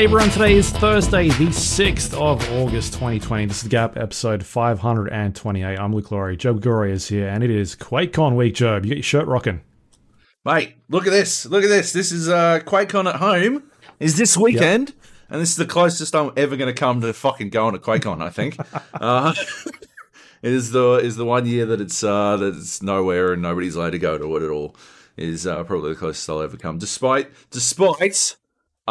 Hey everyone, today is Thursday, the 6th of August 2020. This is Gap episode 528. I'm Luke Lawrie. Joab Gore is here, and it is QuakeCon week, Joab. You get your shirt rocking. Mate, look at this. Look at this. This is uh, QuakeCon at home. Is this weekend. And this is the closest I'm ever going to come to fucking going to QuakeCon, I think. uh, it is the is the one year that it's uh, that it's nowhere and nobody's allowed to go to it at all. Is uh, probably the closest I'll ever come. Despite despite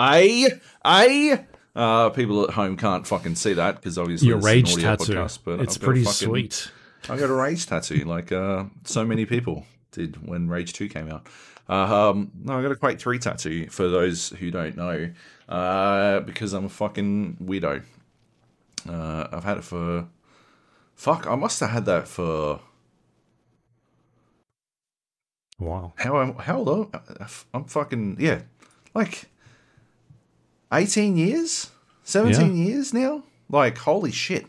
I I uh, people at home can't fucking see that because obviously Your it's an rage audio tattoo. podcast, but it's I've pretty fucking- sweet. I got a Rage tattoo, like uh, so many people did when Rage 2 came out. Uh, um, no, I got a Quake 3 tattoo, for those who don't know, uh, because I'm a fucking weirdo. Uh, I've had it for. Fuck, I must have had that for. Wow. How, how long? I'm fucking. Yeah. Like. 18 years? 17 years now? Like, holy shit.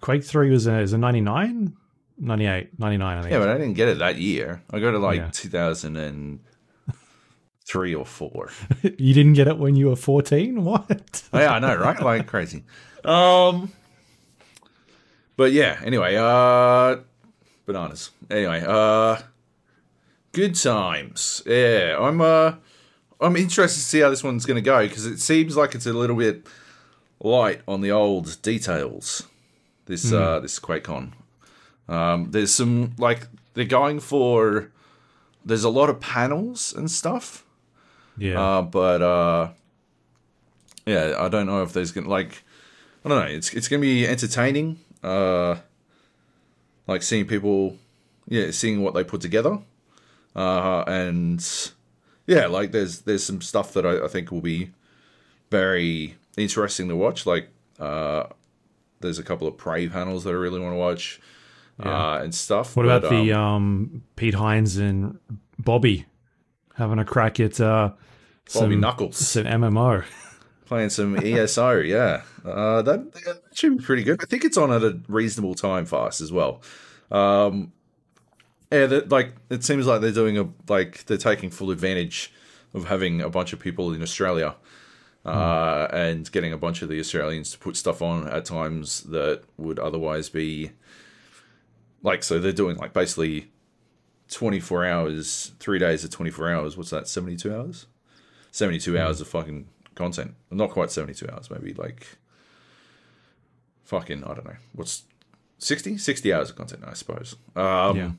Quake 3 was a, is a 99? 98, 99, I think. Yeah, but I didn't get it that year. I got it like Yeah. 2003 or 4. you didn't get it when you were 14? What? Oh, yeah, I know, right? Like crazy. Um But yeah, anyway, uh bananas. Anyway, uh good times. Yeah, I'm uh I'm interested to see how this one's going to go because it seems like it's a little bit light on the old details. This uh this QuakeCon. Um there's some like they're going for there's a lot of panels and stuff. Yeah. Uh, but uh, yeah, I don't know if there's gonna like I don't know. It's it's gonna be entertaining. Uh, like seeing people, yeah, seeing what they put together, uh, and yeah, like there's there's some stuff that I, I think will be very interesting to watch. Like uh, there's a couple of prey panels that I really want to watch. Uh, and stuff. what about but, the um, um, Pete Hines and Bobby having a crack at uh, Bobby some, Knuckles? some MMO? playing some ESO, yeah. Uh, that, that should be pretty good. I think it's on at a reasonable time fast as well. Um, yeah, like it seems like they're doing a like they're taking full advantage of having a bunch of people in Australia. Uh, and getting a bunch of the Australians to put stuff on at times that would otherwise be like so they're doing like basically 24 hours, three days of 24 hours. What's that? 72 hours? 72 hours of fucking content. Not quite 72 hours, maybe like fucking, I don't know. What's 60? 60 hours of content, I suppose. Um, Yeah.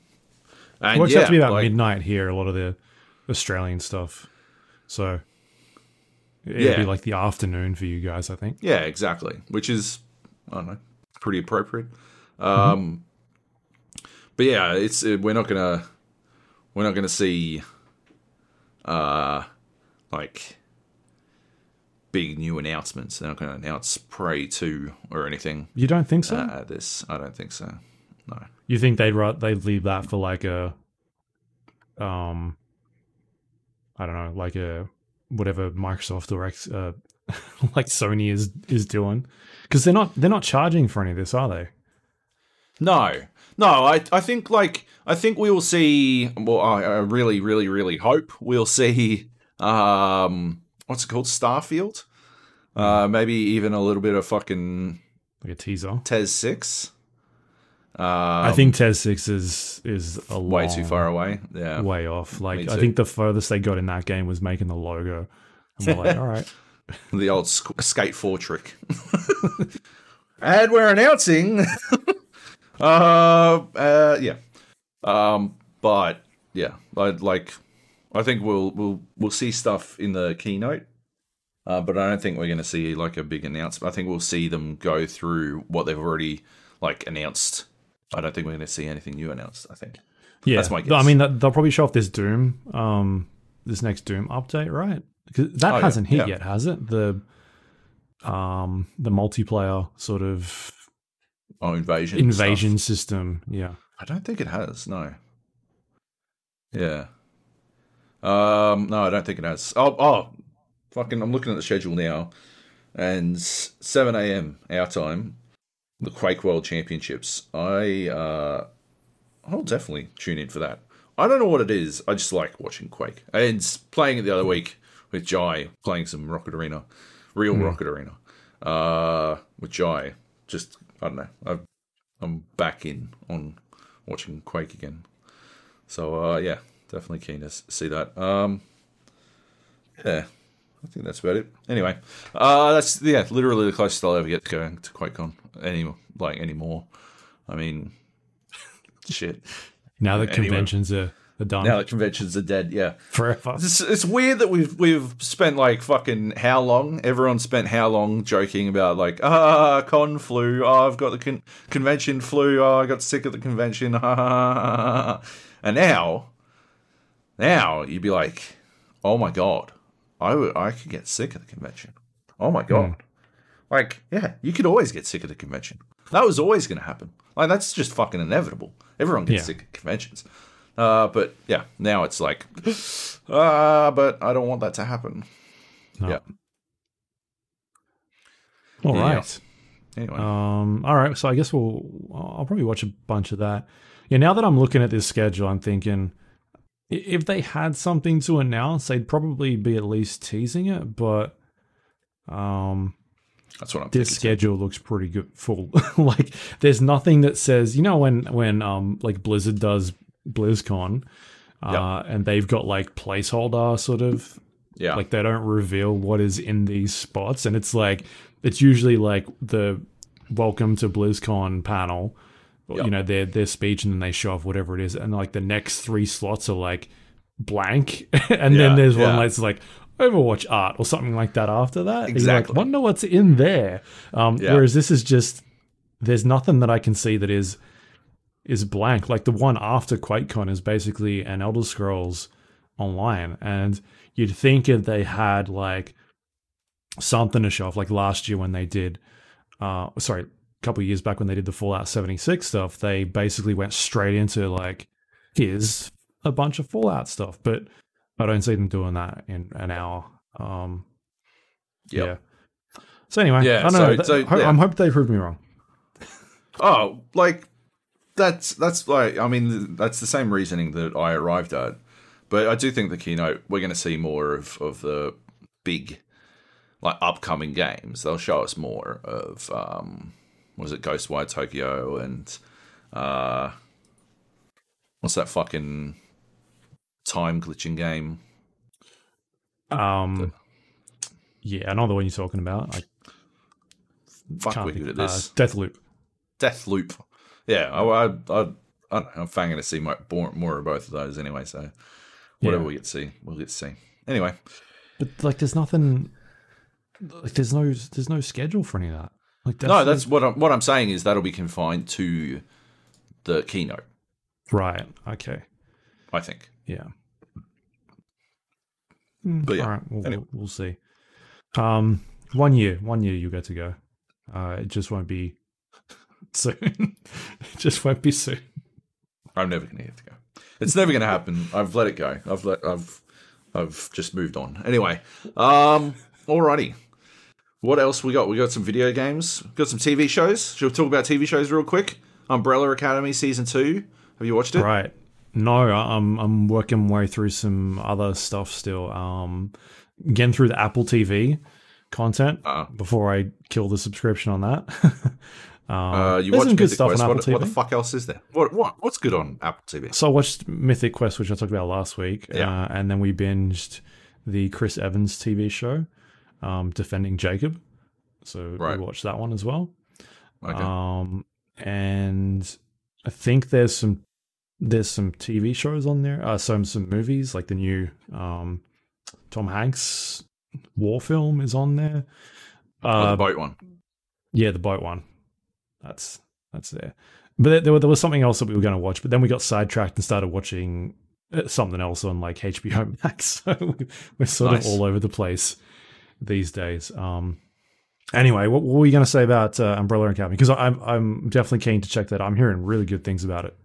And It works yeah, out to be about like- midnight here, a lot of the Australian stuff. So it'd Yeah. be like the afternoon for you guys, I think. Yeah, exactly. Which is, I don't know, pretty appropriate. Um, But yeah, it's uh, we're not gonna we're not gonna see uh like big new announcements. They're not gonna announce Prey two or anything You don't think so? uh, this. I don't think so. No. you think they'd they'd leave that for like a um I don't know, like a whatever Microsoft or X, uh, like Sony is is doing because they're not they're not charging for any of this, are they? No, no. I I think like I think we will see. Well, I, I really, really, really hope we'll see. Um, what's it called? Starfield. Uh, maybe even a little bit of fucking Like a teaser. TES six. Uh, I think TES Six is is a way too far away. Yeah. way off. Like I think the furthest they got in that game was making the logo. And we're like, all right, The old sk- skate four trick. and we're announcing. uh, uh, yeah. Um, but yeah, I, like I think we'll we'll we'll see stuff in the keynote. Uh, but I don't think we're going to see like a big announcement. I think we'll see them go through what they've already like announced. I don't think we're going to see anything new announced. I think. yeah. That's my guess. I mean, they'll probably show off this Doom, um, this next Doom update, right? Because that Oh, hasn't hit yeah. yet, has it? The um the multiplayer sort of Oh, invasion. and stuff. invasion system. Yeah. I don't think it has. No. Yeah. Um. No, I don't think it has. Oh. Oh. Fucking. I'm looking at the schedule now, and 7 a.m. our time, the Quake World Championships. I. uh I'll definitely tune in for that. I don't know what it is. I just like watching Quake and playing it the other week with Jai, playing some Rocket Arena Real Hmm. Rocket Arena, uh, which I just I don't know. I've, I'm back in on watching Quake again. So uh, yeah, definitely keen to see that. Um, yeah, I think that's about it. Anyway, uh, that's yeah, literally the closest I'll ever get to going to QuakeCon any like anymore. I mean, shit. Now that Anyway. conventions are, are done Now that conventions are dead, yeah. forever. It's, it's weird that we've we've spent like fucking how long? Everyone spent how long joking about like ah con flu. Oh, I've got the con- convention flu. Oh, I got sick of the convention. and now, now you'd be like, oh my god, I would I could get sick at the convention. Oh my god, like yeah, you could always get sick at the convention. That was always going to happen. Like that's just fucking inevitable. Everyone gets Yeah. sick at conventions. Uh, but yeah, now it's like, ah, but I don't want that to happen. No. Yeah. All Yeah. right. Anyway, Um, all right. So I guess we'll. I'll probably watch a bunch of that. Yeah. Now that I'm looking at this schedule, I'm thinking if they had something to announce, they'd probably be at least teasing it. But um, that's what I'm this schedule looks pretty good. Full. like, there's nothing that says you know when when um like Blizzard does BlizzCon, uh, and they've got like placeholder sort of Yeah, like they don't reveal what is in these spots and it's like it's usually like the welcome to blizzcon panel Yep. you know their their speech and then they show off whatever it is and like the next three slots are like blank and Yeah, then there's one yeah. that's like overwatch art or something like that after that Exactly. like, wonder what's in there um Yeah. whereas this is just there's nothing that i can see that is is blank like the one after quakecon is basically an elder scrolls online and you'd think if they had like something to show off like last year when they did uh sorry couple of years back when they did the fallout 76 stuff they basically went straight into like here's a bunch of fallout stuff but i don't see them doing that in an hour um Yep. yeah so anyway Yeah, i don't so- know so, Ho- yeah. i'm hoping they prove me wrong Oh, like that's that's like I mean that's the same reasoning that I arrived at, but I do think the keynote we're going to see more of of the big like upcoming games. They'll show us more of um, was it Ghostwire Tokyo and uh, what's that fucking time glitching game? um yeah i know the one you're talking about i Fuck, we're good at this. uh, deathloop Death Loop. Yeah, I, I, I, I don't know. I'm fanging to see more, more, more of both of those anyway. So whatever Yeah. we get to see, we'll get to see. Anyway, But like, there's nothing. Like, there's no, there's no schedule for any of that. Like, no, that's what I'm, what I'm saying is that'll be confined to the keynote. right. Okay. I think. Yeah. Mm, But yeah, all right. We'll, anyway. we'll, we'll see. Um, one year, one year you get to go. Uh, it just won't be soon. it just won't be soon. I'm never going to get to go. It's never going to happen. I've let it go. I've let. I've. I've just moved on. Anyway, um, alrighty. What else we got? We got some video games. Got some TV shows. Should we talk about TV shows real quick? Umbrella Academy season two. Have you watched it? Right. No, I'm I'm working my way through some other stuff still. Um, getting through the Apple TV content Uh, before I kill the subscription on that. um, Uh, you there's watch some good Mythic stuff Quest. on Apple What, TV. what the fuck else is there? What what what's good on Apple TV? So I watched Mythic Quest, which I talked about last week, Yeah. uh, and then we binged the Chris Evans TV show, um, Defending Jacob. So Right. we watched that one as well. Okay. Um, and I think there's some there's some TV shows on there, uh, some some movies like the new um, Tom Hanks war film is on there. oh, Uh, the boat one. yeah, the boat one. That's that's there. But there, there, was- there was something else that we were going to watch, but then we got sidetracked and started watching uh, something else on like HBO Max. So we're sort Nice. of all over the place these days. Um. Anyway, what, what were you going to say about uh, Umbrella Academy? Because I'm I'm definitely keen to check that. I'm hearing really good things about it.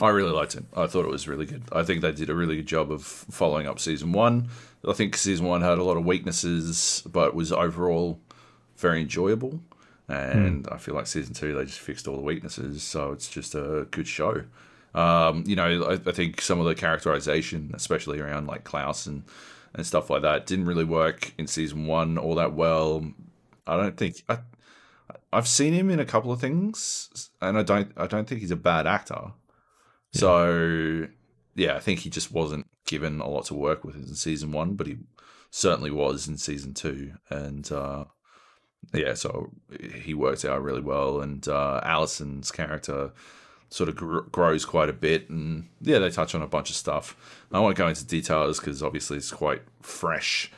I really liked it. I thought it was really good. I think they did a really good job of following up season one. I think season one had a lot of weaknesses, but was overall very enjoyable. And I feel like season two, they just fixed all the weaknesses. So it's just a good show. Um, you know, I, I think some of the characterization, especially around like Klaus and and stuff like that. Didn't really work in season one all that well. I don't think I, I've seen him in a couple of things, and I don't I don't think he's a bad actor. So yeah, I think he just wasn't given a lot to work with in season one, but he certainly was in season two, and uh, yeah, so he worked out really well, and uh, Allison's character sort of gr- grows quite a bit, and yeah, they touch on a bunch of stuff. I won't go into details because obviously it's quite fresh,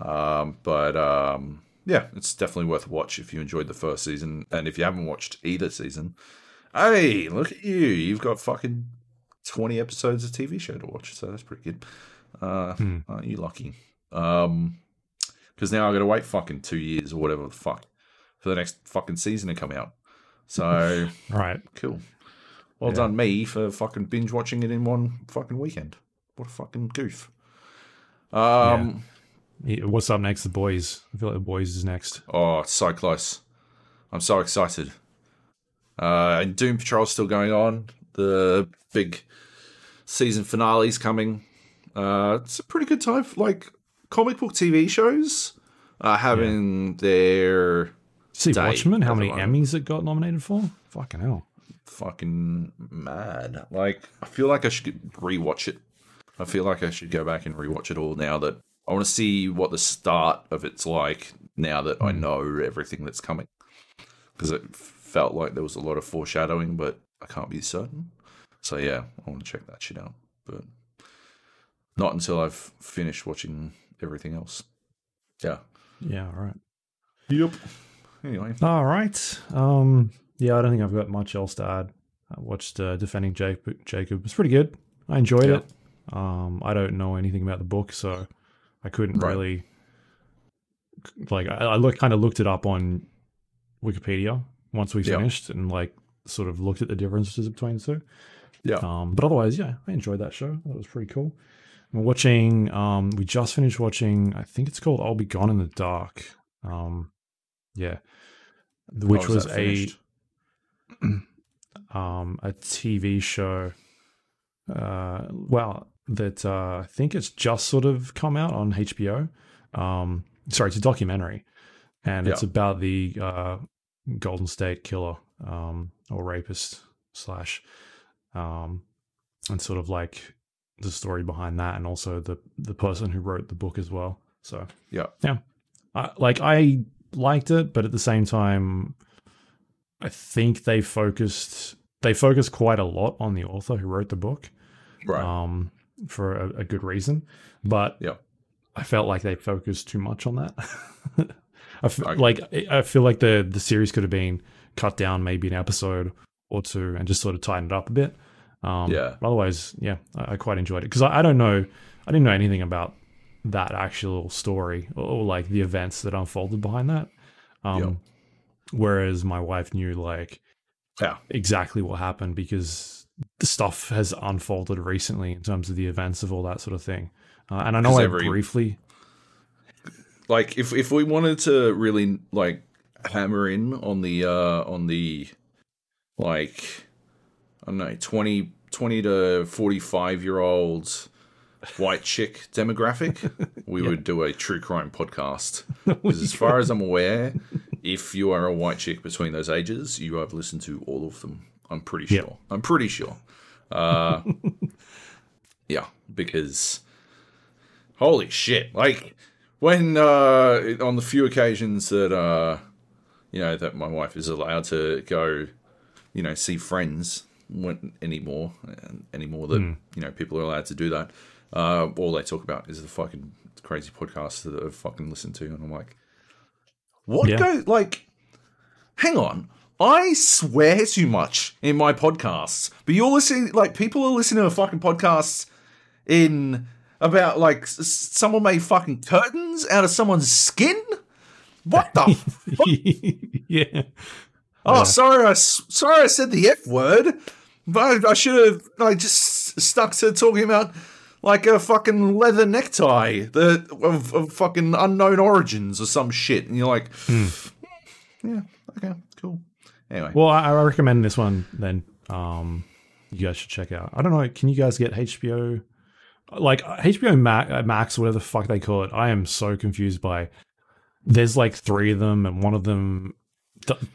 um, but um, yeah, it's definitely worth a watch if you enjoyed the first season, and if you haven't watched either season, hey, look at you, you've got fucking twenty episodes of TV show to watch, so that's pretty good. Uh, Hmm. Aren't you lucky? Um, because now I got to wait fucking two years or whatever the fuck for the next fucking season to come out. So Right. cool. Well Yeah. done, me, for fucking binge watching it in one fucking weekend. What a fucking goof. Um, Yeah, What's up next? The boys. I feel like the boys is next. oh, it's so close. I'm so excited. Uh, and Doom Patrol's still going on. The big season finale's coming. Uh, it's a pretty good time. For, like comic book TV shows are having their See Watchmen. How many. Emmys it got nominated for? Fucking hell. Fucking mad. Like, I feel like I should rewatch it. I feel like I should go back and rewatch it all now that I want to see what the start of it's like now that I know everything that's coming. Because it felt like there was a lot of foreshadowing, but I can't be certain. So, yeah, I want to check that shit out. But not until I've finished watching everything else. Yeah. Yeah. All right. Yep. Anyway. All right. Um. Yeah. I don't think I've got much else to add. I watched uh, Defending Jacob. Jacob. It's pretty good. I enjoyed Yeah. it. Um. I don't know anything about the book, so I couldn't Right. really. Like I, I look kind of looked it up on Wikipedia once we Yeah. finished and like sort of looked at the differences between the two. Yeah. Um, but otherwise, yeah, I enjoyed that show. That was pretty cool. We're watching. Um, we just finished watching. I think it's called "I'll Be Gone in the Dark." Um, yeah, which Oh, was a finished? um a TV show. Uh, well, that uh, I think it's just sort of come out on HBO. Um, sorry, it's a documentary, and it's about the uh, Golden State Killer um, or rapist slash, um, and sort of like the story behind that, and also the the person who wrote the book as well. So Yeah. yeah, I, like I liked it, but at the same time, I think they focused they focused quite a lot on the author who wrote the book Right. um, for a, a good reason. But Yeah. I felt like they focused too much on that. I f- Okay. like I feel like the the series could have been cut down maybe an episode or two and just sort of tightened it up a bit. Um, Yeah. Otherwise, yeah, I, I quite enjoyed it because I, I don't know, I didn't know anything about that actual story or, or, like the events that unfolded behind that. Um, Yeah. Whereas my wife knew like yeah. exactly what happened because the stuff has unfolded recently in terms of the events of all that sort of thing. Uh, and I know I every- briefly, like if if we wanted to really like hammer in on the uh on the like I don't know 20, 20 to 45 year old white chick demographic we would do a true crime podcast because as far as I'm aware if you are a white chick between those ages you have listened to all of them I'm pretty sure. Yep. I'm pretty sure. Uh yeah because holy shit like when uh on the few occasions that uh you know that my wife is allowed to go you know see friends anymore anymore that you know people are allowed to do that uh all they talk about is the fucking crazy podcasts that i've fucking listened to and i'm like what Yeah. go like hang on I swear too much in my podcasts, but you're listening like people are listening to fucking podcasts in about like someone made fucking curtains out of someone's skin. What the? f- yeah, oh, sorry, I sorry I said the f word, but I, I should have I just stuck to talking about like a fucking leather necktie the of, of fucking unknown origins or some shit, and you're like, hmm. yeah, okay, cool. Anyway, Well, I, I recommend this one then. Um, you guys should check out. I don't know. Can you guys get HBO like uh, HBO uh, Max, whatever the fuck they call it. I am so confused by. There's like three of them, and one of them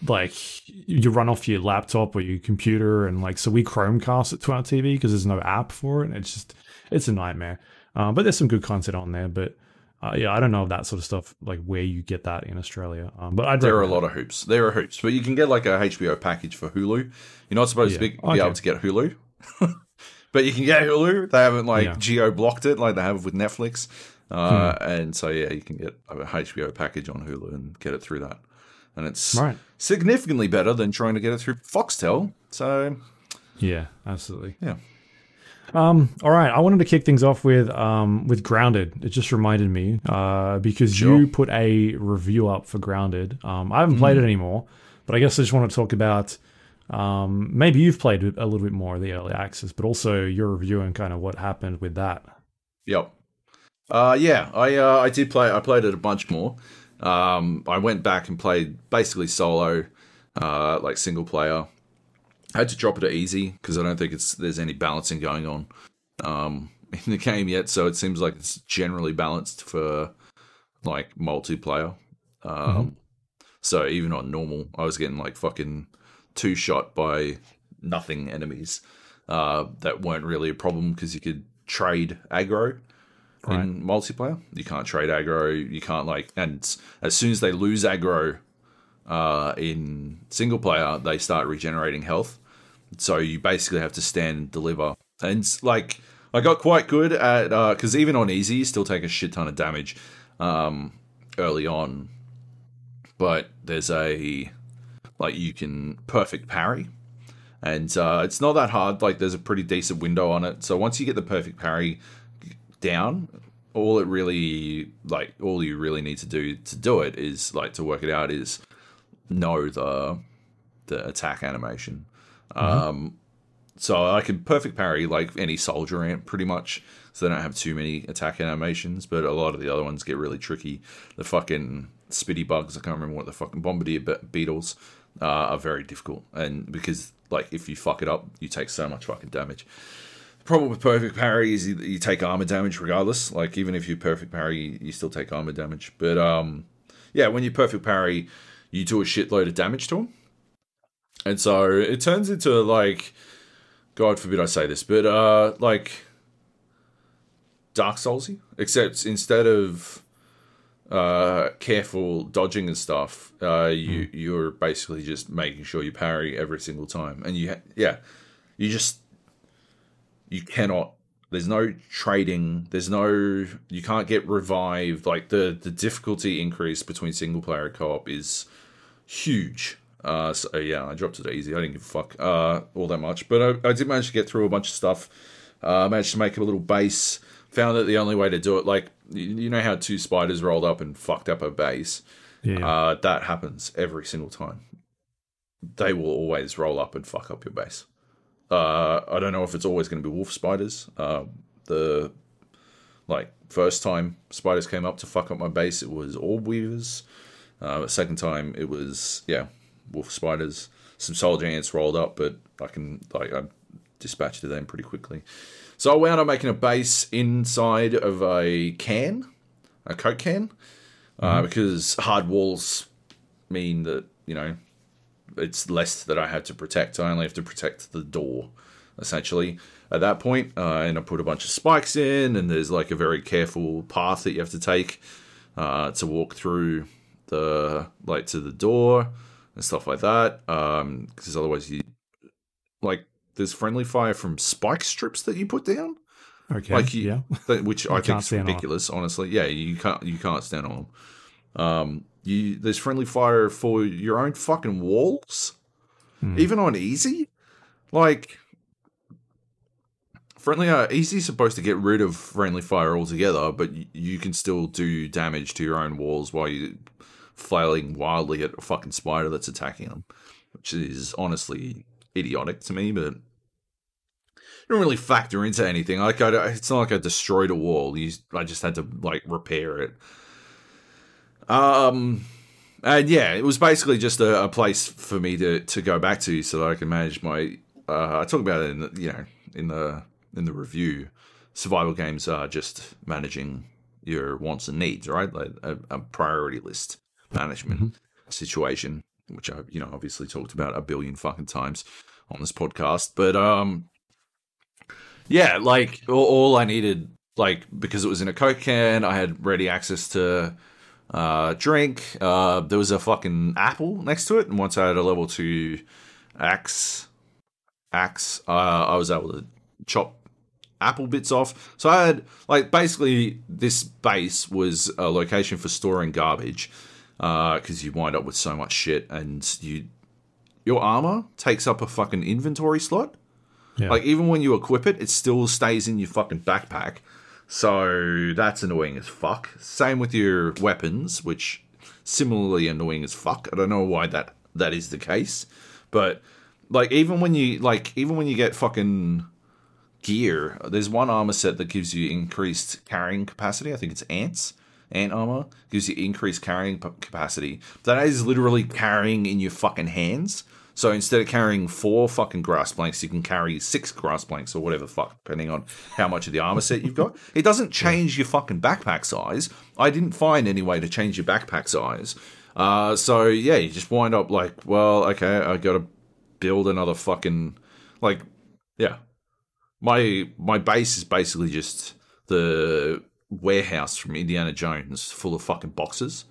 like you run off your laptop or your computer and like so we chromecast it to our tv because there's no app for it and it's just it's a nightmare um, but there's some good content on there but uh, yeah i don't know of that sort of stuff like where you get that in australia um, but i there are a lot of hoops there are hoops but you can get like a hbo package for hulu you're not supposed yeah. to be, okay. able to get hulu but you can get hulu they haven't like yeah. geo blocked it like they have with netflix uh, hmm. and so yeah you can get a hbo package on hulu and get it through that and it's right. significantly better than trying to get it through Foxtel. So, yeah, absolutely. Yeah. Um, all right, I wanted to kick things off with um, with Grounded. It just reminded me uh, because sure. you put a review up for Grounded. Um, I haven't mm. played it anymore, but I guess I just want to talk about um, maybe you've played a little bit more of the early access, but also your review and kind of what happened with that. Yep. Uh, yeah, I uh, I did play. I played it a bunch more. Um, I went back and played basically solo, uh, like single player. I had to drop it to easy because I don't think it's there's any balancing going on um, in the game yet. So it seems like it's generally balanced for like multiplayer. Um, mm-hmm. So even on normal, I was getting like fucking two shot by nothing enemies uh, that weren't really a problem because you could trade aggro right. in multiplayer. You can't trade aggro. You can't like, and as soon as they lose aggro uh, in single player, they start regenerating health. So you basically have to stand and deliver. And like, I got quite good at because uh, even on easy, you still take a shit ton of damage um, early on. But there's a like you can perfect parry and uh, it's not that hard. Like there's a pretty decent window on it. So once you get the perfect parry, down all it really like all you really need to do to do it is like to work it out is know the the attack animation mm-hmm. um so i can perfect parry like any soldier ant pretty much so they don't have too many attack animations but a lot of the other ones get really tricky the fucking spitty bugs i can't remember what the fucking bombardier beetles uh, are very difficult and because like if you fuck it up you take so much fucking damage The problem with perfect parry is you, you, take armor damage regardless. Like even if you perfect parry, you still take armor damage. But um, yeah, when you perfect parry, you do a shitload of damage to him, and so it turns into like, God forbid I say this, but uh, like Dark Soulsy, except instead of uh, careful dodging and stuff, uh, you mm. you're basically just making sure you parry every single time, and you ha- yeah, you just you cannot there's no trading there's no you can't get revived. Like the the difficulty increase between single player co-op is huge. Uh so yeah i dropped it easy. I didn't give a fuck uh all that much. But i, I did manage to get through a bunch of stuff. Uh managed to make a little base. Found that the only way to do it like you know how two spiders rolled up and fucked up a base? Yeah. uh that happens every single time. They will always roll up and fuck up your base. Uh, I don't know if it's always going to be wolf spiders. Uh, the like first time spiders came up to fuck up my base, it was orb weavers. Uh, second time, it was yeah, wolf spiders. Some soldier ants rolled up, but I can like I dispatched them pretty quickly. So I wound up making a base inside of a can, a coke can, uh, mm-hmm. because hard walls mean that you know it's less that I had to protect. I only have to protect the door, essentially. At that point, uh, and I put a bunch of spikes in, and there's like a very careful path that you have to take uh, to walk through the like to the door and stuff like that. Because um, otherwise, you like there's friendly fire from spike strips that you put down. Okay. Like you, yeah. which I think is ridiculous. Honestly, yeah, you can't you can't stand on them. Um, you there's friendly fire for your own fucking walls, hmm. even on easy. Like friendly uh, easy supposed to get rid of friendly fire altogether, but y- you can still do damage to your own walls while you flailing wildly at a fucking spider that's attacking them, which is honestly idiotic to me, but don't really factor into anything. Like, I, it's not like I destroyed a wall. You, I just had to like repair it. Um, and yeah, it was basically just a, a, place for me to, to go back to so that I can manage my. Uh, I talk about it in the, you know in the in the review, survival games are just managing your wants and needs, right? Like a, a priority list management Mhm. situation, which I've you know obviously talked about a billion fucking times on this podcast. But um, yeah, like all, all I needed, like because it was in a coke can, I had ready access to uh drink. Uh, there was a fucking apple next to it, and once I had a level two axe, axe, uh, I was able to chop apple bits off. So I had like basically this base was a location for storing garbage Uh, because you wind up with so much shit and you your armor takes up a fucking inventory slot. Yeah. Like even when you equip it, it still stays in your fucking backpack. So that's annoying as fuck. Same with your weapons, which similarly annoying as fuck. I don't know why that that is the case, but like even when you like even when you get fucking gear, there's one armor set that gives you increased carrying capacity. I think it's ants. Ant armor gives you increased carrying capacity. That is literally carrying in your fucking hands. So instead of carrying four fucking grass blanks, you can carry six grass blanks or whatever the fuck, depending on how much of the armor set you've got. It doesn't change your fucking backpack size. I didn't find any way to change your backpack size. Uh, so yeah, you just wind up like, well, okay, I got to build another fucking like, yeah. My my base is basically just the warehouse from Indiana Jones, full of fucking boxes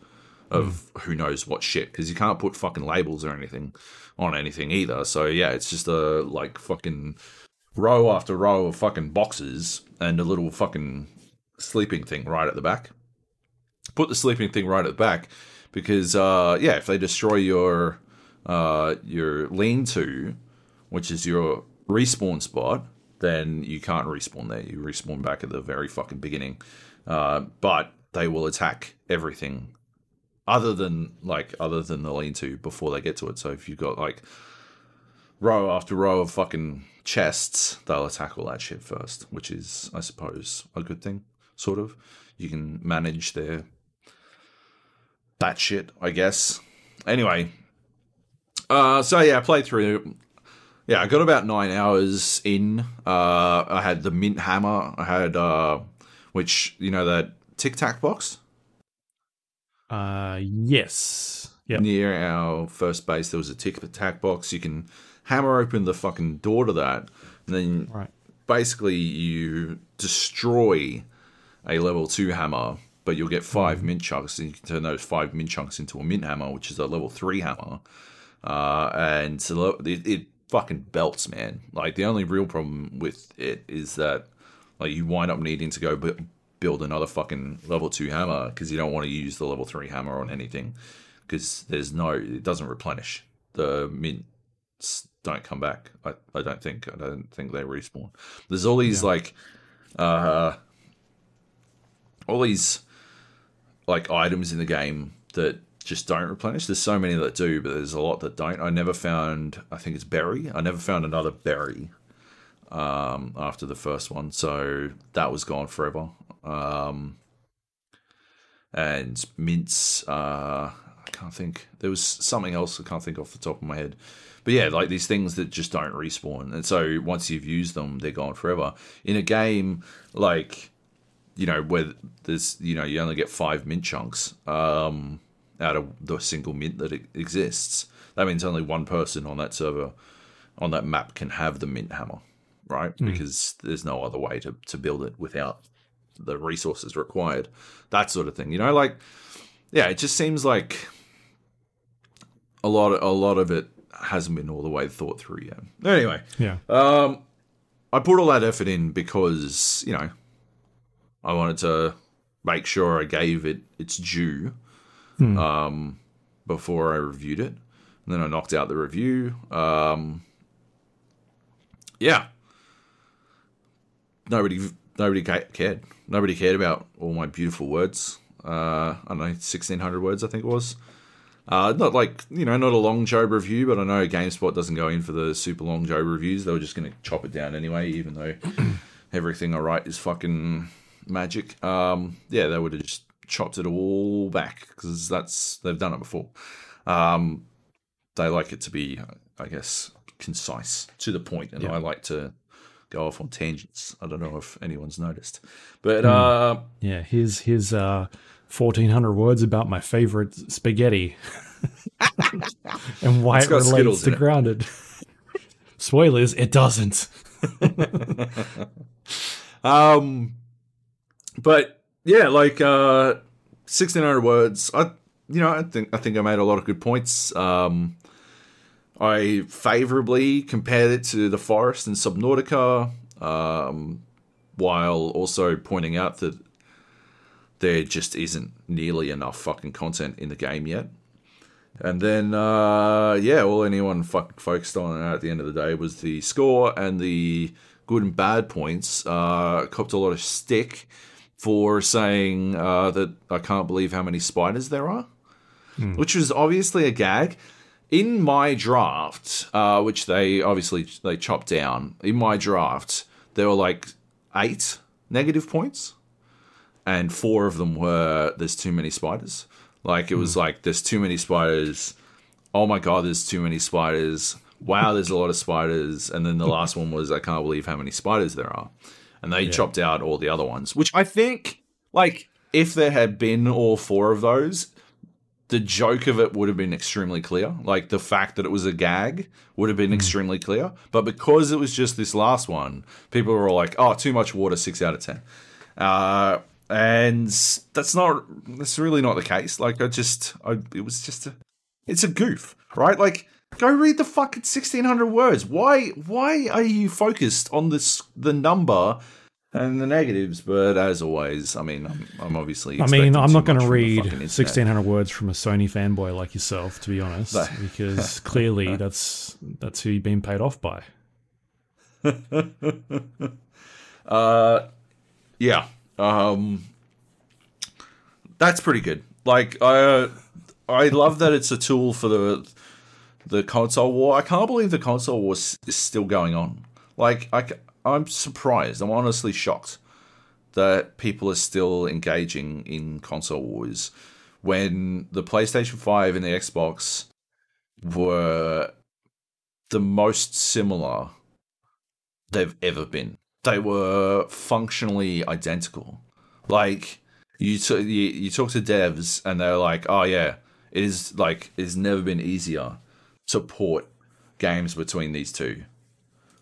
of who knows what shit because you can't put fucking labels or anything on anything either. So yeah, it's just a like fucking row after row of fucking boxes and a little fucking sleeping thing right at the back. Put the sleeping thing right at the back because uh yeah, if they destroy your uh your lean to, which is your respawn spot, then you can't respawn there. You respawn back at the very fucking beginning. Uh, but they will attack everything other than like other than the lean to before they get to it. So if you've got like row after row of fucking chests, they'll attack all that shit first, which is I suppose a good thing, sort of. You can manage their that shit, I guess. Anyway. Uh so yeah, I played through yeah, I got about nine hours in. Uh I had the mint hammer, I had uh which, you know, that tic tac box? Uh, yes. Yep. near our first base there was a tic tac box you can hammer open the fucking door to that and then Right. basically you destroy a level 2 hammer but you'll get 5 mint chunks and you can turn those 5 mint chunks into a mint hammer which is a level 3 hammer uh, and so it, it fucking belts man like the only real problem with it is that like you wind up needing to go bu- build another fucking level 2 hammer because you don't want to use the level 3 hammer on anything because there's no it doesn't replenish. The mints don't come back I, I don't think i don't think they respawn. There's all these like uh all these like items in the game that just don't replenish. There's so many that do but there's a lot that don't. I never found i think it's berry. I never found another berry um after the first one. So that was gone forever. Um and mints uh i can't think there was something else i can't think off the top of my head. But yeah like these things that just don't respawn. And so once you've used them they're gone forever. In a game like you know where there's you know you only get five mint chunks um out of the single mint that exists that means only one person on that server on that map can have the mint hammer right? Because there's no other way to, to build it without the resources required that sort of thing you know? Like yeah it just seems like a lot of, a lot of it hasn't been all the way thought through yet. Anyway Yeah. um i put all that effort in because you know i wanted to make sure i gave it its due Hmm. um before i reviewed it. And then i knocked out the review um yeah nobody nobody cared. Nobody cared about all my beautiful words. Uh, I don't know, sixteen hundred words, I think it was. Uh, not like you know, not a long Joab review, but I know GameSpot doesn't go in for the super long Joab reviews. They were just going to chop it down anyway, even though everything I write is fucking magic. Um, yeah, they would have just chopped it all back because that's they've done it before. Um, they like it to be, I guess, concise to the point, and Yeah. I like to go off on tangents. I don't know if anyone's noticed, but uh, Yeah, here's here's uh, fourteen hundred words about my favorite spaghetti and why It's it relates Skittles to in it. grounded. Spoilers, it doesn't. Um, but yeah, like uh, sixteen hundred words. I, you know, I think I think I made a lot of good points. Um, I favorably compared it to the Forest and Subnautica, um, while also pointing out that there just isn't nearly enough fucking content in the game yet. And then, uh, yeah, all anyone fucking focused on at the end of the day was the score and the good and bad points. Uh, copped a lot of stick for saying uh, that I can't believe how many spiders there are, which was obviously a gag. In my draft, uh, which they obviously they chopped down, in my draft there were like eight negative points and four of them were there's too many spiders. Like it was like there's too many spiders. Oh my god, there's too many spiders. Wow, there's a lot of spiders. And then the last one was I can't believe how many spiders there are. And they chopped out all the other ones, which I think like if there had been all four of those, the joke of it would have been extremely clear. Like the fact that it was a gag would have been extremely clear. But because it was just this last one, people were all like, "Oh, too much water, six out of 10. Uh, and that's not. That's really not the case. Like I just, I, it was just a. It's a goof, right? Like go read the fucking sixteen hundred words. Why? Why are you focused on this the number? And the negatives, but as always, I mean, I'm, I'm obviously. I mean, I'm not going to read 1600 words from a Sony fanboy like yourself, to be honest, because clearly that's that's who you've been paid off by. Uh, yeah. Um, that's pretty good. Like I, uh, I love that it's a tool for the the console war. I can't believe the console war is still going on. Like I, am surprised. I'm honestly shocked that people are still engaging in console wars when the PlayStation Five and the Xbox were the most similar they've ever been. They were functionally identical. Like you, t- you, you talk to devs and they're like, "Oh yeah, it is like it's never been easier to port games between these two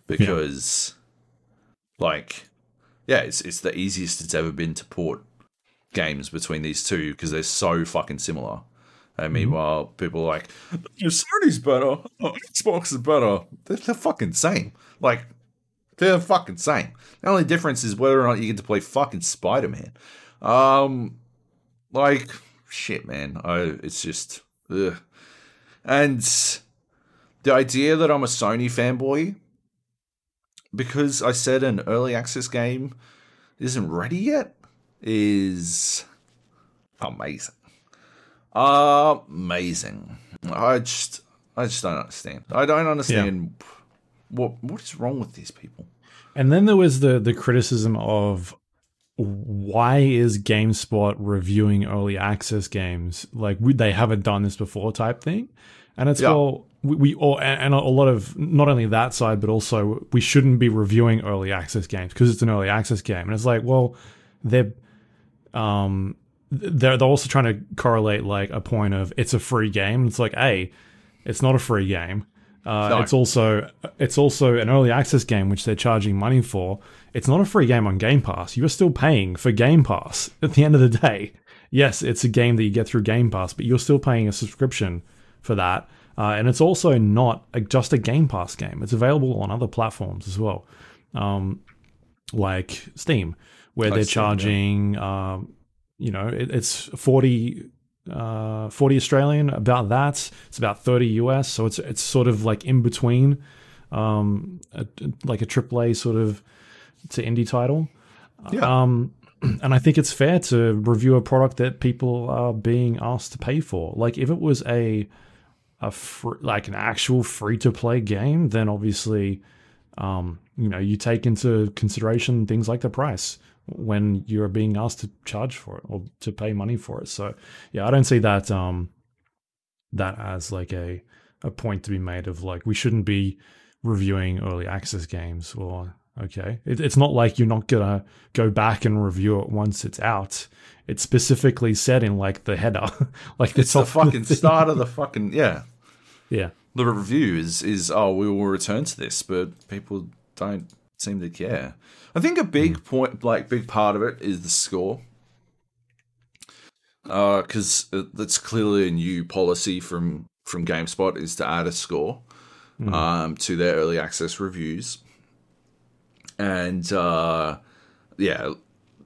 because, like, yeah, it's it's the easiest it's ever been to port games between these two because they're so fucking similar." And meanwhile, people are like, Sony's better, oh, Xbox is better. They're the fucking same. Like, they're fucking same. The only difference is whether or not you get to play fucking Spider Man. Um, like shit, man. I it's just, ugh. and the idea that I'm a Sony fanboy because I said an early access game isn't ready yet is amazing. Amazing. I just, I just don't understand. I don't understand what what is wrong with these people. And then there was the the criticism of why is GameSpot reviewing early access games like we, they haven't done this before type thing, and it's Yeah. well we, we all and a lot of not only that side but also we shouldn't be reviewing early access games because it's an early access game, and it's like well they're um they're they're also trying to correlate like a point of it's a free game. It's like hey, it's not a free game. Uh, No. It's also it's also an early access game which they're charging money for. It's not a free game on Game Pass. You're still paying for Game Pass at the end of the day. Yes, it's a game that you get through Game Pass, but you're still paying a subscription for that. Uh, and it's also not a, just a Game Pass game. It's available on other platforms as well, um, like Steam, where Like they're Steam, yeah. charging. Um, you know, it, it's forty uh, 40 Australian, about that. It's about 30 US. So it's it's sort of like in between, um, a, like a AAA sort of to indie title. Yeah. Um, and I think it's fair to review a product that people are being asked to pay for. Like if it was a a fr- like an actual free to play game, then obviously, um, you know, you take into consideration things like the price when you're being asked to charge for it or to pay money for it. So yeah, I don't see that um that as like a a point to be made of like we shouldn't be reviewing early access games or Okay, it, it's not like you're not gonna go back and review it once it's out. It's specifically said in like the header, like It's the fucking thing. start of the fucking yeah. Yeah, The review is is oh we will return to this, but people don't seem to care. I think a big point, like big part of it, is the score. Because it's clearly a new policy from from GameSpot is to add a score um, to their early access reviews, and uh, yeah,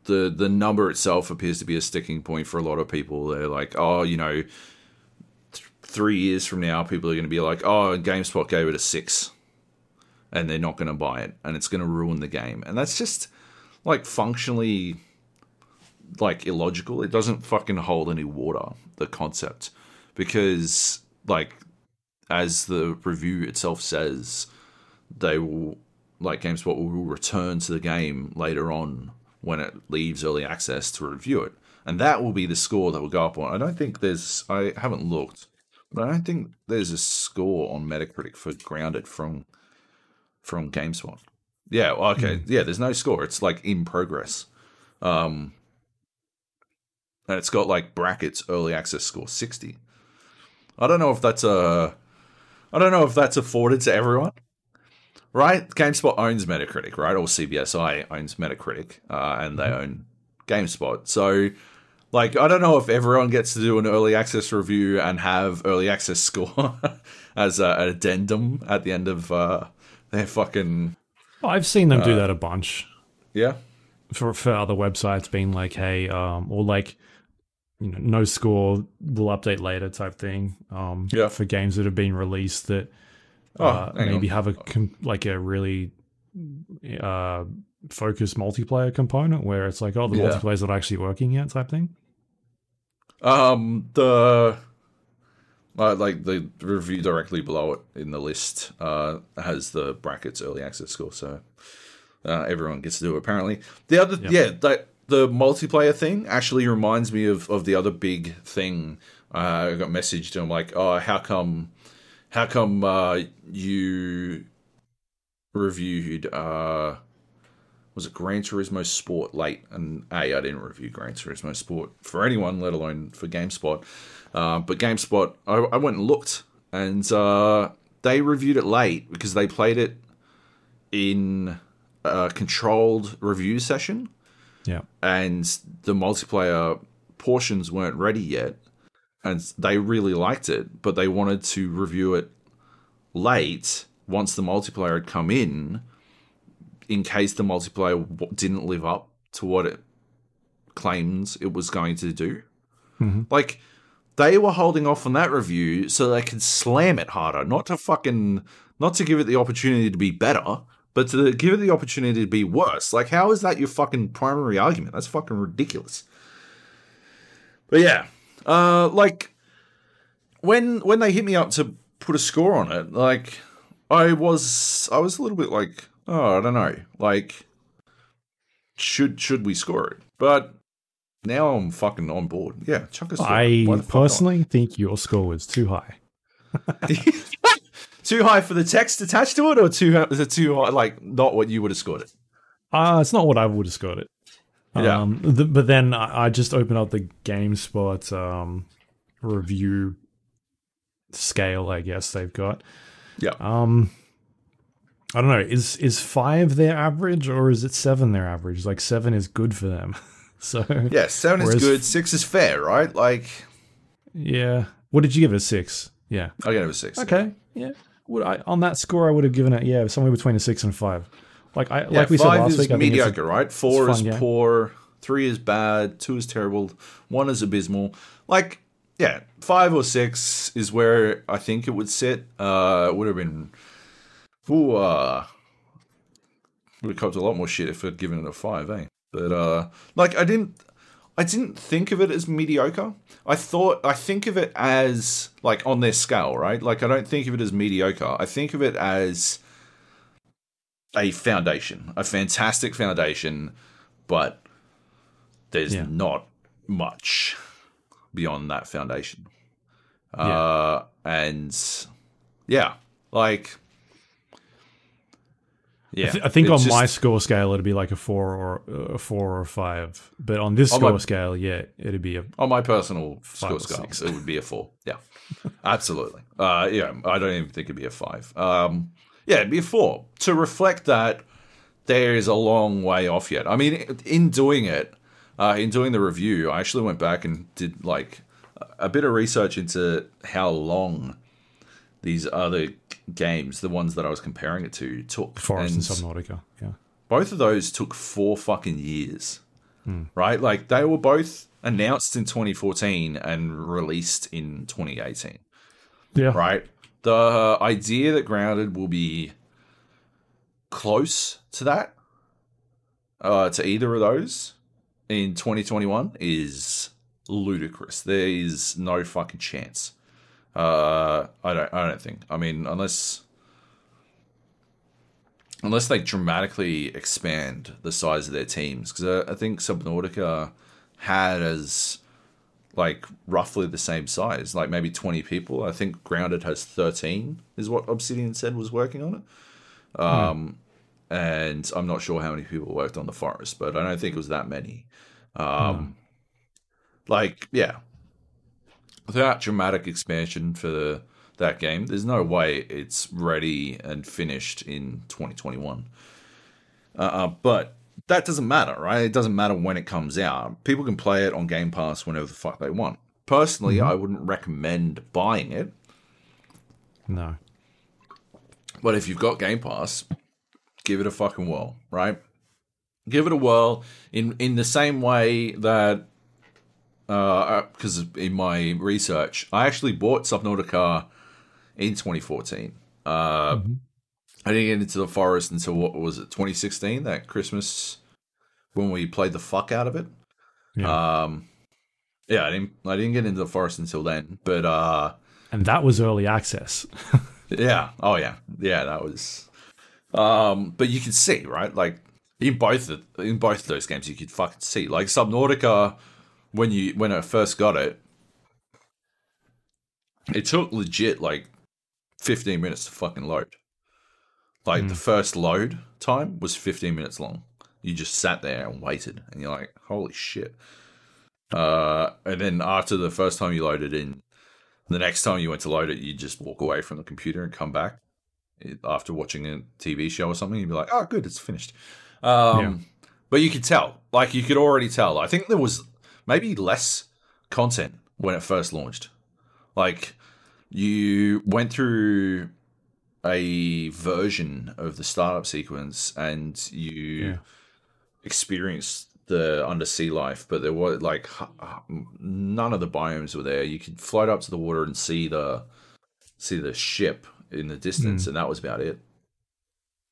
the the number itself appears to be a sticking point for a lot of people. They're like, oh, you know, th- three years from now, people are going to be like, oh, GameSpot gave it a six, and they're not going to buy it, and it's going to ruin the game, and that's just like functionally like illogical. It doesn't fucking hold any water. The concept, because like as the review itself says, they will like GameSpot will return to the game later on when it leaves early access to review it, and that will be the score that will go up on. I don't think there's. I haven't looked, but I don't think there's a score on Metacritic for Grounded from from GameSpot. Yeah, okay, yeah. There's no score. It's like in progress. Um, and it's got like brackets early access score 60. I don't know if that's a I don't know if that's afforded to everyone. Right? GameSpot owns Metacritic, right? Or CBSI owns Metacritic, uh, and they own GameSpot. So like I don't know if everyone gets to do an early access review and have early access score as a, an addendum at the end of uh, their fucking I've seen them do that a bunch yeah. for for other websites, being like, hey, um, or like. You know, no score will update later type thing. Um, Yeah. for games that have been released that Oh, uh, maybe on. have a com- like a really uh, focused multiplayer component where it's like, oh, the Yeah. multiplayer's not actually working yet, type thing. Um, the uh, like the review directly below it in the list uh, has the brackets early access score, so uh, everyone gets to do it. Apparently, the other yeah, that the multiplayer thing actually reminds me of of the other big thing. Uh, I got messaged and I'm like, oh, how come, how come uh, you reviewed uh was it Gran Turismo Sport late? And A, I didn't review Gran Turismo Sport for anyone, let alone for GameSpot. Uh, but GameSpot, I, I went and looked, and uh, they reviewed it late because they played it in a controlled review session, Yeah. and the multiplayer portions weren't ready yet. And they really liked it, but they wanted to review it late once the multiplayer had come in in case the multiplayer w- didn't live up to what it claims it was going to do. Mm-hmm. Like they were holding off on that review so they could slam it harder, not to fucking not to give it the opportunity to be better, but to give it the opportunity to be worse. Like how is that your fucking primary argument? That's fucking ridiculous. But yeah, uh, like when when they hit me up to put a score on it, like I was I was a little bit like, oh, I don't know, like should should we score it? But now I'm fucking on board. Yeah, chuck score. I personally think your score was too high. too high for the text attached to it, or too is it too high? Like not what you would have scored it. Uh, it's not what I would have scored it. Yeah. Um, the, but then I, I just opened up the GameSpot um, review scale, I guess they've got. Yeah. Um, I don't know. Is is five their average or is it seven their average? Like seven is good for them. so Yeah, seven is good. Six is fair, right? Like yeah. What did you give it? A six. Yeah. I gave it a six. Okay. Yeah. Would I on that score I would have given it yeah somewhere between a six and a five. Like I Yeah, like we said five last is week. I think it's a- mediocre, right? Four is yeah. poor. Three is bad. Two is terrible. One is abysmal. Like, yeah, five or six is where I think it would sit. Uh, it would have been. Ooh, uh, would have copped a lot more shit if I'd given it a five, eh? But uh, like, I didn't. I didn't think of it as mediocre. I thought I think of it as like on their scale, right? Like I don't think of it as mediocre. I think of it as a foundation, a fantastic foundation, but there's Yeah. not much beyond that foundation. Yeah. Uh, and yeah, like Yeah, I, th- I think on my score scale it'd be like a four or a four or a five, but on this On score my- scale, yeah, it'd be a on my personal score scale, it would be a four. Yeah, absolutely. Uh, yeah, I don't even think it'd be a five. Um, yeah, it'd be a four to reflect that there is a long way off yet. I mean, in doing it, uh, in doing the review, I actually went back and did like a bit of research into how long these other games, the ones that I was comparing it to, took. Forest and And- Subnautica. Yeah, both of those took four fucking years, right? Like they were both announced in 2014 and released in 2018, yeah, right? The idea that Grounded will be close to that, uh, to either of those in 2021 is ludicrous. There is no fucking chance. Uh, I don't. I don't think. I mean, unless unless they dramatically expand the size of their teams, because I, I think Subnautica had as like roughly the same size, like maybe twenty people. I think Grounded has thirteen, is what Obsidian said was working on it. Um, and I'm not sure how many people worked on the forest, but I don't think it was that many. Um, like yeah, without dramatic expansion for the, that game, there's no way it's ready and finished in 2021. Uh, uh, but that doesn't matter, right? It doesn't matter when it comes out. People can play it on Game Pass whenever the fuck they want. Personally, I wouldn't recommend buying it, no, but if you've got Game Pass, give it a fucking whirl, right? Give it a whirl in in the same way that uh, because in my research, I actually bought Subnautica in 2014. Uh, I didn't get into the forest until what was it, 2016? That Christmas when we played the fuck out of it. yeah, Um, yeah, I didn't. I didn't get into the forest until then, but uh, and that was early access. Yeah. Oh yeah. Yeah, that was um but you can see, right? Like in both of, in both of those games you could fucking see. Like Subnautica when you when I first got it it took legit like 15 minutes to fucking load. Like the first load time was 15 minutes long. You just sat there and waited and you're like, "Holy shit." Uh and then after the first time you loaded in the next time you went to load it, you just walk away from the computer and come back It- after watching a TV show or something. You'd be like, "Oh, good, it's finished." Um, Yeah. But you could tell, like you could already tell. I think there was maybe less content when it first launched. Like you went through a version of the startup sequence and you Yeah. Experienced the undersea life, but there were like none of the biomes were there. You could float up to the water and see the see the ship in the distance, and that was about it.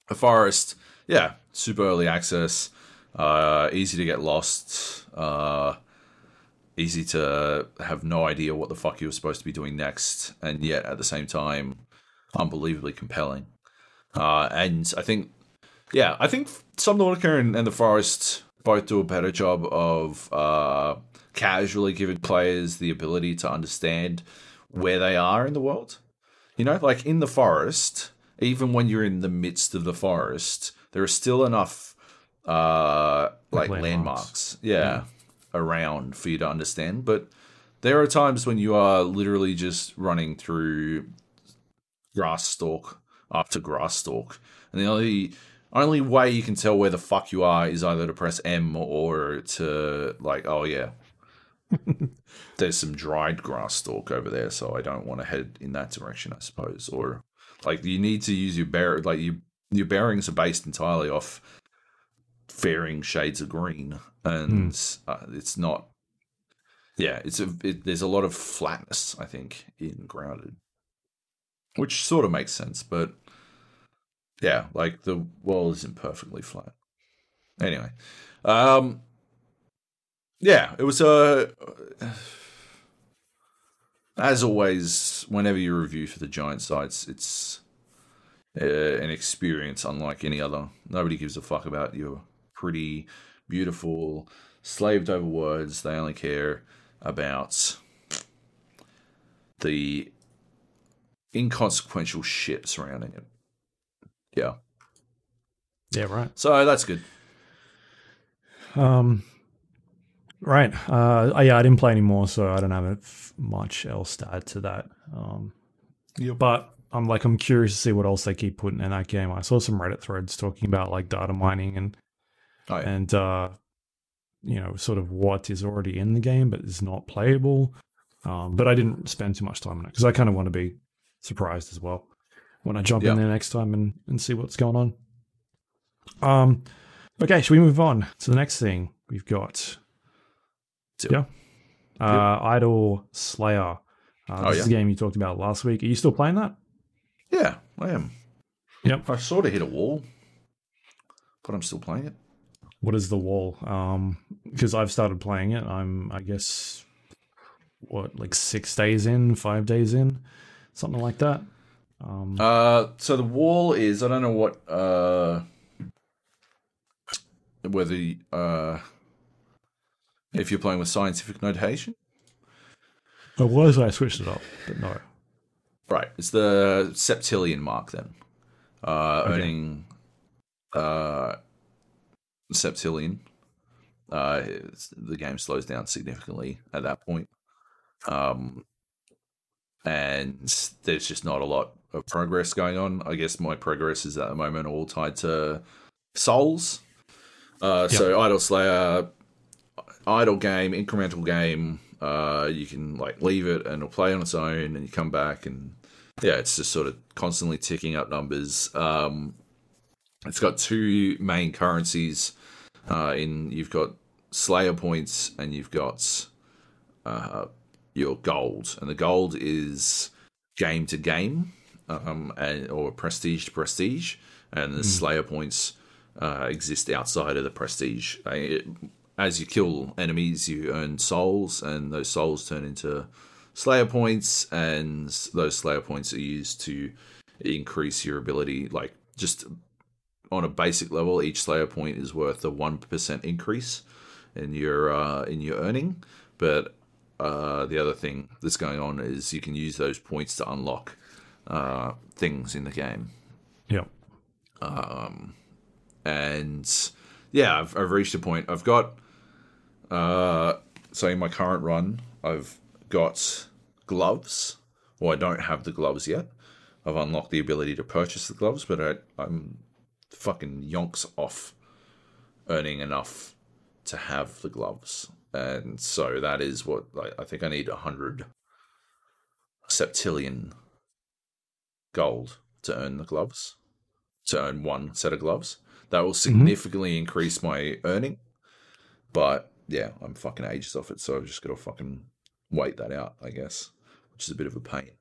A forest, yeah, super early access, uh, easy to get lost, uh, easy to have no idea what the fuck you were supposed to be doing next, and yet at the same time, unbelievably compelling. Uh, and I think, yeah, I think Subnautica and, and the Forest both do a better job of uh, casually giving players the ability to understand where they are in the world. You know, like in the forest, even when you're in the midst of the forest, there are still enough uh, like Like landmarks, landmarks. yeah, around for you to understand. But there are times when you are literally just running through grass stalk after grass stalk, and the only only way you can tell where the fuck you are is either to press M or to like, oh yeah, there's some dried grass stalk over there, so I don't want to head in that direction, I suppose. Or like you need to use your bear like you your bearings are based entirely off varying shades of green, and uh, it's not. Yeah, it's a it, there's a lot of flatness, I think, in grounded, which sort of makes sense, but yeah, like the world isn't perfectly flat. Anyway, um, yeah, it was a. as always, whenever you review for the giant sites, it's uh, an experience unlike any other. Nobody gives a fuck about your pretty, beautiful, slaved over words. They only care about the inconsequential shit surrounding it. Yeah. Yeah, right. So that's good. Um, right. Uh, yeah, I didn't play anymore, so I don't have much else to add to that. Um, Yep. but I'm like, I'm curious to see what else they keep putting in that game. I saw some Reddit threads talking about like data mining and Oh, yeah. and uh, you know, sort of what is already in the game but is not playable. Um, but I didn't spend too much time on it because I kind of want to be surprised as well when I jump Yeah. in there next time and, and see what's going on. Um, okay, should we move on to the next thing we've got? Do Yeah. Uh, Idle Slayer. Uh, Oh, this is a game you talked about last week. Are you still playing that? Yeah, I am. Yep. I sort of hit a wall, but I'm still playing it. What is the wall? Um, because I've started playing it. I'm, I guess, what like six days in, five days in, something like that. Um, Uh, so the wall is I don't know what uh whether uh if you're playing with scientific notation. it was I switched it up, but no. Right, it's the septillion mark then. Uh, Okay. earning uh septillion. Uh, the game slows down significantly at that point. Um, and there's just not a lot of progress going on. I guess my progress is at the moment all tied to souls. Uh, so Idle Slayer, idle game, incremental game. Uh, you can like leave it and it'll play on its own, and you come back and yeah, it's just sort of constantly ticking up numbers. Um, it's got two main currencies. Uh, in you've got Slayer points and you've got uh, your gold, and the gold is game to game, um, and or prestige to prestige, and the Slayer points uh, exist outside of the prestige. Uh, it- as you kill enemies, you earn souls, and those souls turn into Slayer points, and those Slayer points are used to increase your ability. Like just on a basic level, each Slayer point is worth a one percent increase in your uh, in your earning. But uh, the other thing that's going on is you can use those points to unlock uh, things in the game. Yeah. and yeah, I've, I've reached a point. I've got, uh, so in my current run, I've got gloves. Well, I don't have the gloves yet. I've unlocked the ability to purchase the gloves, but I, I'm fucking yonks off earning enough to have the gloves, and so that is what like, I think I need a hundred septillion gold to earn the gloves, to earn one set of gloves. That will significantly increase my earning. But yeah, I'm fucking ages off it, so I've just got to fucking wait that out, I guess, which is a bit of a pain.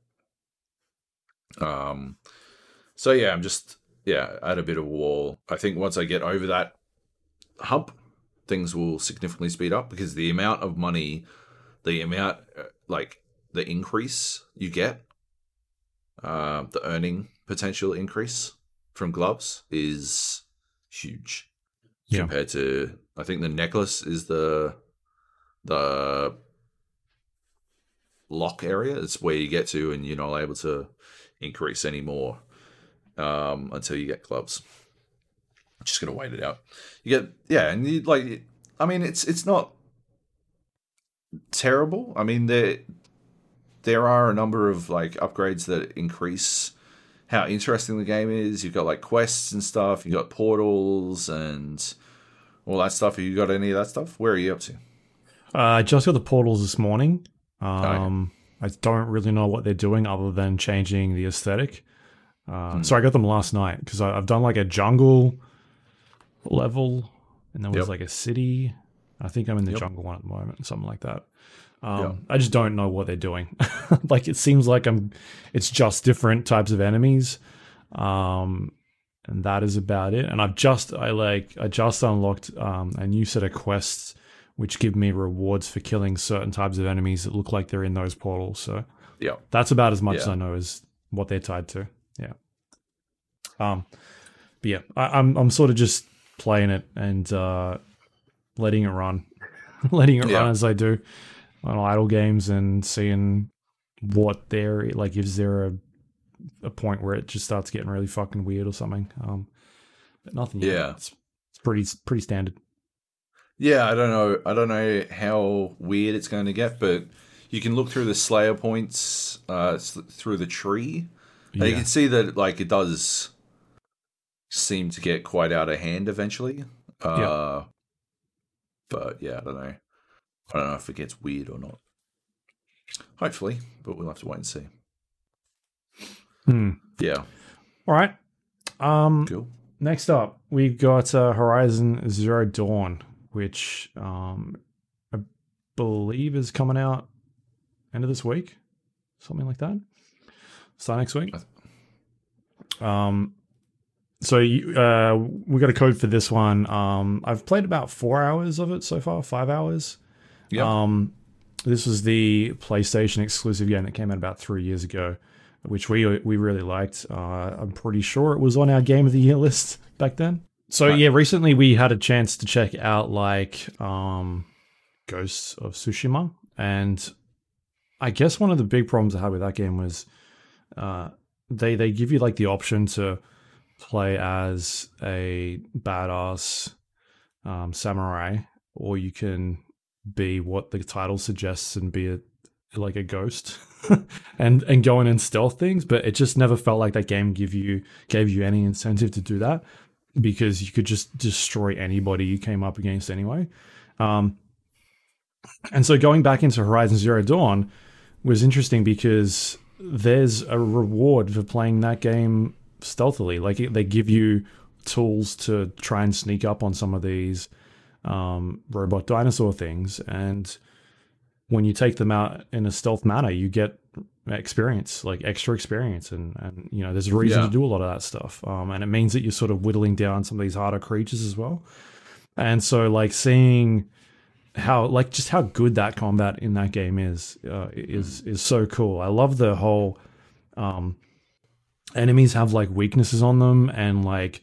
Um, so yeah, I'm just yeah at a bit of a wall. I think once I get over that hump, things will significantly speed up because the amount of money, the amount uh, like the increase you get, uh, the earning potential increase from gloves is huge Yeah. compared to I think the necklace is the the lock area. It's where you get to and you're not able to increase anymore um, until you get gloves. Just gonna wait it out. You get yeah, and you like I mean it's it's not terrible. I mean there there are a number of like upgrades that increase how interesting the game is. You've got like quests and stuff. You've got portals and all that stuff. Have you got any of that stuff? Where are you up to? Uh, I just got the portals this morning. Um, I don't really know what they're doing other than changing the aesthetic. Uh, Hmm. So I got them last night because I've done like a jungle level, and there was Yep. like a city. I think I'm in the Yep. jungle one at the moment, something like that. Um, Yeah. I just don't know what they're doing. like it seems like I'm. It's just different types of enemies, um, and that is about it. And I've just I like I just unlocked um, a new set of quests which give me rewards for killing certain types of enemies that look like they're in those portals. So Yeah. that's about as much as I know as what they're tied to. Yeah. Um, but yeah, I, I'm I'm sort of just playing it and uh, letting it run, letting it Yeah. run as I do on idle games and seeing what there like. Is there a a point where it just starts getting really fucking weird or something? Um, But nothing. Yeah. it's, it's pretty pretty standard. Yeah, I don't know. I don't know how weird it's going to get, but you can look through the Slayer points uh, through the tree, and you can see that like it does seem to get quite out of hand eventually. Uh, But yeah, I don't know. I don't know if it gets weird or not. Hopefully, but we'll have to wait and see. Hmm. Yeah, All right. Um, cool. Next up, we've got uh, Horizon Zero Dawn, which um, I believe is coming out end of this week, something like that. Start next week. Um, so you, uh, we got a code for this one. Um, I've played about four hours of it so far, five hours. Yep. Um, this was the PlayStation exclusive game that came out about three years ago, which we we really liked. Uh, I'm pretty sure it was on our Game of the Year list back then. So Right. yeah, recently we had a chance to check out like um, Ghosts of Tsushima, and I guess one of the big problems I had with that game was uh, they they give you like the option to play as a badass um, samurai, or you can be what the title suggests and be a like a ghost and and go in and stealth things but it just never felt like that game give you gave you any incentive to do that because you could just destroy anybody you came up against anyway. Um and so going back into horizon zero dawn was interesting because there's a reward for playing that game stealthily. Like they give you tools to try and sneak up on some of these um, robot dinosaur things. And when you take them out in a stealth manner, you get experience, like extra experience. And, and you know, there's a reason Yeah. to do a lot of that stuff. Um, and it means that you're sort of whittling down some of these harder creatures as well. And so, like, seeing how, like, just how good that combat in that game is, uh, is, is so cool. I love the whole, um, enemies have like weaknesses on them and like,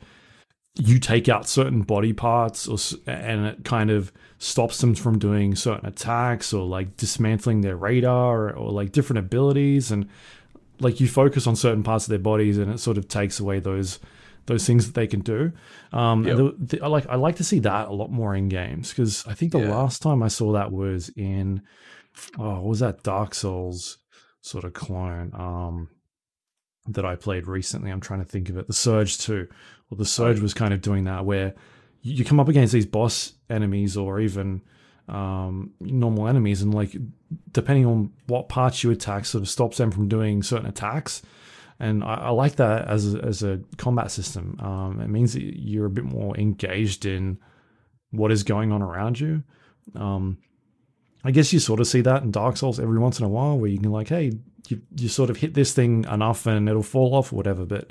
you take out certain body parts or and it kind of stops them from doing certain attacks or like dismantling their radar or, or like different abilities and like you focus on certain parts of their bodies and it sort of takes away those those things that they can do um Yep. the, the, I like I like to see that a lot more in games because I think the Yeah. last time I saw that was in oh what was that Dark Souls sort of clone um that I played recently. I'm trying to think of it. The Surge 2. Well, the Surge was kind of doing that where you come up against these boss enemies or even um, normal enemies, and like depending on what parts you attack, sort of stops them from doing certain attacks. And I, I like that as a, as a combat system. Um, it means that you're a bit more engaged in what is going on around you. Um, I guess you sort of see that in Dark Souls every once in a while, where you can like, hey, you, you sort of hit this thing enough and it'll fall off or whatever. But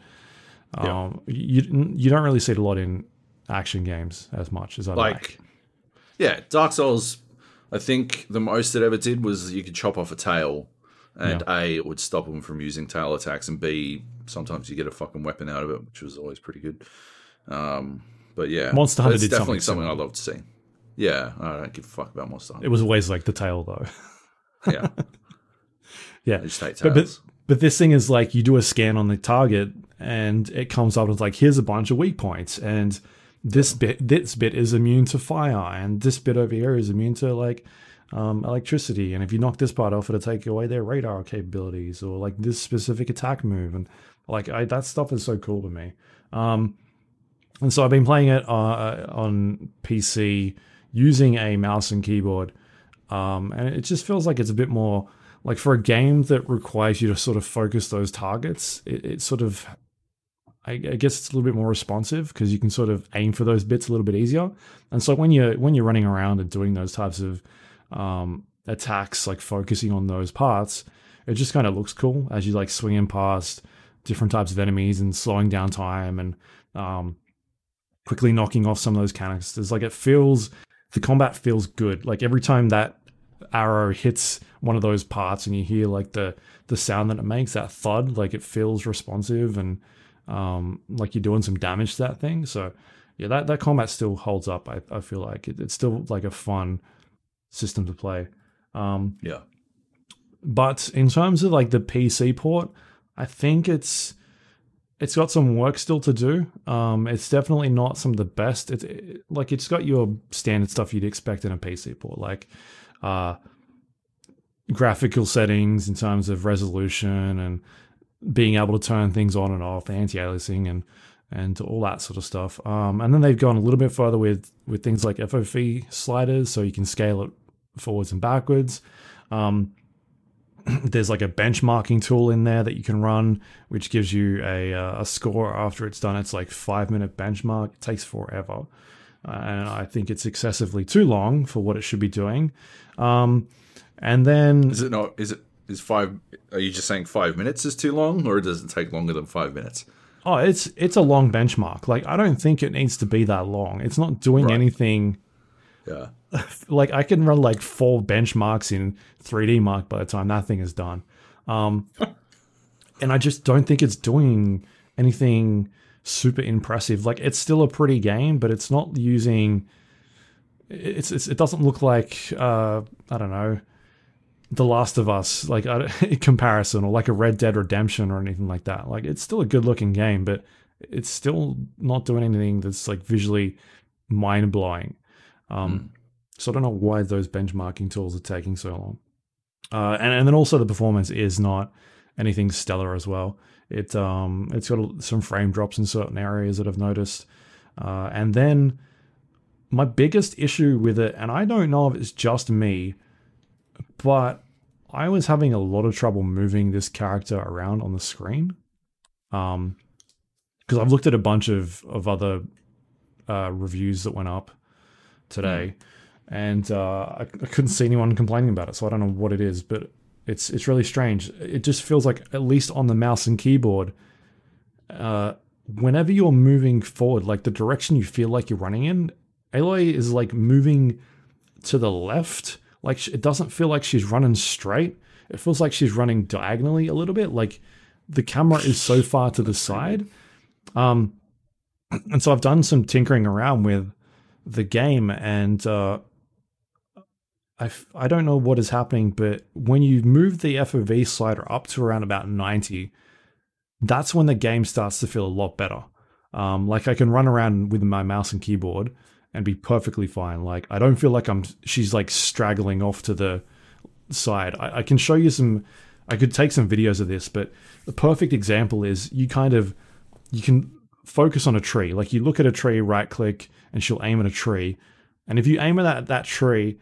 Yeah. um, you you don't really see it a lot in action games as much as I like. Like, yeah, Dark Souls. I think the most it ever did was you could chop off a tail, and a it would stop them from using tail attacks, and b sometimes you get a fucking weapon out of it, which was always pretty good. Um, but yeah, Monster Hunter it's did definitely something something I'd love to see. Yeah, I don't give a fuck about Monster It was always like the tail though. Yeah, yeah, they just take But- but- But this thing is like you do a scan on the target and it comes up with like here's a bunch of weak points and this bit this bit is immune to fire and this bit over here is immune to like um, electricity and if you knock this part off it'll take away their radar capabilities or like this specific attack move and like I, that stuff is so cool to me. Um, and so I've been playing it uh, on PC using a mouse and keyboard um, and it just feels like it's a bit more like for a game that requires you to sort of focus those targets it, it sort of I, guess it's a little bit more responsive because you can sort of aim for those bits a little bit easier. And so when you're when you're running around and doing those types of um, attacks like focusing on those parts it just kind of looks cool as you like swinging past different types of enemies and slowing down time and um, quickly knocking off some of those canisters. Like it feels the combat feels good. Like every time that arrow hits one of those parts and you hear like the the sound that it makes that thud like it feels responsive and um like you're doing some damage to that thing so yeah that that combat still holds up i, I feel like it, it's still like a fun system to play um yeah, but in terms of like the PC port, I think it's it's got some work still to do. Um, it's definitely not some of the best. It's it, like it's got your standard stuff you'd expect in a PC port, like uh, graphical settings in terms of resolution and being able to turn things on and off, anti-aliasing and and all that sort of stuff. Um, and then they've gone a little bit further with with things like FOV sliders, so you can scale it forwards and backwards. Um, there's like a benchmarking tool in there that you can run, which gives you a, uh, a score after it's done. It's like five minute benchmark. It takes forever, uh, and I think it's excessively too long for what it should be doing. Um, and then Is it not? Is it? Is five? Are you just saying five minutes is too long, or does it take longer than five minutes? oh, it's it's a long benchmark. Like I don't think it needs to be that long. It's not doing Right. anything. Yeah. like I can run like four benchmarks in 3D Mark by the time that thing is done. Um, and I just don't think it's doing anything super impressive. Like it's still a pretty game, but it's not using. It's, it's it doesn't look like uh, I don't know, The Last of Us like in comparison, or like a Red Dead Redemption or anything like that. Like it's still a good looking game, but it's still not doing anything that's like visually mind blowing. Um, So I don't know why those benchmarking tools are taking so long. Uh, and and then also the performance is not anything stellar as well. It um it's got a- some frame drops in certain areas that I've noticed. Uh, and then my biggest issue with it, and I don't know if it's just me, but I was having a lot of trouble moving this character around on the screen. Um, because I've looked at a bunch of of other uh, reviews that went up today, and uh, I, I couldn't see anyone complaining about it. So I don't know what it is, but it's it's really strange. It just feels like at least on the mouse and keyboard, uh, whenever you're moving forward, like the direction you feel like you're running in, Aloy is like moving to the left. Like it doesn't feel like she's running straight. It feels like she's running diagonally a little bit. Like the camera is so far to the side. Um, and so I've done some tinkering around with the game, and uh, I f- I don't know what is happening, but when you move the FOV slider up to around about ninety, that's when the game starts to feel a lot better. Um, like I can run around with my mouse and keyboard and be perfectly fine. Like I don't feel like I'm she's like straggling off to the side. I, I can show you some. I could take some videos of this, but the perfect example is you kind of you can focus on a tree. Like you look at a tree, right click, and she'll aim at a tree. And if you aim at that, that tree,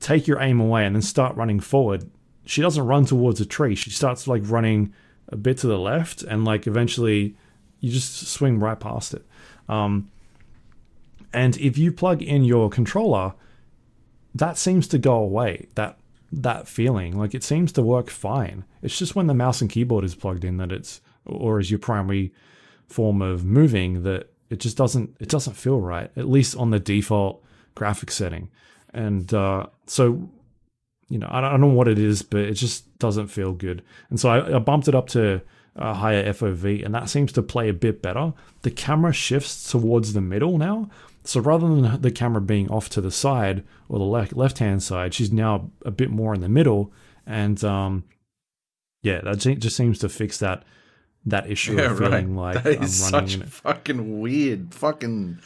take your aim away and then start running forward, she doesn't run towards a tree. She starts like running a bit to the left, and like eventually you just swing right past it. Um, and if you plug in your controller, that seems to go away. That that feeling, like it seems to work fine. It's just when the mouse and keyboard is plugged in that it's, or is your primary form of moving that it just doesn't it doesn't feel right. At least on the default graphic setting, and uh, so you know I don't, know what it is, but it just doesn't feel good. And so I, I bumped it up to a higher FOV, and that seems to play a bit better. The camera shifts towards the middle now. So rather than the camera being off to the side or the left left hand side, she's now a bit more in the middle, and um, yeah, that just seems to fix that that issue Yeah, of right. feeling like that is I'm running such fucking weird, fucking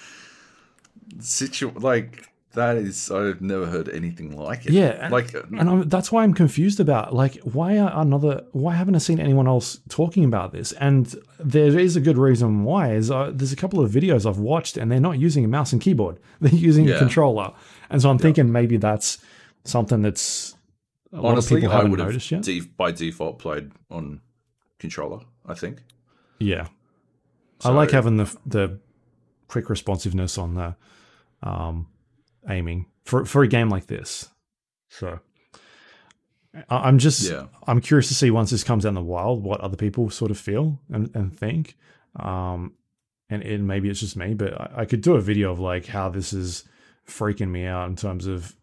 situ. Like that is. I've never heard anything like it. Yeah, and- like and I'm, that's why I'm confused about like why are another why haven't I seen anyone else talking about this? And there is a good reason why. Is uh, there's a couple of videos I've watched and they're not using a mouse and keyboard; they're using a controller. And so I'm thinking maybe that's something that's a lot of honestly, people I would have de- by default played on controller. I think. yeah, I like having the the quick responsiveness on the um, aiming for for a game like this. So I- I'm just Yeah. I'm curious to see once this comes out in the wild what other people sort of feel and, and think. Um, and, and maybe it's just me, but I, I could do a video of like how this is freaking me out in terms of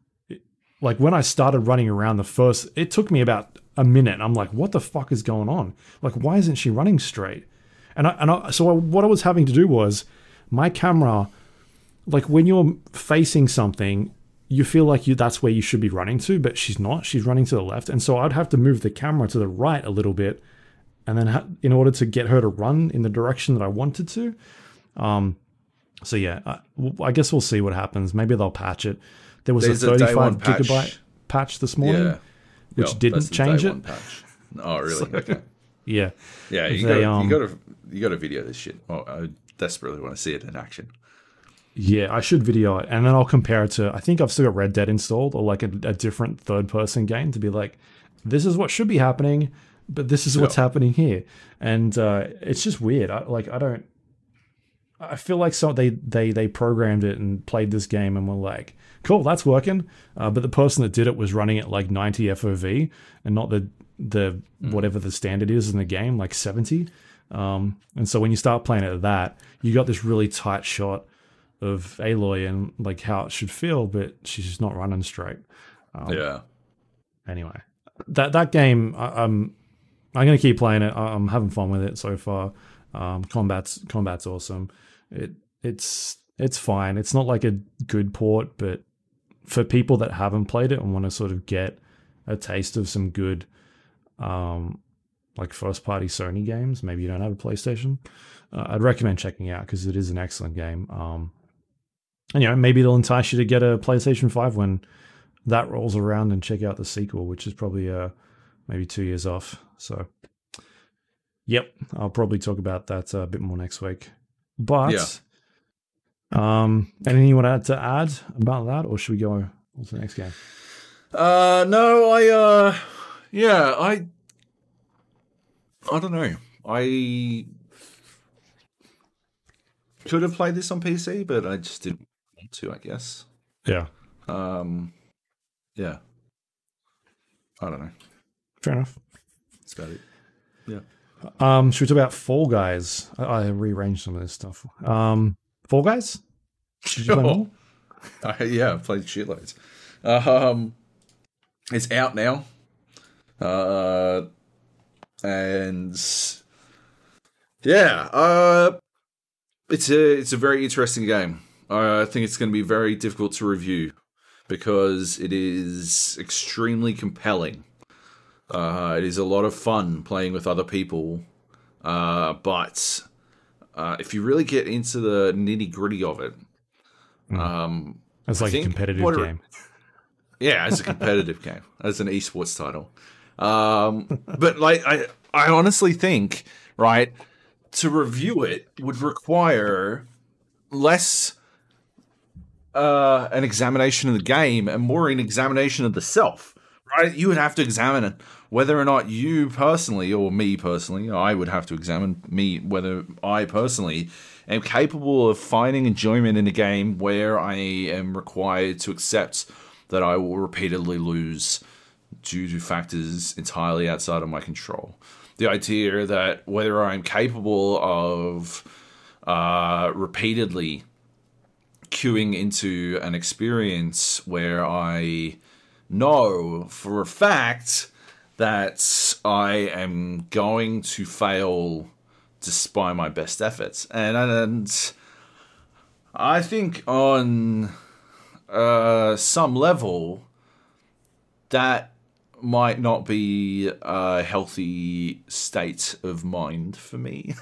like when I started running around the first, it took me about a minute. I'm like, what the fuck is going on? Like, why isn't she running straight? And I, and I, so what I was having to do was my camera, like when you're facing something, you feel like you that's where you should be running to, but she's not. She's running to the left, and so I'd have to move the camera to the right a little bit and then ha- in order to get her to run in the direction that I wanted to. Um, so yeah, I, I guess we'll see what happens. Maybe they'll patch it. There was There's a a 35 one patch. gigabyte patch this morning, Yeah. which didn't change it. patch. Oh, really? okay. Yeah, Yeah, you They, got um, you got to you got to video this shit. Oh, I desperately want to see it in action. Yeah. I should video it, and then I'll compare it to. I think I've still got Red Dead installed, or like a, a different third-person game to be like, this is what should be happening, but this is what's Yeah. happening here, and uh, it's just weird. I, like I don't. I feel like so they they they programmed it and played this game and were like, cool, that's working. Uh, but the person that did it was running it like 90 FOV and not the the whatever the standard is in the game, like 70. Um, and so when you start playing it at that, you got this really tight shot of Aloy and like how it should feel, but she's just not running straight. Um, yeah. Anyway, that that game, I, I'm I'm gonna keep playing it. I- I'm having fun with it so far. Um, combat's combat's awesome. It it's it's fine. It's not like a good port, but for people that haven't played it and want to sort of get a taste of some good, um, like first party Sony games, maybe you don't have a PlayStation. Uh, I'd recommend checking out because it is an excellent game. Um, and you know maybe it'll entice you to get a PlayStation Five when that rolls around and check out the sequel, which is probably uh maybe two years off. So, yep, I'll probably talk about that uh, a bit more next week. But, Yeah. um, anything you want to add about that, or should we go on to the next game? Uh, no, I, uh, yeah, I, I don't know. I could have played this on PC, but I just didn't to, I guess. Yeah, Um, yeah. I don't know. fair enough. That's about it. Yeah. Um, should we talk about Fall Guys? I, I rearranged some of this stuff. Um, Fall Guys. Did you play Sure. I, yeah, I've played shitloads. Um, it's out now. Uh, and yeah, uh, it's a it's a very interesting game. I think it's going to be very difficult to review because it is extremely compelling. Uh, it is a lot of fun playing with other people, uh, but uh, if you really get into the nitty gritty of it, um, It's like a competitive what- game. yeah, as a competitive game, as an esports title. Um, but like, I, I honestly think, right, to review it would require less uh, an examination of the game and more an examination of the self. Right, you would have to examine whether or not you personally, or me personally, I would have to examine me whether I personally am capable of finding enjoyment in a game where I am required to accept that I will repeatedly lose due to factors entirely outside of my control. The idea that whether I'm capable of uh, repeatedly queuing into an experience where I know for a fact that I am going to fail despite my best efforts. And, and I think on uh, some level, that might not be a healthy state of mind for me.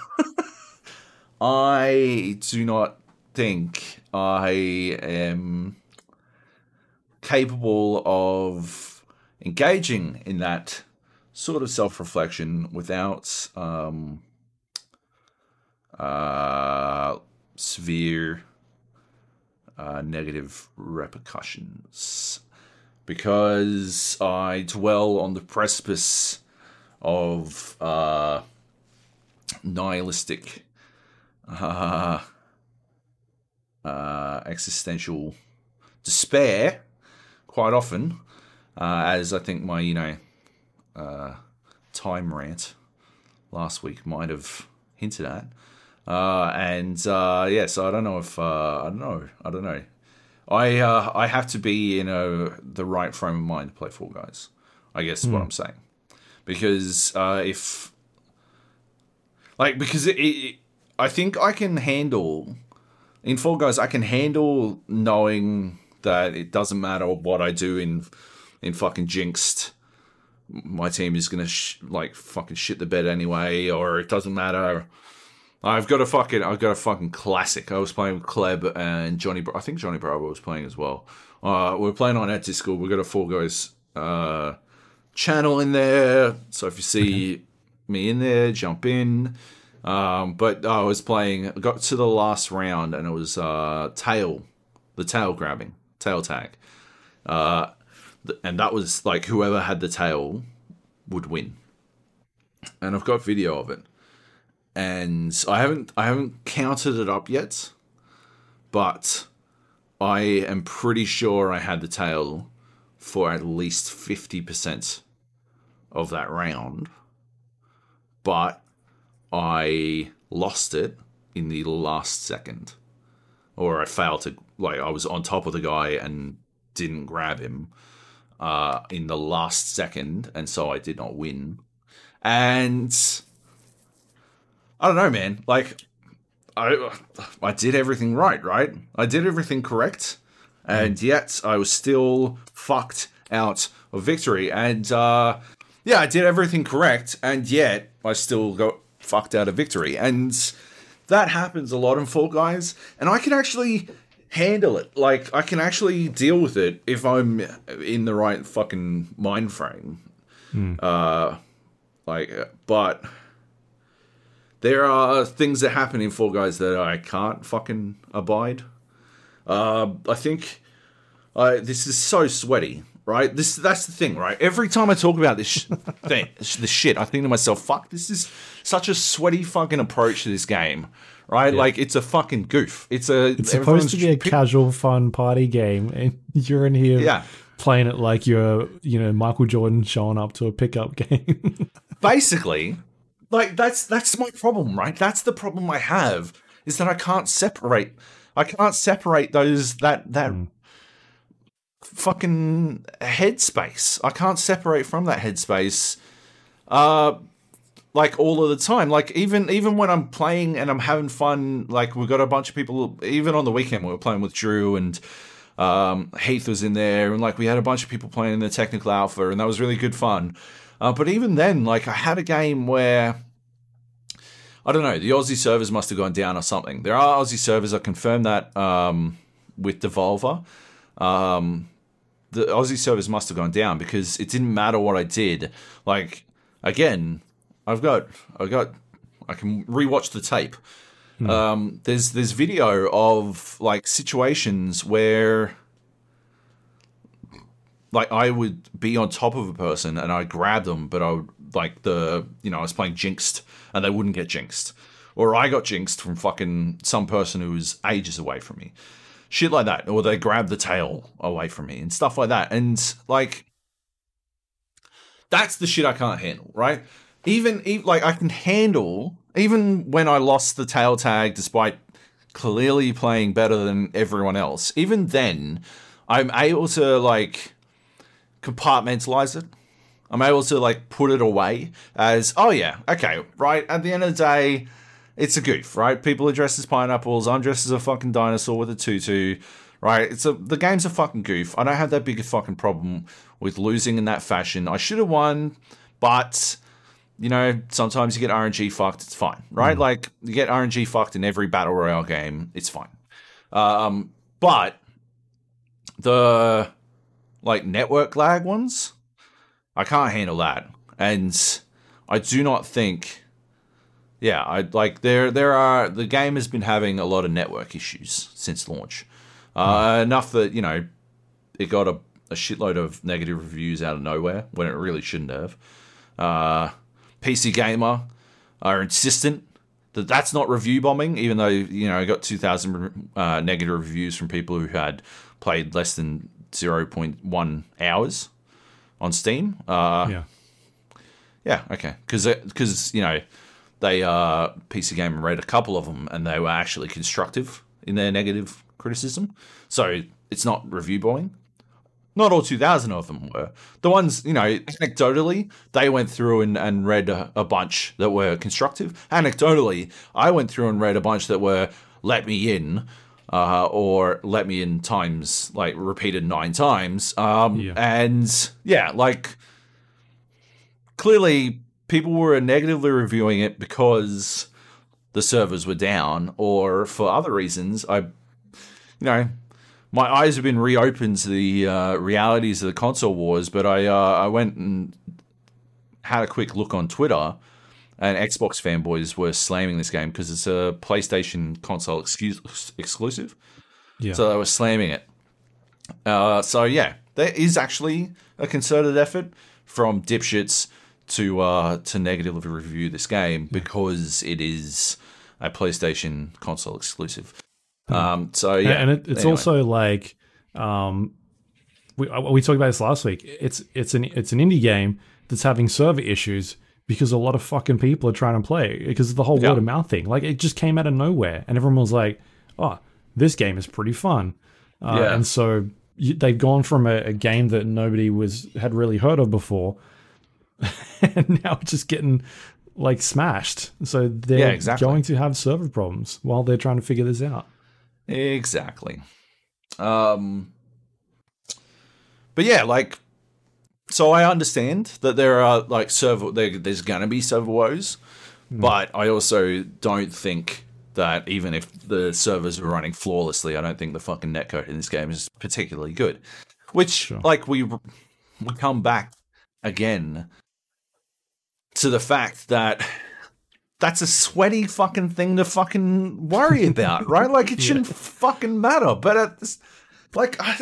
I do not think I am capable of engaging in that sort of self reflection without um, uh, severe uh, negative repercussions. Because I dwell on the precipice of uh, nihilistic, uh, uh, existential despair quite often, uh, as I think my you know uh, time rant last week might have hinted at. Uh, and uh, yeah, so I don't know if uh, I don't know. I don't know. I uh, I have to be in a the right frame of mind to play Fall Guys. I guess is what I'm saying, because uh, if like because it, it, I think I can handle in Fall Guys I can handle knowing that it doesn't matter what I do in in fucking Jinxed my team is gonna sh- like fucking shit the bed anyway, or it doesn't matter. I've got a fucking, I've got a fucking classic. I was playing with Kleb and Johnny. I think Johnny Bravo was playing as well. Uh, we are playing on at Discord. We've got a Fall Guys uh, channel in there. So if you see me in there, jump in. Um, but I was playing, got to the last round, and it was uh, tail, the tail grabbing, tail tag. Uh, and that was like whoever had the tail would win. And I've got video of it. And I haven't I haven't counted it up yet, but I am pretty sure I had the tail for at least 50% of that round. But I lost it in the last second. Or I failed to like I was on top of the guy and didn't grab him uh, in the last second, and so I did not win. And I don't know, man. Like I I did everything right, right? I did everything correct, and yet I was still fucked out of victory. And uh, yeah, I did everything correct, and yet I still got fucked out of victory. And that happens a lot in Fall Guys, and I can actually handle it. Like I can actually deal with it if I'm in the right fucking mind frame. Mm. Uh, like, but there are things that happen in Fall Guys that I can't fucking abide. Uh, I think uh, this is so sweaty, right? This that's the thing, right? Every time I talk about this sh- thing, this shit, I think to myself, "Fuck, this is such a sweaty fucking approach to this game." right? Yeah. Like it's a fucking goof. It's a. It's supposed to be a casual, fun party game, and you're in here, yeah. playing it like you're, you know, Michael Jordan showing up to a pickup game. Basically, like that's that's my problem, right? That's the problem I have is that I can't separate. I can't separate those that that. Mm. Fucking headspace. I can't separate from that headspace. Uh, like all of the time. Like even even when I'm playing and I'm having fun, like we've got a bunch of people. Even on the weekend, we were playing with Drew and um, Heath was in there, and like we had a bunch of people playing in the technical alpha, and that was really good fun. Uh, but even then, like I had a game where I don't know, the Aussie servers must have gone down or something. There are Aussie servers. I confirmed that um, with Devolver. Um, the Aussie servers must have gone down because it didn't matter what I did. Like again, I've got I've got I can rewatch the tape. Hmm. Um, there's there's video of like situations where like I would be on top of a person and I grab them, but I would like the you know I was playing jinxed and they wouldn't get jinxed, or I got jinxed from fucking some person who was ages away from me, shit like that, or they grab the tail away from me and stuff like that, and like that's the shit I can't handle, right? even, even like I can handle even when I lost the tail tag despite clearly playing better than everyone else. Even then, I'm able to like compartmentalize it. I'm able to like put it away as oh yeah, okay, right. At the end of the day, it's a goof, right? People are dressed as pineapples. I'm dressed as a fucking dinosaur with a tutu, right? It's a the game's a fucking goof. I don't have that big a fucking problem with losing in that fashion. I should have won, but you know, sometimes you get RNG fucked. It's fine, right? Mm. Like you get RNG fucked in every battle royale game. It's fine. Um, but the like network lag ones, I can't handle that, and I do not think. Yeah, I like there. There are the game has been having a lot of network issues since launch, uh, mm. enough that you know it got a, a shitload of negative reviews out of nowhere when it really shouldn't have. Uh, PC Gamer are insistent that that's not review bombing, even though you know I got two thousand uh, negative reviews from people who had played less than zero point one hours on Steam. Uh, yeah, yeah, okay, because because you know they uh, PC Gamer read a couple of them and they were actually constructive in their negative criticism, so it's not review bombing. Not all 2,000 of them were. The ones, you know, anecdotally, they went through and, and read a, a bunch that were constructive. Anecdotally, I went through and read a bunch that were let me in. Uh, or let me in times like repeated nine times. Um, yeah. And yeah, like clearly people were negatively reviewing it because the servers were down or for other reasons. I, you know, my eyes have been reopened to the uh, realities of the console wars, but I uh, I went and had a quick look on Twitter, and Xbox fanboys were slamming this game because it's a PlayStation console excuse- exclusive. Yeah. So they were slamming it. Uh, so yeah, there is actually a concerted effort from dipshits to uh, to negatively review this game because it is a PlayStation console exclusive. Um, so yeah, and it, it's anyway. also like um, we uh, we talked about this last week. It's it's an it's an indie game that's having server issues because a lot of fucking people are trying to play it because of the whole Yeah. word of mouth thing. Like it just came out of nowhere, and everyone was like, "Oh, this game is pretty fun," uh, Yeah. and so they've gone from a, a game that nobody was had really heard of before, and now it's just getting like smashed. So they're Yeah, exactly. going to have server problems while they're trying to figure this out. Exactly. Um But yeah, like so I understand that there are like server there, there's gonna be server woes, but I also don't think that even if the servers are running flawlessly, I don't think the fucking netcode in this game is particularly good. Which like we we come back again to the fact that that's a sweaty fucking thing to fucking worry about, right? Like it shouldn't fucking matter. But at this, like, I,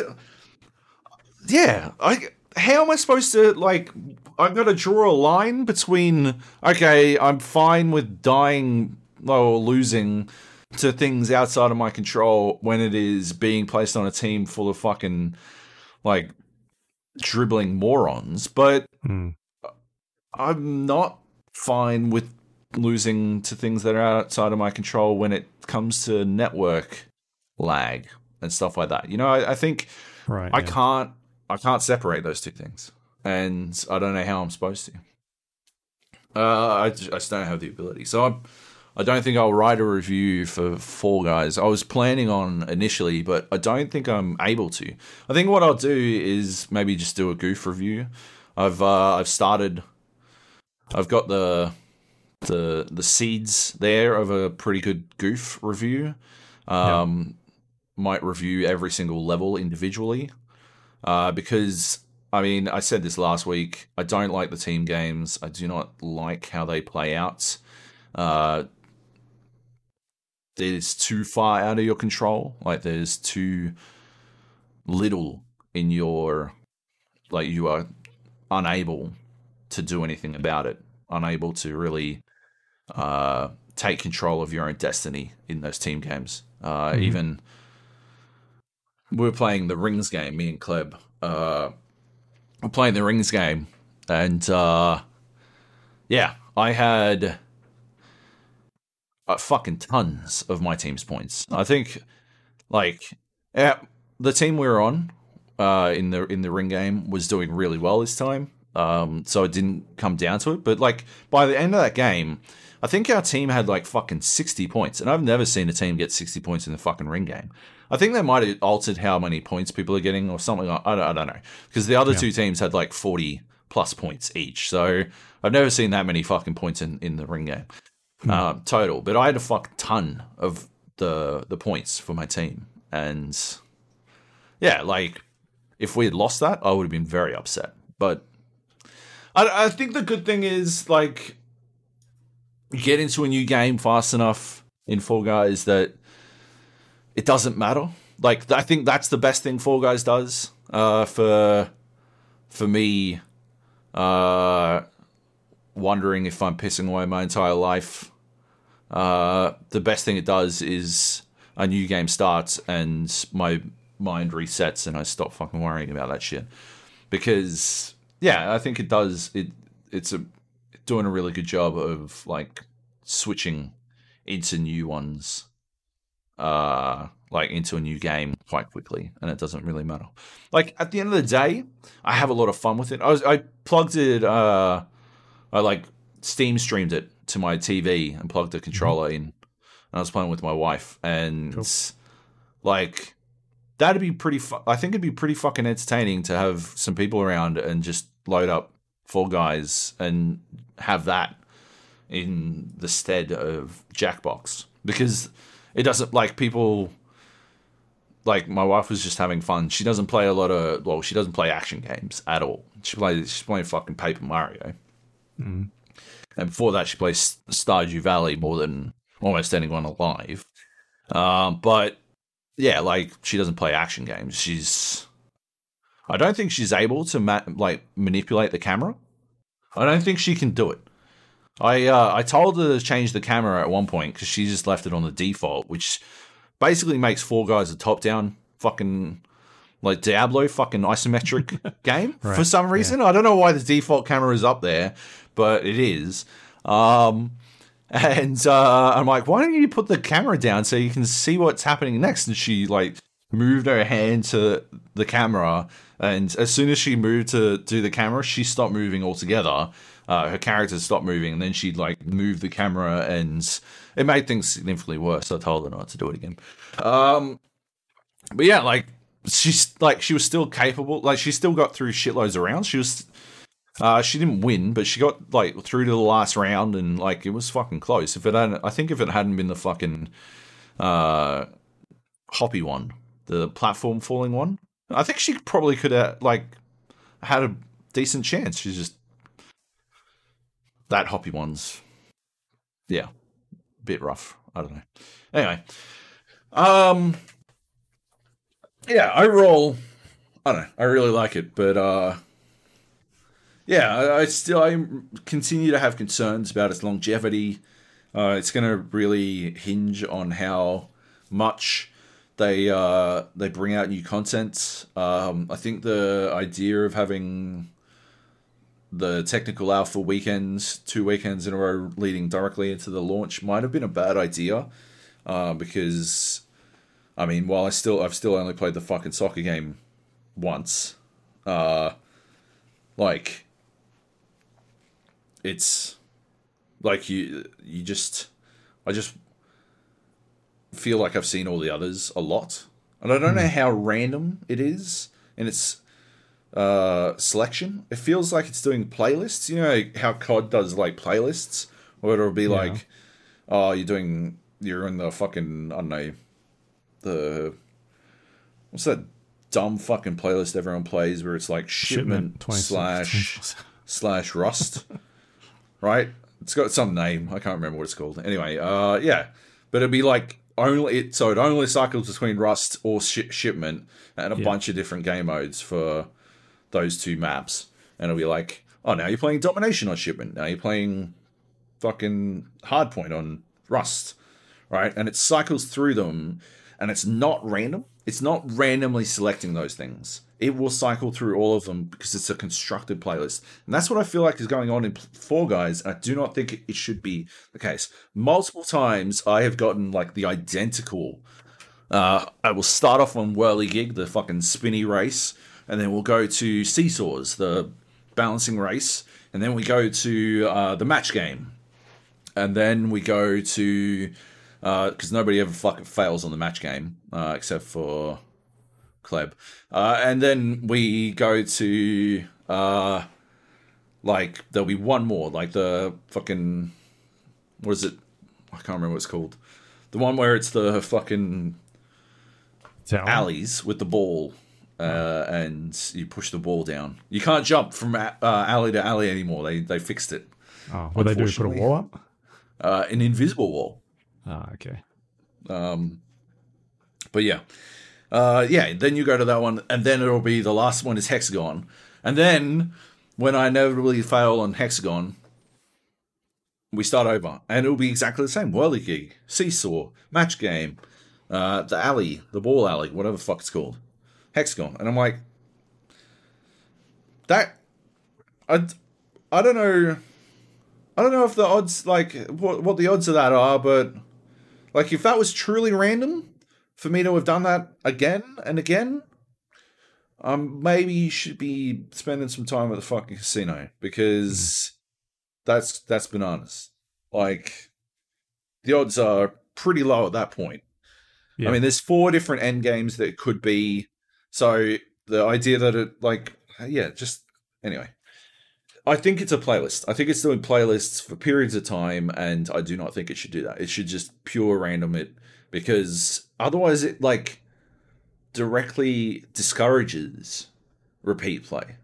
yeah, I how am I supposed to like? I've got to draw a line between okay, I'm fine with dying or losing to things outside of my control when it is being placed on a team full of fucking like dribbling morons, but Hmm. I'm not fine with losing to things that are outside of my control when it comes to network lag and stuff like that. You know, I, I think Right. I yeah. can't I can't separate those two things, and I don't know how I'm supposed to. Uh, I, just, I just don't have the ability, so I'm. I don't think I'll write a review for Fall Guys. I was planning on initially, but I don't think I'm able to. I think what I'll do is maybe just do a goof review. I've uh, I've started. I've got the the the seeds there of a pretty good goof review. Um, Might review every single level individually, uh, because I mean I said this last week. I don't like the team games. I do not like how they play out. Uh, there's too far out of your control. Like there's too little in your like you are unable to do anything about it. Unable to really uh, take control of your own destiny in those team games. Uh, Mhm. Even we were playing the rings game. Me and Kleb. Uh, we're playing the rings game, and uh, yeah, I had uh, fucking tons of my team's points. I think, like, yeah, the team we were on uh, in the in the ring game was doing really well this time. Um, so it didn't come down to it. But like by the end of that game, I think our team had like fucking sixty points, and I've never seen a team get sixty points in the fucking ring game. I think they might have altered how many points people are getting, or something. I don't, I don't know, because the other Yeah. two teams had like forty plus points each. So I've never seen that many fucking points in, in the ring game uh, total. But I had a fuck ton of the the points for my team, and yeah, like if we had lost that, I would have been very upset. But I, I think the good thing is like you get into a new game fast enough in Fall Guys that it doesn't matter. Like I think that's the best thing Fall Guys does uh, for for me. Uh, wondering if I'm pissing away my entire life. Uh, the best thing it does is a new game starts and my mind resets and I stop fucking worrying about that shit. Because yeah, I think it does. It it's a doing a really good job of like switching into new ones, uh, like into a new game quite quickly, and it doesn't really matter. Like at the end of the day, I have a lot of fun with it. I was I plugged it. Uh, I like Steam streamed it to my TV and plugged the controller in. And I was playing with my wife, and Cool. like that'd be pretty. Fu- I think it'd be pretty fucking entertaining to have some people around and just load up Fall Guys and have that in the stead of Jackbox because it doesn't like people like my wife was just having fun. She doesn't play a lot of well, she doesn't play action games at all. She plays she's playing fucking Paper Mario. Mm. And before that, she plays Stardew Valley more than almost anyone alive. Um, but yeah, like she doesn't play action games. She's I don't think she's able to ma- like manipulate the camera. I don't think she can do it. I uh, I told her to change the camera at one point because she just left it on the default, which basically makes Fall Guys a top down fucking like Diablo fucking isometric game Right, for some reason. I don't know why the default camera is up there, but it is. Um, and uh, I'm like, why don't you put the camera down so you can see what's happening next? And she like moved her hand to the camera, and as soon as she moved to do the camera, she stopped moving altogether. Uh, her character stopped moving, and then she'd like move the camera, and it made things significantly worse. I told her not to do it again. Um, but yeah, like she's like she was still capable. Like she still got through shitloads of rounds. She was uh, she didn't win, but she got like through to the last round, and like it was fucking close. If it hadn't, I think if it hadn't been the fucking uh, hoppy one, the platform falling one, I think she probably could have like had a decent chance. She's just that hoppy one's, yeah, bit rough. I don't know. Anyway, um, yeah, overall, I don't know. I really like it, but uh yeah, I, still I continue to have concerns about its longevity. Uh, it's going to really hinge on how much they uh, they bring out new content. Um, I think the idea of having the technical alpha weekends, two weekends in a row leading directly into the launch, might have been a bad idea uh, because, I mean, while I still I've still only played the fucking soccer game once, uh, like it's like you you just I just feel like I've seen all the others a lot. And I don't know how random it is in its uh, selection. It feels like it's doing playlists. You know how COD does like playlists, or it'll be Yeah. like, oh, you're doing you're in the fucking I don't know the what's that dumb fucking playlist everyone plays where it's like shipment, 26 slash slash rust, right? It's got some name. I can't remember what it's called. Anyway, uh, yeah, but it'd be like only it. So it only cycles between rust or shi shipment and a Yeah. bunch of different game modes for those two maps, and it'll be like, oh, now you're playing domination on shipment. Now you're playing fucking hardpoint on rust, right? And it cycles through them, and it's not random. It's not randomly selecting those things. It will cycle through all of them because it's a constructed playlist, and that's what I feel like is going on in Fall Guys. I do not think it should be the case. Multiple times I have gotten like the identical. Uh, I will start off on Whirly Gig, the fucking spinny race, and then we'll go to Seesaws, the balancing race, and then we go to uh, the match game, and then we go to because nobody ever fucking fails on the match game uh, except for Kleb, uh, and then we go to uh, like there'll be one more like the fucking what is it? I can't remember what it's called. The one where it's the fucking Tower? alleys with the ball, uh, and you push the ball down. You can't jump from uh, alley to alley anymore. They they fixed it. Oh, what they do? Put a wall up? Uh, an invisible wall. Ah, okay. Um, but yeah, uh, yeah. Then you go to that one, and then it'll be the last one is hexagon, and then when I inevitably fail on hexagon, we start over, and it'll be exactly the same. Whirly gig, seesaw, match game, uh, the alley, the ball alley, whatever fuck it's called, hexagon, and I'm like, that, I, I don't know. I don't know if the odds like what what the odds of that are, but like if that was truly random for me to have done that again and again, um, maybe you should be spending some time at the fucking casino because that's that's bananas. Like the odds are pretty low at that point. Yeah. I mean, there's four different end games that could be. So the idea that it like yeah, just anyway. I think it's a playlist. I think it's doing playlists for periods of time, and I do not think it should do that. It should just pure random it because otherwise, it like directly discourages repeat play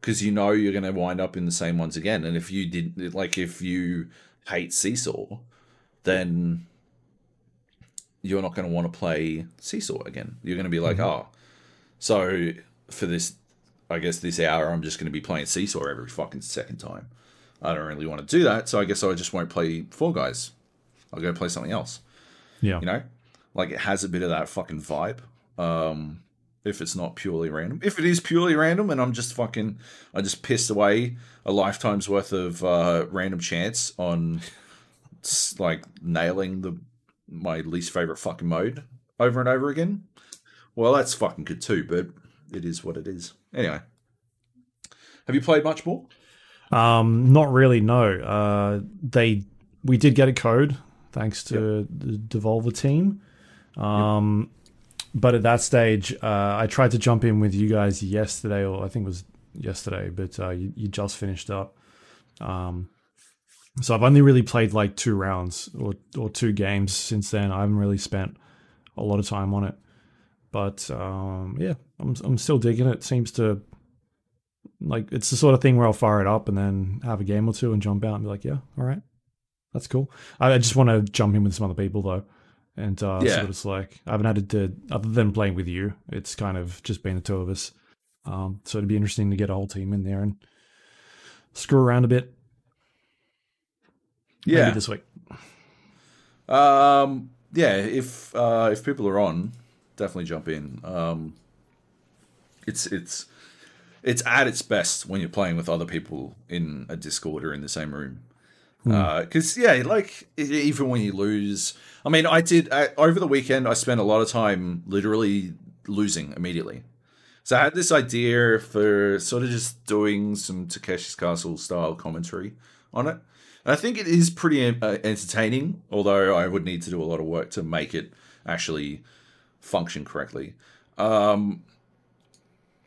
because you know you're going to wind up in the same ones again. And if you did, like, if you hate Seesaw, then you're not going to want to play Seesaw again. You're going to be like, Mhm. oh, so for this, I guess this hour, I'm just going to be playing Seesaw every fucking second time. I don't really want to do that, so I guess I just won't play Fall Guys. I'll go play something else. Yeah. You know, like it has a bit of that fucking vibe. Um, if it's not purely random, if it is purely random, and I'm just fucking, I just pissed away a lifetime's worth of uh, random chance on like nailing the my least favorite fucking mode over and over again. Well, that's fucking good too, but it is what it is. Anyway, have you played much more? Um, not really. No. Uh, they we did get a code thanks to the Devolver team. Um, but at that stage, uh, I tried to jump in with you guys yesterday, or I think it was yesterday, but uh, you, you just finished up. Um, so I've only really played like two rounds or or two games since then. I haven't really spent a lot of time on it, but um, yeah, I'm I'm still digging it. Seems to like it's the sort of thing where I'll fire it up and then have a game or two and jump out and be like, yeah, all right, that's cool. I, I just want to jump in with some other people though, and uh, Yeah. what it's like. I haven't had to other than playing with you. It's kind of just been the two of us. Um, so it'd be interesting to get a whole team in there and screw around a bit. Yeah, Maybe this week. Um, yeah, if uh, if people are on, definitely jump in. Um, it's it's it's at its best when you're playing with other people in a Discord or in the same room. Because yeah, like even when you lose, I mean, I did I, over the weekend. I spent a lot of time literally losing immediately. So I had this idea for sort of just doing some Takeshi's Castle style commentary on it. And I think it is pretty uh, entertaining, although I would need to do a lot of work to make it actually function correctly. Um,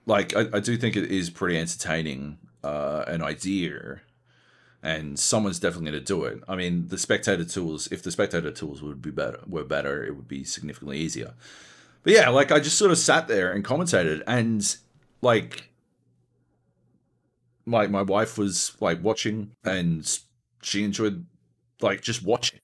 like I, I do think it is pretty entertaining, uh, an idea, and someone's definitely going to do it. I mean, the spectator tools. If the spectator tools would be better, were better, it would be significantly easier. But yeah, like I just sort of sat there and commentated, and like my my wife was like watching, and she enjoyed like just watching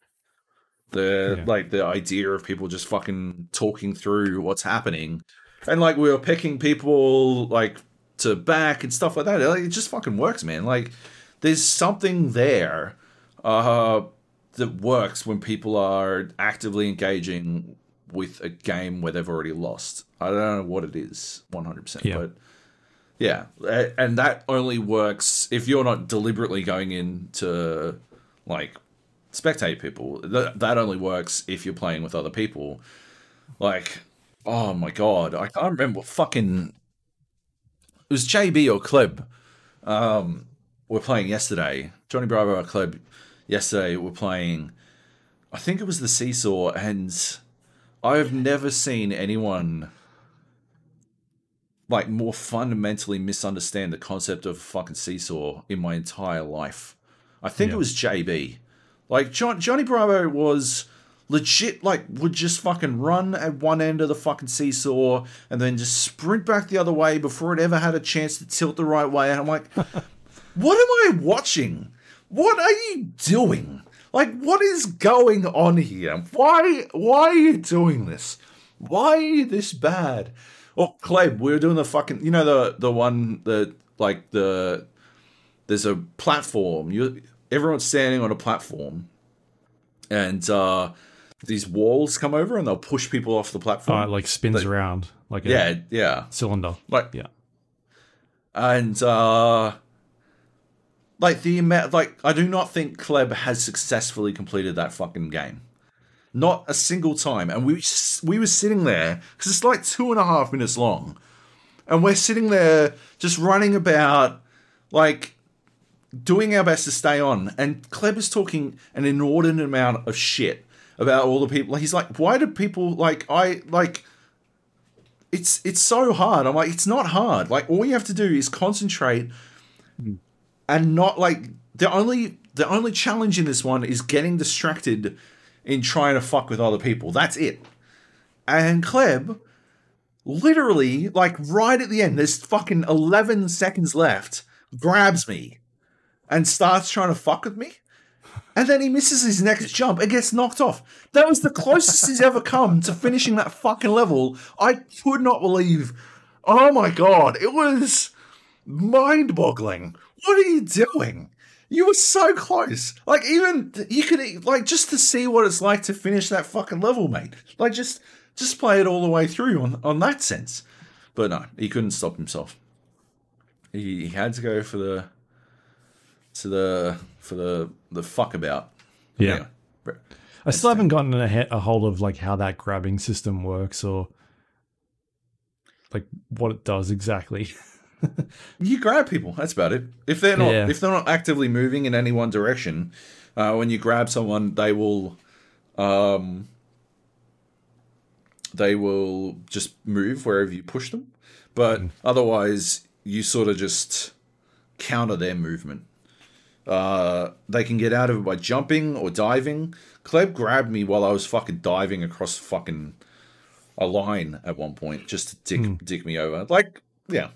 the Yeah. like the idea of people just fucking talking through what's happening, and like we were picking people like to back and stuff like that. Like, it just fucking works, man. Like there's something there uh, that works when people are actively engaging with a game where they've already lost. I don't know what it is, 100%. Yeah. But yeah, and that only works if you're not deliberately going in to like spectate people. That, that only works if you're playing with other people. Like, oh my god, I can't remember what fucking. It was JB or Kleb. Um, we're playing yesterday. Johnny Bravo or Kleb yesterday were playing. I think it was the Seesaw, and I've never seen anyone like more fundamentally misunderstand the concept of fucking seesaw in my entire life. I think Yeah. it was JB. Like John, Johnny Bravo was legit like would just fucking run at one end of the fucking seesaw and then just sprint back the other way before it ever had a chance to tilt the right way and I'm like what am I watching? What are you doing? Like what is going on here? Why why are you doing this? Why are you this bad? Oh, Kleb, we were doing the fucking you know the the one that like the there's a platform. You everyone's standing on a platform and uh these walls come over and they'll push people off the Oh, platform. it like spins around like a yeah, yeah. cylinder. Like Yeah. and uh like the amount like i do not think kleb has successfully completed that fucking game not a single time and we we were sitting there because it's like two and a half minutes long and we're sitting there just running about like doing our best to stay on and kleb is talking an inordinate amount of shit about all the people he's like why do people like i like it's it's so hard. I'm like, it's not hard. Like all you have to do is concentrate and not like the only the only challenge in this one is getting distracted in trying to fuck with other people. That's it. And Kleb, literally, like right at the end, there's fucking 11 seconds left, grabs me and starts trying to fuck with me. And then he misses his next jump and gets knocked off. That was the closest he's ever come to finishing that fucking level. I could not believe. Oh my god, it was mind boggling. What are you doing? You were so close. Like even you could like just to see what it's like to finish that fucking level, mate. Like just just play it all the way through on on that sense. But no, he couldn't stop himself. He, he had to go for the to the for the the fuck about. Yeah. Anyway, I still haven't gotten a, he- a hold of like how that grabbing system works or like what it does exactly. you grab people. That's about it. If they're not Yeah. if they're not actively moving in any one direction, uh, when you grab someone, they will, um, they will just move wherever you push them. But otherwise, you sort of just counter their movement. Uh, they can get out of it by jumping or diving. Kleb grabbed me while I was fucking diving across fucking a line at one point just to dick dick me over. Like, yeah.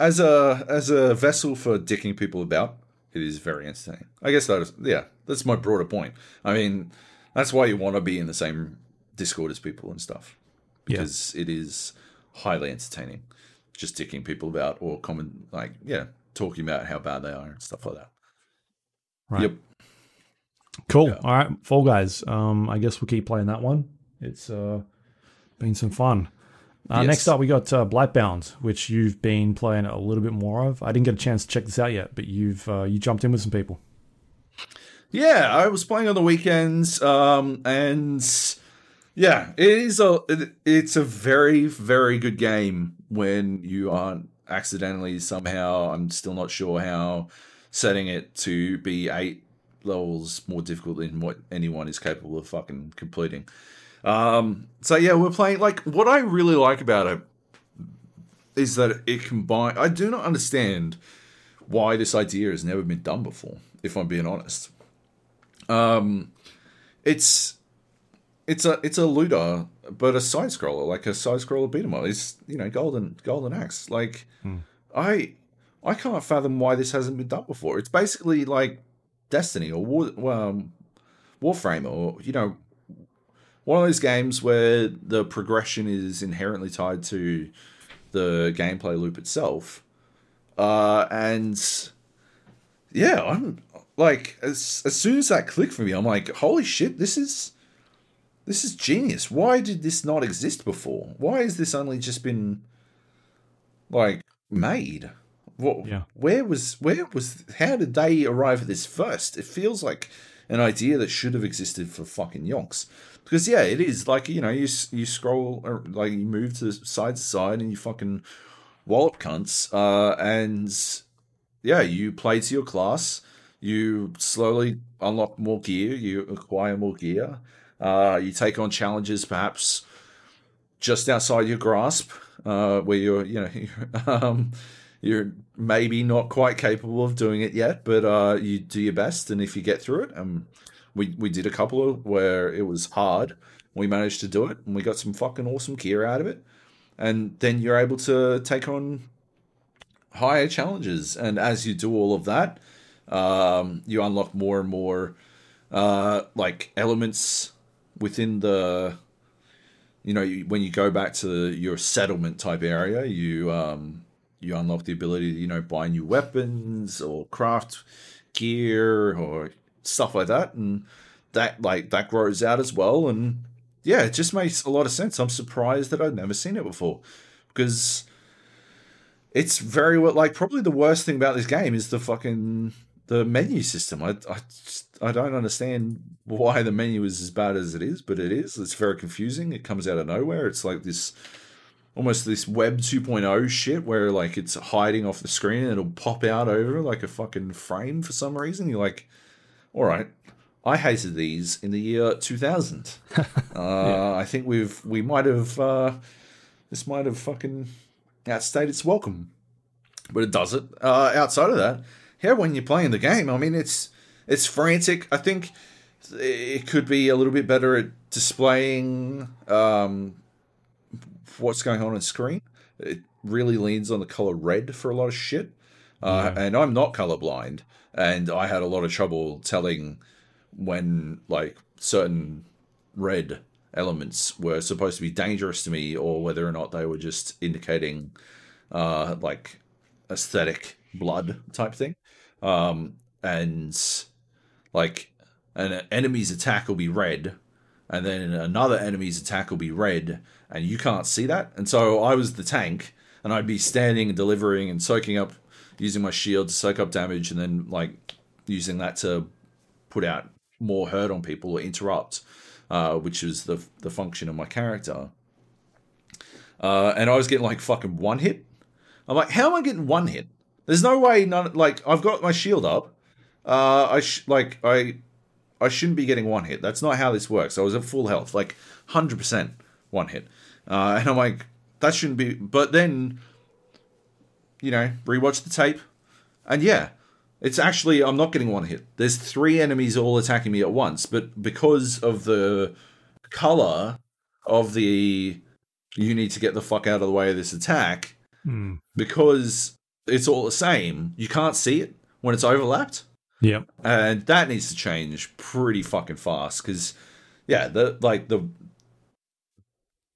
As a as a vessel for dicking people about, it is very entertaining. I guess that is yeah, that's my broader point. I mean, that's why you want to be in the same Discord as people and stuff. Yeah. Because it is highly entertaining. Just dicking people about or comment like, yeah, talking about how bad they are and stuff like that. Right. Yep. Cool. Yeah. All right, Fall Guys. Um, I guess we'll keep playing that one. It's uh, been some fun. Uh, Yes. Next up, we got uh, Blightbound, which you've been playing a little bit more of. I didn't get a chance to check this out yet, but you've uh, you jumped in with some people. Yeah, I was playing on the weekends, um, and yeah, it is a it, it's a very very good game when you aren't accidentally somehow. I'm still not sure how setting it to be eight levels more difficult than what anyone is capable of fucking completing. Um, so yeah, we're playing like what I really like about it is that it combine. I do not understand why this idea has never been done before. If I'm being honest, um, it's it's a it's a looter, but a side scroller, like a side scroller beat 'em up. is you know golden golden axe. Like I I can't fathom why this hasn't been done before. It's basically like Destiny or War, um, Warframe or you know one of those games where the progression is inherently tied to the gameplay loop itself. Uh, and yeah, I'm like as as soon as that clicked for me, I'm like, holy shit, this is this is genius. Why did this not exist before? Why has this only just been like made? What? Yeah. Where was where was how did they arrive at this first? It feels like an idea that should have existed for fucking yonks. Because yeah, it is like you know you you scroll or, like you move to side to side and you fucking wallop cunts uh, and yeah you play to your class. You slowly unlock more gear. You acquire more gear. Uh, you take on challenges perhaps just outside your grasp, uh, where you're you know um, you're maybe not quite capable of doing it yet, but uh, you do your best, and if you get through it, um, we we did a couple of where it was hard. We managed to do it, and we got some fucking awesome gear out of it. And then you're able to take on higher challenges, and as you do all of that, um, you unlock more and more uh, like elements within the you know when you go back to your settlement type area you um you unlock the ability to you know buy new weapons or craft gear or stuff like that. And that like that grows out as well. And yeah it just makes a lot of sense. I'm surprised that i've never seen it before. Because it's very well like probably the worst thing about this game is the fucking the menu system. I i i don't understand why the menu is as bad as it is but it is. It's very confusing. It comes out of nowhere. It's like this almost this web 2.0 shit where like it's hiding off the screen and it'll pop out over like a fucking frame for some reason. You're like all right. I hated these in the year 2000 uh, i think we've we might have uh, this might have fucking outstayed its welcome. But it does it. Uh, outside of that, yeah, when you're playing the game, I mean, it's it's frantic. I think it could be a little bit better at displaying um, what's going on on screen. It really leans on the color red for a lot of shit. Uh, Yeah. And I'm not colorblind, and I had a lot of trouble telling when like certain red elements were supposed to be dangerous to me, or whether or not they were just indicating uh, like aesthetic blood type thing. Um, and like an enemy's attack will be red, and then another enemy's attack will be red, and you can't see that. And so I was the tank, and I'd be standing and delivering and soaking up, using my shield to soak up damage, and then like using that to put out more hurt on people or interrupt, uh, which was the the function of my character. Uh, and I was getting like fucking one hit. I'm like, how am I getting one hit? There's no way. None like I've got my shield up. Uh, I sh- like I I shouldn't be getting one hit. That's not how this works. I was at full health, like hundred percent one hit, uh, and I'm like, that shouldn't be. But then, you know, rewatch the tape, and yeah, it's actually I'm not getting one hit. There's three enemies all attacking me at once, but because of the color of the you need to get the fuck out of the way of this attack, Mm. because it's all the same, you can't see it when it's overlapped. Yep. and that needs to change pretty fucking fast because yeah the like the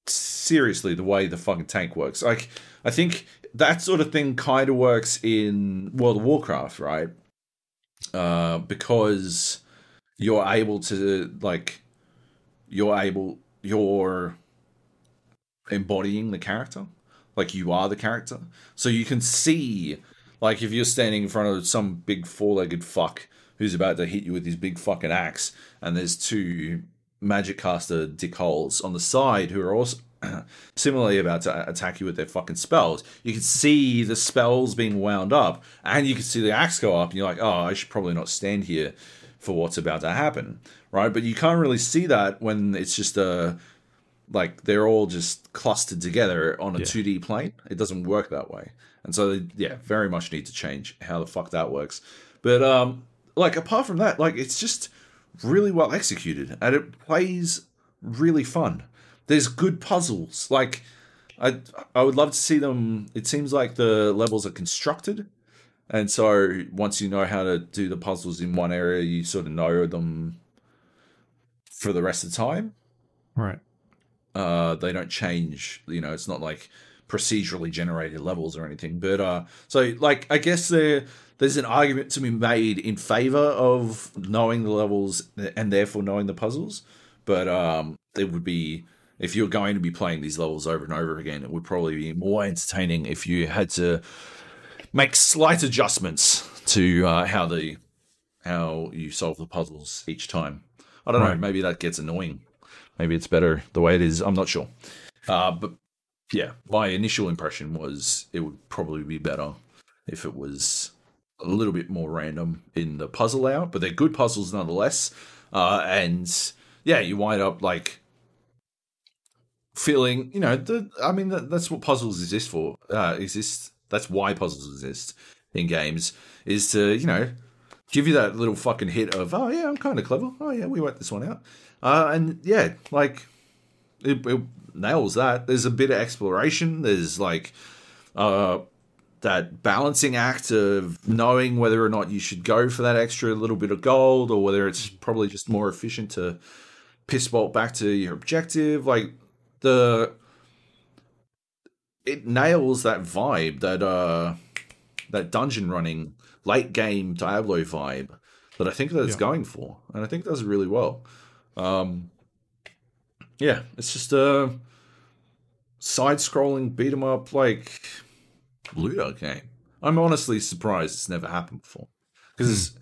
seriously the way the fucking tank works. Like i think that sort of thing kind of works in world of warcraft right? Uh because you're able to like you're able you're embodying the character like you are the character so you can see like if you're standing in front of some big four-legged fuck who's about to hit you with his big fucking axe, and there's two magic caster dickholes on the side who are also similarly about to attack you with their fucking spells. You can see the spells being wound up, and you can see the axe go up, and you're like, oh, I should probably not stand here for what's about to happen, right? But you can't really see that when it's just a like they're all just clustered together on a Yeah. 2D plane. It doesn't work that way. And so they, yeah, very much need to change how the fuck that works. But um like apart from that, like it's just really well executed and it plays really fun. There's good puzzles. Like I I would love to see them it seems like the levels are constructed and so once you know how to do the puzzles in one area, you sort of know them for the rest of the time Right. Uh they don't change you know it's not like procedurally generated levels or anything but uh so like i guess there there's an argument to be made in favor of knowing the levels and therefore knowing the puzzles but um it would be if you're going to be playing these levels over and over again it would probably be more entertaining if you had to make slight adjustments to uh, how the how you solve the puzzles each time. I don't know maybe that gets annoying maybe it's better the way it is. I'm not sure. Uh, but yeah, my initial impression was it would probably be better if it was a little bit more random in the puzzle layout, but they're good puzzles nonetheless. Uh, and yeah, you wind up like feeling, you know, the, I mean, that, that's what puzzles exist for. Uh, exist. That's why puzzles exist in games is to, you know, give you that little fucking hit of, oh yeah, I'm kind of clever. Oh yeah, we worked this one out. Uh, and yeah, like it, it nails that. There's a bit of exploration. There's like uh, that balancing act of knowing whether or not you should go for that extra little bit of gold or whether it's probably just more efficient to piss bolt back to your objective. Like the it nails that vibe that uh that dungeon running late game Diablo vibe that I think that it's Yeah. going for, and I think it does really well. Um, yeah, it's just a side-scrolling beat 'em up like looter game. I'm honestly surprised it's never happened before because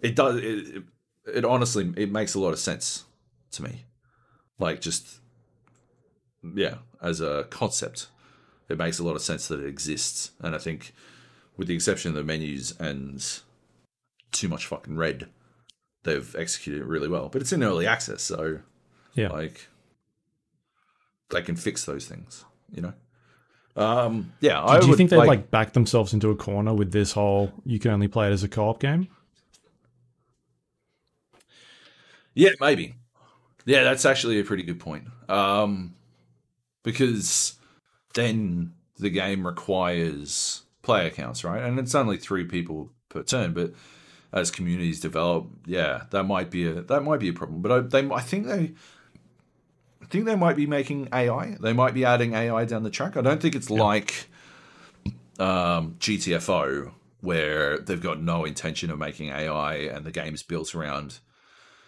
it does. It, it, it honestly it makes a lot of sense to me. Like just yeah, as a concept, it makes a lot of sense that it exists, and I think with the exception of the menus and too much fucking red, they've executed it really well. But it's in early access, so Yeah. like they can fix those things, you know. Um, yeah, Do, I do you would, think they've like, backed themselves into a corner with this whole you can only play it as a co-op game? Yeah, maybe. Yeah, that's actually a pretty good point. Um, because then the game requires player counts, right? And it's only three people per turn, but as communities develop, yeah, that might be a that might be a problem. But I, they, I think they, I think they might be making AI. They might be adding AI down the track. I don't think it's like um, GTFO where they've got no intention of making AI, and the game's built around,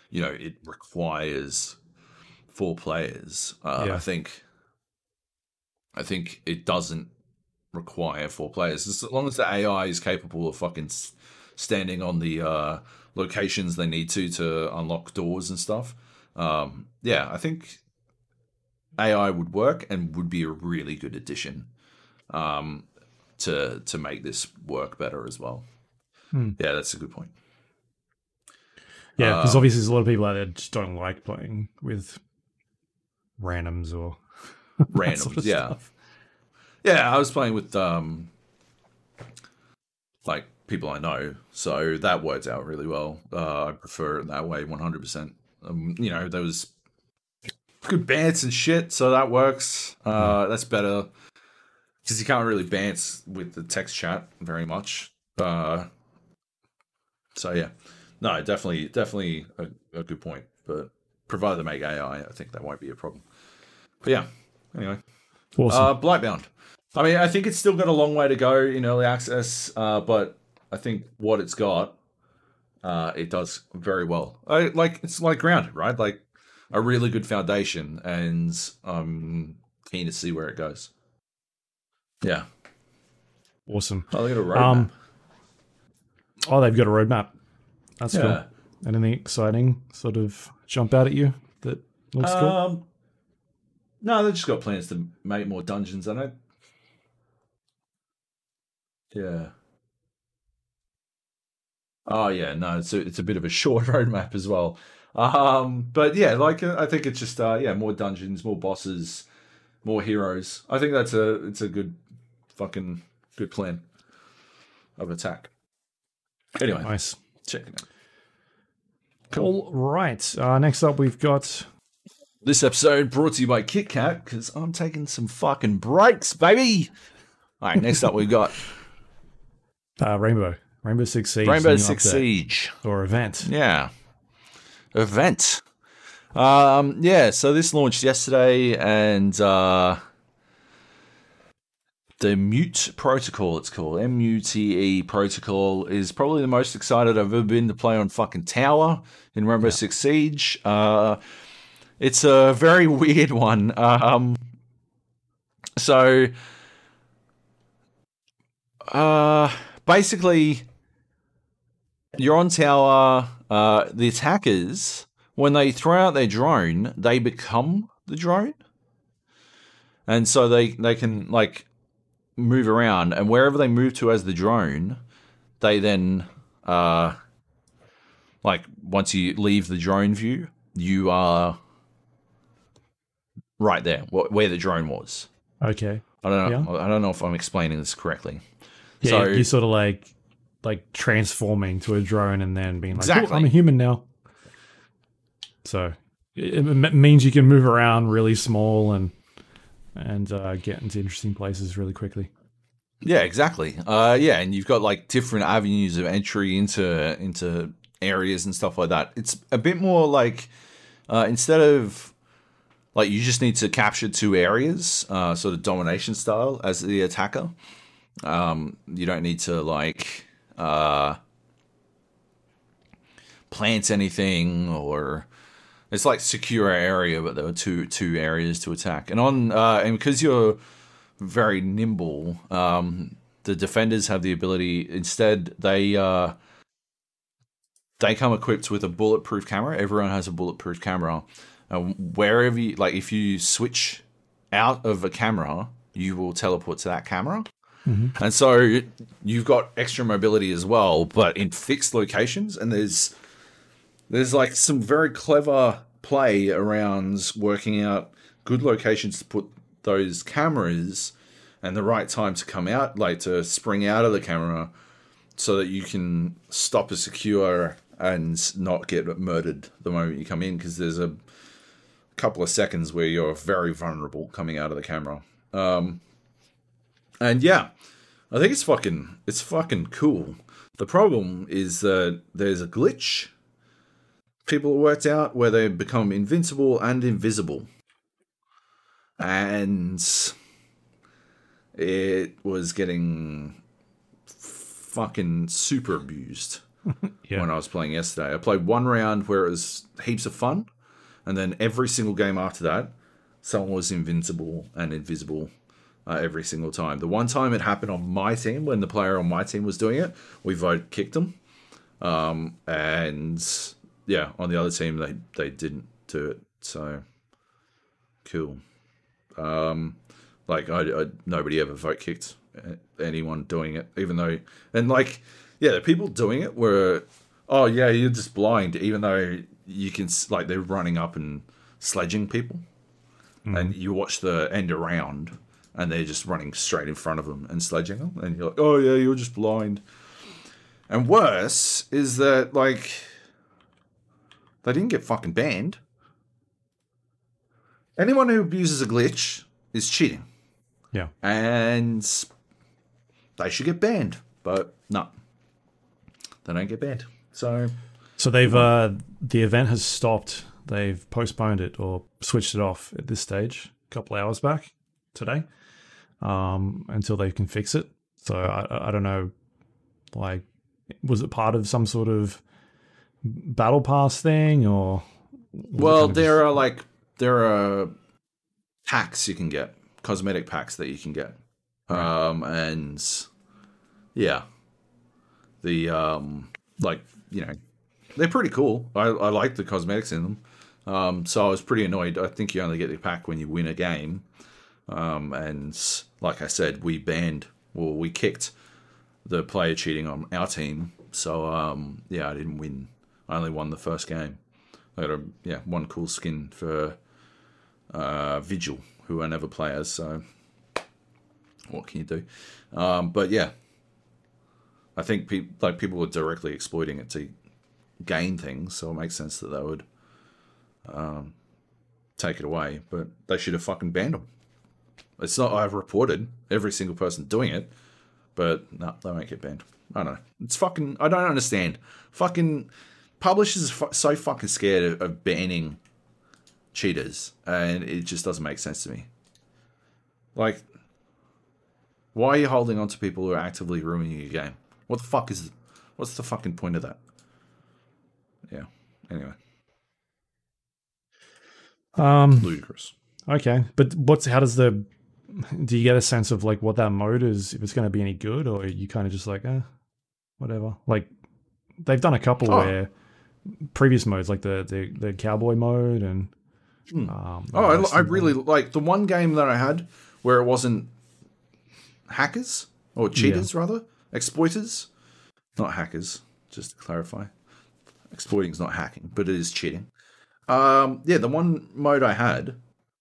you know, it requires four players. Uh, Yeah. I think, I think it doesn't require four players as long as the AI is capable of fucking standing on the uh, locations they need to to unlock doors and stuff. Um, yeah, I think AI would work and would be a really good addition um, to to make this work better as well. Hmm. Yeah, that's a good point. Yeah, because Um, obviously there's a lot of people out there just don't like playing with randoms or Randoms, sort of yeah. stuff. Yeah, I was playing with um like people I know, so that worked out really well. Uh, I prefer it that way, one hundred percent. Um, you know, there was good bants and shit, so that works. Uh, that's better because you can't really bant with the text chat very much. Uh, so yeah, no, definitely, definitely a, a good point. But provided they make AI, I think that won't be a problem. But yeah, anyway. Awesome. Uh, Blightbound. I mean, I think it's still got a long way to go in early access, uh, but I think what it's got, uh, it does very well. I, like it's like grounded, right? Like a really good foundation, and I'm keen to see where it goes. Yeah, awesome. oh, they got a roadmap. Um, oh, they've got a roadmap. That's yeah. cool. Anything exciting sort of jump out at you that looks cool? Um, no, they've just got plans to make more dungeons. I know. Yeah. Oh yeah, no, it's a it's a bit of a short roadmap as well. Um, but yeah, like uh, I think it's just uh, yeah, more dungeons, more bosses, more heroes. I think that's a it's a good fucking good plan of attack. Anyway, Nice. check it out. All right. Uh, next up, we've got This episode brought to you by Kit Kat because I'm taking some fucking breaks, baby. All right, next up we've got uh, Rainbow. Rainbow Six Siege. Rainbow Six Siege. Or event. Yeah, event. Um, yeah, so this launched yesterday, and uh, the Mute Protocol, it's called M U T E Protocol, is probably the most excited I've ever been to play on fucking Tower in Rainbow Six Siege. Uh, it's a very weird one. Um, so, uh, basically, you're on tower. Uh, the attackers, when they throw out their drone, they become the drone, and so they they can like move around, and wherever they move to as the drone, they then uh, like once you leave the drone view, you are right there where the drone was. Okay. I don't know. I don't know if I'm explaining this correctly. Yeah, So- you're sort of like like transforming to a drone and then being like, Exactly. "Oh, I'm a human now. So it, it means you can move around really small and and uh, get into interesting places really quickly. Yeah, exactly. Uh, yeah, and you've got like different avenues of entry into into areas and stuff like that. It's a bit more like uh, instead of like you just need to capture two areas, uh, sort of domination style as the attacker. Um, you don't need to like uh, plant anything or it's like secure area, but there were two two areas to attack. And on uh, and because you're very nimble. Um, the defenders have the ability. Instead, they uh, they come equipped with a bulletproof camera. Everyone has a bulletproof camera. Wherever you like, if you switch out of a camera, you will teleport to that camera. And so you've got extra mobility as well, but in fixed locations. And there's there's like some very clever play around working out good locations to put those cameras and the right time to come out, like to spring out of the camera, so that you can stop a secure and not get murdered the moment you come in, because there's a couple of seconds where you're very vulnerable coming out of the camera. Um, and yeah, I think it's fucking it's fucking cool. The problem is that there's a glitch people worked out where they become invincible and invisible. And it was getting fucking super abused Yeah. when I was playing yesterday. I played one round where it was heaps of fun, and then every single game after that, someone was invincible and invisible uh, every single time. The one time it happened on my team, when the player on my team was doing it, we vote kicked them. Um, and yeah, on the other team, they, they didn't do it. So cool. Um, like I, I nobody ever vote kicked anyone doing it, even though and like yeah, the people doing it were oh yeah, you're just blind, even though you can like they're running up and sledging people, and you watch the end around, and they're just running straight in front of them and sledging them, and you're like oh yeah, you're just blind. And worse is that like they didn't get fucking banned. Anyone who abuses a glitch is cheating Yeah. and they should get banned. But no, they don't get banned. So So they've uh, the event has stopped. They've postponed it or switched it off at this stage a couple hours back today um, until they can fix it. So I, I don't know, like, was it part of some sort of battle pass thing or? well, there are like there are packs you can get, cosmetic packs that you can get, um, and yeah, the um, like you know, they're pretty cool. I, I like the cosmetics in them. Um, so I was pretty annoyed. I think you only get the pack when you win a game. Um, and like I said, we banned, well, we kicked the player cheating on our team. So um, yeah, I didn't win. I only won the first game. I got a yeah one cool skin for uh, Vigil, who I never play as. So what can you do? Um, but yeah, I think pe- like people were directly exploiting it to gain things, so it makes sense that they would um, take it away. But they should have fucking banned them. It's not I've reported every single person doing it, but no, they won't get banned. I don't know. It's fucking. I don't understand. Fucking publishers are fu- so fucking scared of, of banning cheaters, and it just doesn't make sense to me. Like, why are you holding on to people who are actively ruining your game? What the fuck is? What's the fucking point of that? Yeah. Anyway, Um, ludicrous. okay, but what's how does the do you get a sense of like what that mode is if it's going to be any good or are you kind of just like eh, whatever like they've done a couple Oh. where previous modes like the the, the cowboy mode and Hmm. um, Oh, I, I really like the one game that I had where it wasn't hackers or cheaters, rather exploiters, not hackers. Just to clarify, exploiting is not hacking, but it is cheating. Um, yeah, the one mode I had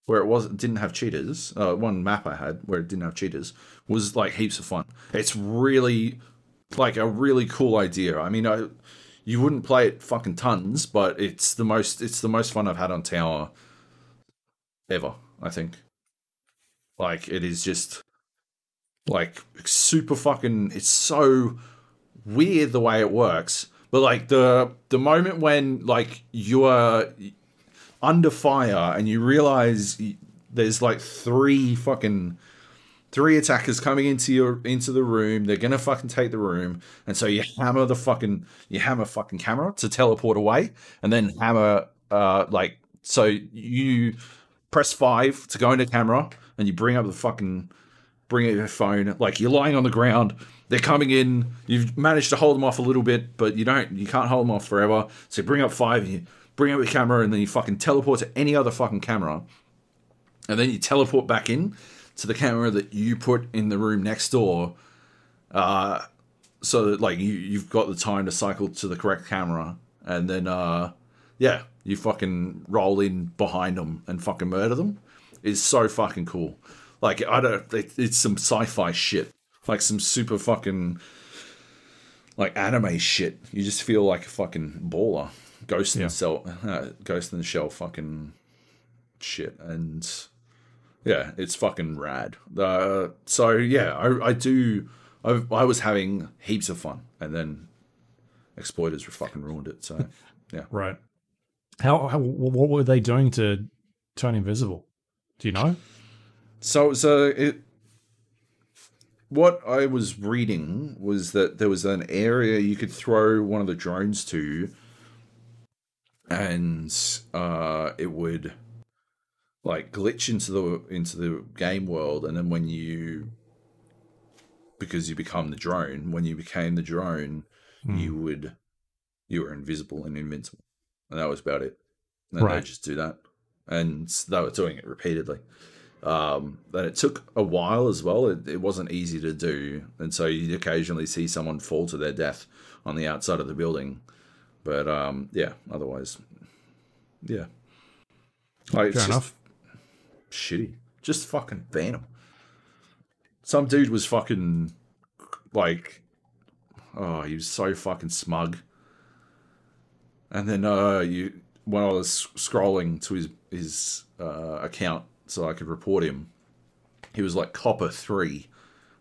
where it was didn't have cheaters, uh, one map I had where it didn't have cheaters was like heaps of fun. It's really like a really cool idea. I mean, I, you wouldn't play it fucking tons, but it's the most it's the most fun I've had on tower ever. I think. Like it is just like super fucking. It's so weird the way it works, but like the the moment when like you are under fire and you realize there's like three fucking three attackers coming into your into the room. They're gonna fucking take the room, and so you hammer the fucking you hammer fucking camera to teleport away, and then hammer uh like so you press five to go into camera, and you bring up the fucking bring up your phone. Like you're lying on the ground. They're coming in. You've managed to hold them off a little bit, but you don't. You can't hold them off forever. So you bring up five. And you bring up your camera, and then you fucking teleport to any other fucking camera, and then you teleport back in to the camera that you put in the room next door. Uh, so that like you you've got the time to cycle to the correct camera, and then uh, yeah, you fucking roll in behind them and fucking murder them. Is so fucking cool. Like I don't. It, it's some sci-fi shit, like some super fucking like anime shit. You just feel like a fucking baller, Ghost in Yeah. the Shell, uh, Ghost in the Shell, fucking shit, and yeah, it's fucking rad. Uh, so yeah, I, I do. I, I was having heaps of fun, and then exploiters fucking ruined it. So yeah, Right. How, how what were they doing to turn invisible? Do you know? so so it. What I was reading was that there was an area you could throw one of the drones to, and uh, it would like glitch into the into the game world, and then when you because you become the drone, when you became the drone, Hmm. you would you were invisible and invincible, and that was about it. And Right. they just do that, and they were doing it repeatedly. Um, and it took a while as well. It, it wasn't easy to do, and so you'd occasionally see someone fall to their death on the outside of the building. But um, yeah, otherwise, yeah, like, it's Fair just enough. shitty. Just fucking ban them. Some dude was fucking like, oh, he was so fucking smug. And then uh, you when I was scrolling to his his uh, account so I could report him, he was like copper three,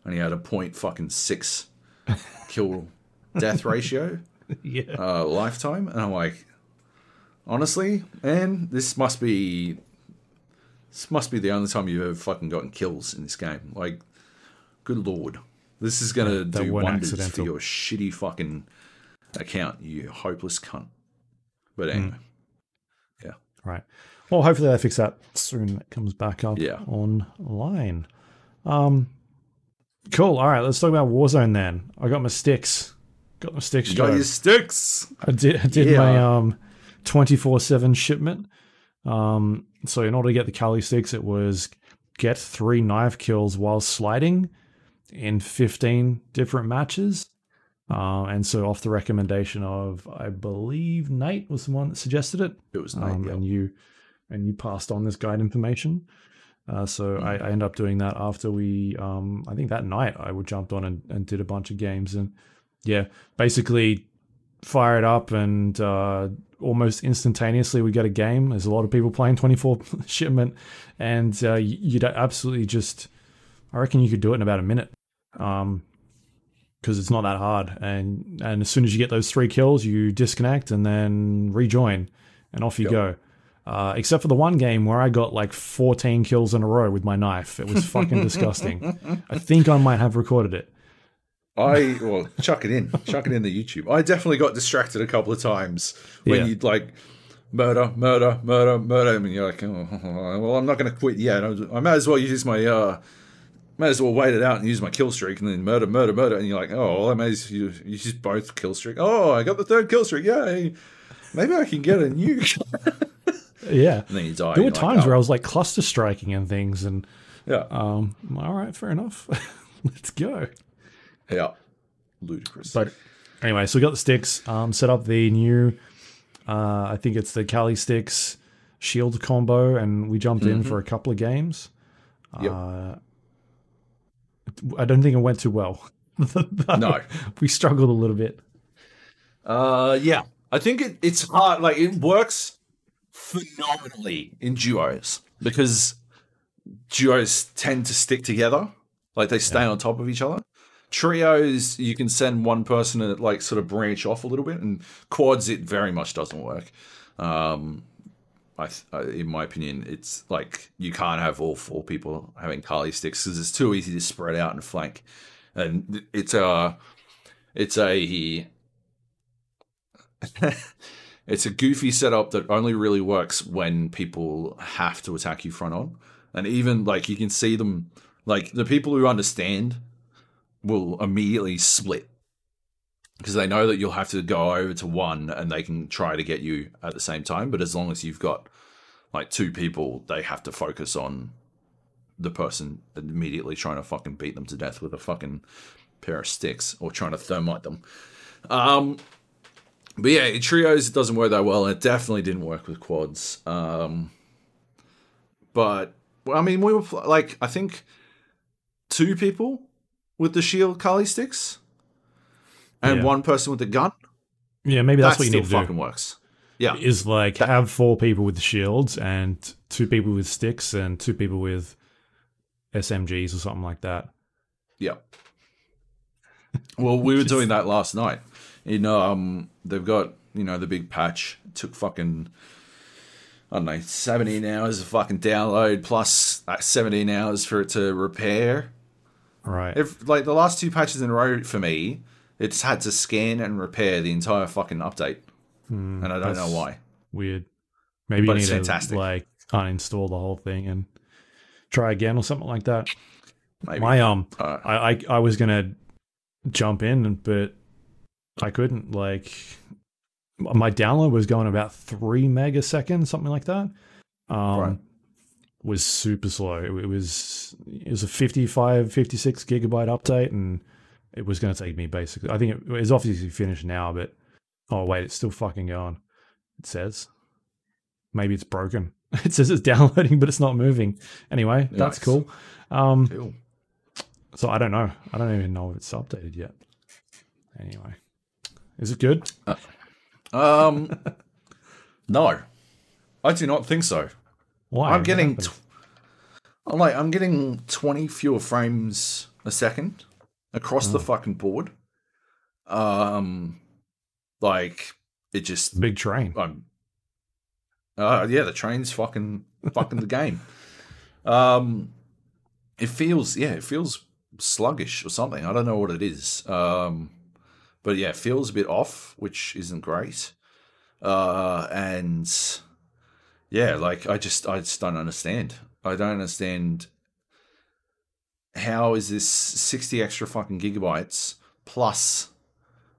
and he had a point fucking six kill death ratio yeah. uh, lifetime, and I'm like, honestly, man, this must be this must be the only time you've ever fucking gotten kills in this game. Like, good lord, this is gonna they do wonders for your shitty fucking account, you hopeless cunt. But anyway, Yeah. Right. Well, hopefully they fix that soon. It comes back up Yeah. online. Um, cool. All right, let's talk about Warzone then. I got my sticks. Got my sticks. you got your sticks. I did. I did Yeah. my um twenty four seven shipment. Um, so in order to get the Kali sticks, it was get three knife kills while sliding in fifteen different matches. Uh, and so off the recommendation of I believe Nate was the one that suggested it It was nice. um, and you and you passed on this guide information. Uh, so I, I ended up doing that after we, um, I think that night I would jumped on and, and did a bunch of games and yeah, basically fire it up and uh, almost instantaneously we get a game. There's a lot of people playing 24 shipment and uh, you'd absolutely just, I reckon you could do it in about a minute. Um, because it's not that hard, and and as soon as you get those three kills, you disconnect and then rejoin, and off you Yep. go. Uh, except for the one game where I got like 14 kills in a row with my knife. It was fucking disgusting. I think I might have recorded it. I well, chuck it in, chuck it in the YouTube. I definitely got distracted a couple of times when Yeah. you'd like murder, murder, murder, murder, and you're like, oh, well, I'm not going to quit yet. I might as well use my, uh, might as well wait it out and use my kill streak, and then murder, murder, murder, and you're like, oh, well, I may as you use both kill streak. Oh, I got the third kill streak. Yay! Maybe I can get a nuke. Yeah. and then you die. There were You're like, times oh, where I was like cluster striking and things, and yeah, um, all right, fair enough. Let's go. Yeah, ludicrous. But anyway, so we got the sticks. Um, set up the new, uh, I think it's the Kali sticks shield combo, and we jumped in for a couple of games. Yep. Uh, I don't think it went too well. No. we struggled a little bit. Uh, yeah. I think it, it's hard. Like it works phenomenally in duos because duos tend to stick together. Like they stay on top of each other. Trios, you can send one person and like sort of branch off a little bit, and quads, it very much doesn't work. Um, I, I, in my opinion, it's like you can't have all four people having Kali sticks because it's too easy to spread out and flank, and it's a, it's a it's a goofy setup that only really works when people have to attack you front on. And even like you can see them like the people who understand will immediately split because they know that you'll have to go over to one and they can try to get you at the same time. But as long as you've got like two people, they have to focus on the person immediately trying to fucking beat them to death with a fucking pair of sticks or trying to thermite them. Um, but yeah, trios it doesn't work that well, and it definitely didn't work with quads. Um, but I mean, we were like, I think two people with the shield Kali sticks, and Yeah. one person with the gun. Yeah, maybe that's that what you still need to do. fucking works. Yeah, is like have four people with shields and two people with sticks and two people with SMGs or something like that. yeah. Well, we were doing that last night. You know, um, they've got you know the big patch. It took fucking I don't know, seventeen hours of fucking download plus uh, seventeen hours for it to repair. Right. If like the last two patches in a row for me, it's had to scan and repair the entire fucking update, and I don't know why. Weird. Maybe But you need fantastic. to like uninstall the whole thing and try again or something like that. Maybe. My um Uh, I, I I was gonna jump in but I couldn't like my download was going about three megaseconds, something like that. Um Right. Was super slow. It, was it was a 55, 56 gigabyte update and it was gonna take me basically I think it, it is obviously finished now, but oh wait, it's still fucking going. It says. Maybe it's broken. It says it's downloading, but it's not moving. Anyway, that's cool. Um, cool. so I don't know. I don't even know if it's updated yet. Anyway, is it good? Um, no, I do not think so. Why? I'm What getting, tw- I'm like, I'm getting 20 fewer frames a second across the fucking board. Um, like it just, big train. I'm, uh, yeah, the train's fucking, fucking the game. Um, it feels, yeah, it feels sluggish or something. I don't know what it is. Um, but yeah, it feels a bit off, which isn't great. Uh, and yeah, like I just, I just don't understand. I don't understand. How is this sixty extra fucking gigabytes plus?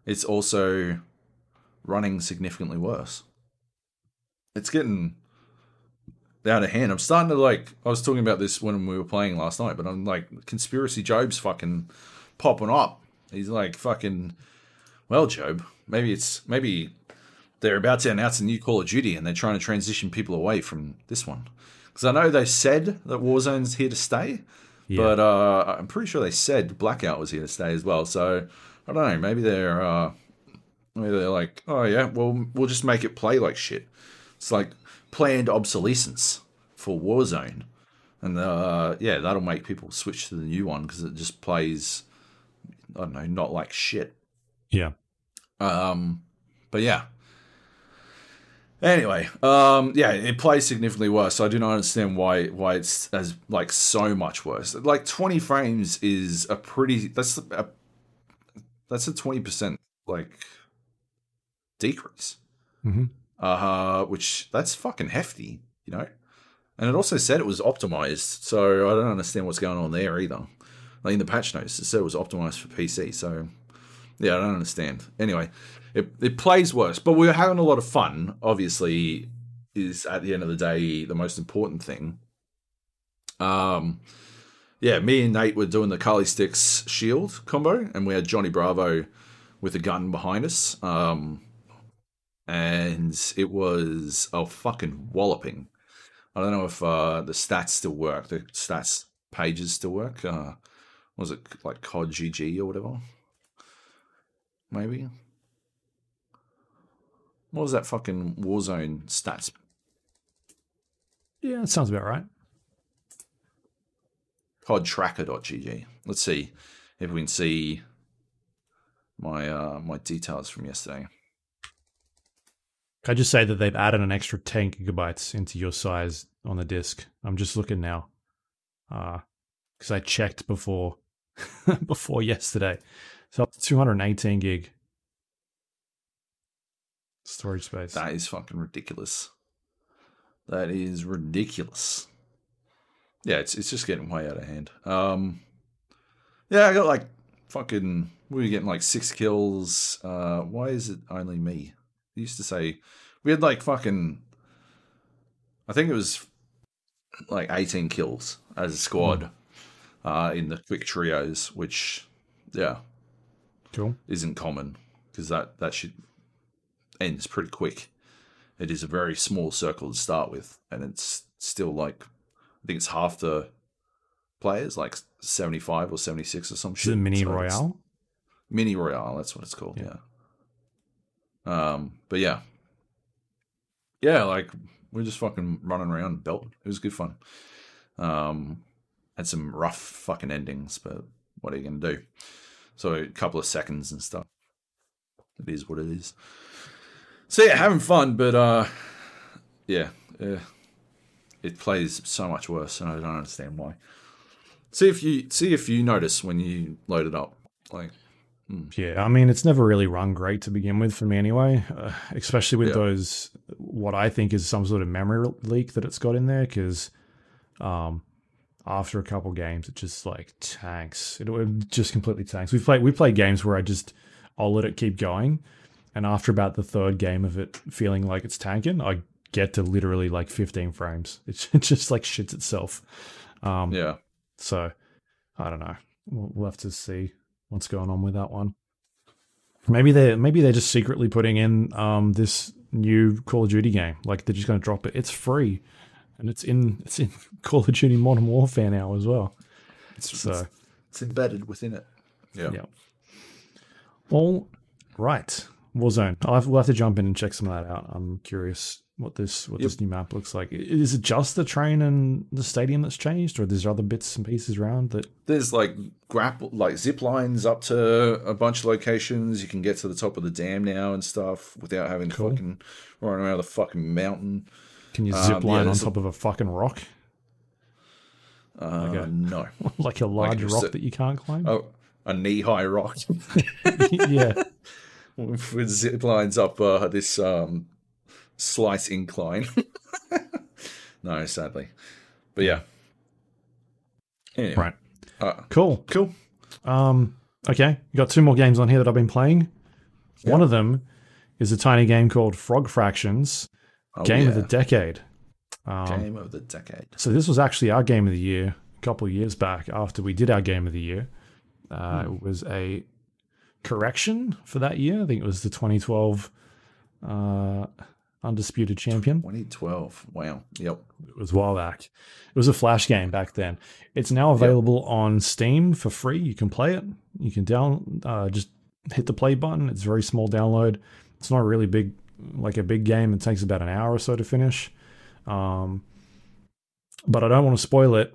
It's also running significantly worse. It's getting out of hand. I'm starting to like. I was talking about this when we were playing last night, but I'm like, conspiracy Joab's fucking popping up. He's like fucking. Well, Joab, maybe it's maybe they're about to announce a new Call of Duty and they're trying to transition people away from this one. Because I know they said that Warzone's here to stay, Yeah. but uh, I'm pretty sure they said Blackout was here to stay as well. So I don't know. Maybe they're uh, maybe they're like, oh yeah, well we'll just make it play like shit. It's like planned obsolescence for Warzone, and uh, yeah, that'll make people switch to the new one because it just plays. I don't know, not like shit. yeah. Um, but yeah. Anyway, um, yeah, it plays significantly worse. So I do not understand why why it's as like so much worse. Like twenty frames is a pretty that's a that's a twenty percent like decrease. Mhm. Uh, which that's fucking hefty, you know. And it also said it was optimized, so I don't understand what's going on there either. Like in the patch notes, it said it was optimized for PC, so yeah, I don't understand. Anyway, it, it plays worse, but we were having a lot of fun. Obviously, is at the end of the day the most important thing. Um, yeah, me and Nate were doing the Kali Sticks shield combo, and we had Johnny Bravo with a gun behind us. Um, and it was a fucking walloping. I don't know if uh, the stats still work. The stats pages still work. Uh, was it like COD GG or whatever? Maybe. What was that fucking Warzone stats? Yeah, that sounds about right. CODtracker.gg. Let's see if we can see my uh, my details from yesterday. Can I just say that they've added an extra 10 gigabytes into your size on the disk? I'm just looking now. Uh, because I checked before before yesterday. So up to 218 gig storage space. That is fucking ridiculous. That is ridiculous. Yeah, it's it's just getting way out of hand. Um, yeah, I got like fucking. We were getting like six kills. Uh, why is it only me? I used to say we had like fucking. I think it was like eighteen kills as a squad uh, in the quick trios, which yeah Cool. isn't common because that that shit ends pretty quick. It is a very small circle to start with, and it's still like I think it's half the players, like seventy five or seventy six or some Is shit. it mini So royale? Mini Royale, that's what it's called. Yeah. Yeah. Um, but yeah, yeah, like we're just fucking running around belt. It was good fun. Um, had some rough fucking endings, but what are you gonna do? So a couple of seconds and stuff. It is what it is. So yeah, having fun, but uh, yeah, uh, it plays so much worse, and I don't understand why. See if you see if you notice when you load it up, like. Yeah, I mean, it's never really run great to begin with for me anyway, uh, especially with Yeah. those, what I think is some sort of memory leak that it's got in there, because um, after a couple games, it just like tanks. It, it just completely tanks. We play we play games where I just I'll let it keep going, and after about the third game of it feeling like it's tanking, I get to literally like 15 frames. It, it just like shits itself. Um, Yeah. so I don't know. We'll, we'll have to see what's going on with that one. Maybe they maybe they're just secretly putting in um, this new Call of Duty game. Like they're just going to drop it. It's free, and it's in it's in Call of Duty Modern Warfare now as well. It's, So it's, it's embedded within it. Yeah. yeah. All right, Warzone. I'll have, we'll have to jump in and check some of that out. I'm curious what this what this new map looks like. Is it just the train and the stadium that's changed, or there's other bits and pieces around that? There's like grapple, like zip lines up to a bunch of locations. You can get to the top of the dam now and stuff without having to fucking run around the fucking mountain. Can you Um, zip yeah, line on there's a- top of a fucking rock, Uh, Okay. No. like a large you rock sit- that you can't climb? Oh, a knee high rock yeah, with zip lines up uh, this um, slight incline. no, sadly. But yeah. Anyway. right. Uh, Cool. cool. Um, okay, you got two more games on here that I've been playing. One of them is a tiny game called Frog Fractions, Oh, game of the decade. Um, Game of the decade. So this was actually our game of the year a couple of years back after we did our game of the year. Uh, It was a correction for that year. I think it was the 2012 uh, undisputed champion. 2012. Wow. Yep. It was a while back. It was a flash game back then. It's now available on Steam for free. You can play it. You can down uh, just hit the play button. It's a very small download. It's not really big, like a big game. It takes about an hour or so to finish. Um, but I don't want to spoil it.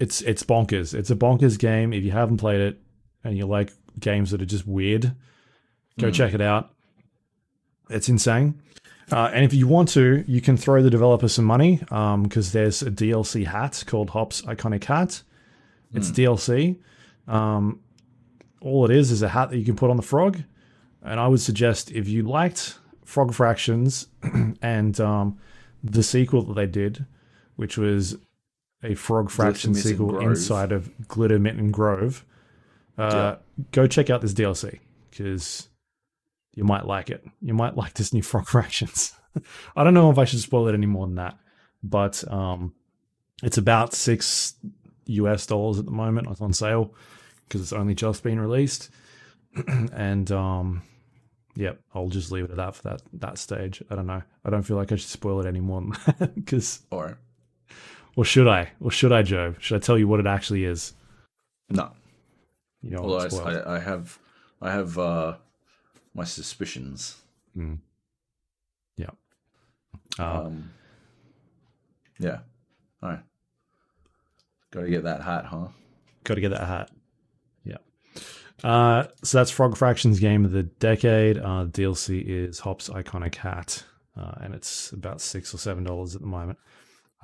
It's it's bonkers. It's a bonkers game. If you haven't played it and you like games that are just weird, go Mm. check it out. It's insane. Uh, and if you want to, you can throw the developer some money because there's a DLC hat called Hop's Iconic Hat. It's DLC. Um, all it is is a hat that you can put on the frog. And I would suggest if you liked Frog Fractions and um, the sequel that they did, which was a Frog Fraction sequel Grove. inside of Glittermitten Grove, uh, go check out this DLC because you might like it. You might like this new Frog Fractions. I don't know if I should spoil it any more than that, but um, it's about six US dollars at the moment. It's on sale because it's only just been released, and um, yep, I'll just leave it at that for that that stage. I don't know. I don't feel like I should spoil it any more than that because, right. or should I? Or should I, Joe? Should I tell you what it actually is? No. You know, Although. I, I have, I have uh, my suspicions. yeah. Uh, Um, yeah. All right. Got to get that hat, huh? Got to get that hat. Yeah. Uh, so that's Frog Fractions game of the decade. Uh, DLC is Hop's iconic hat, uh, and it's about six or seven dollars at the moment.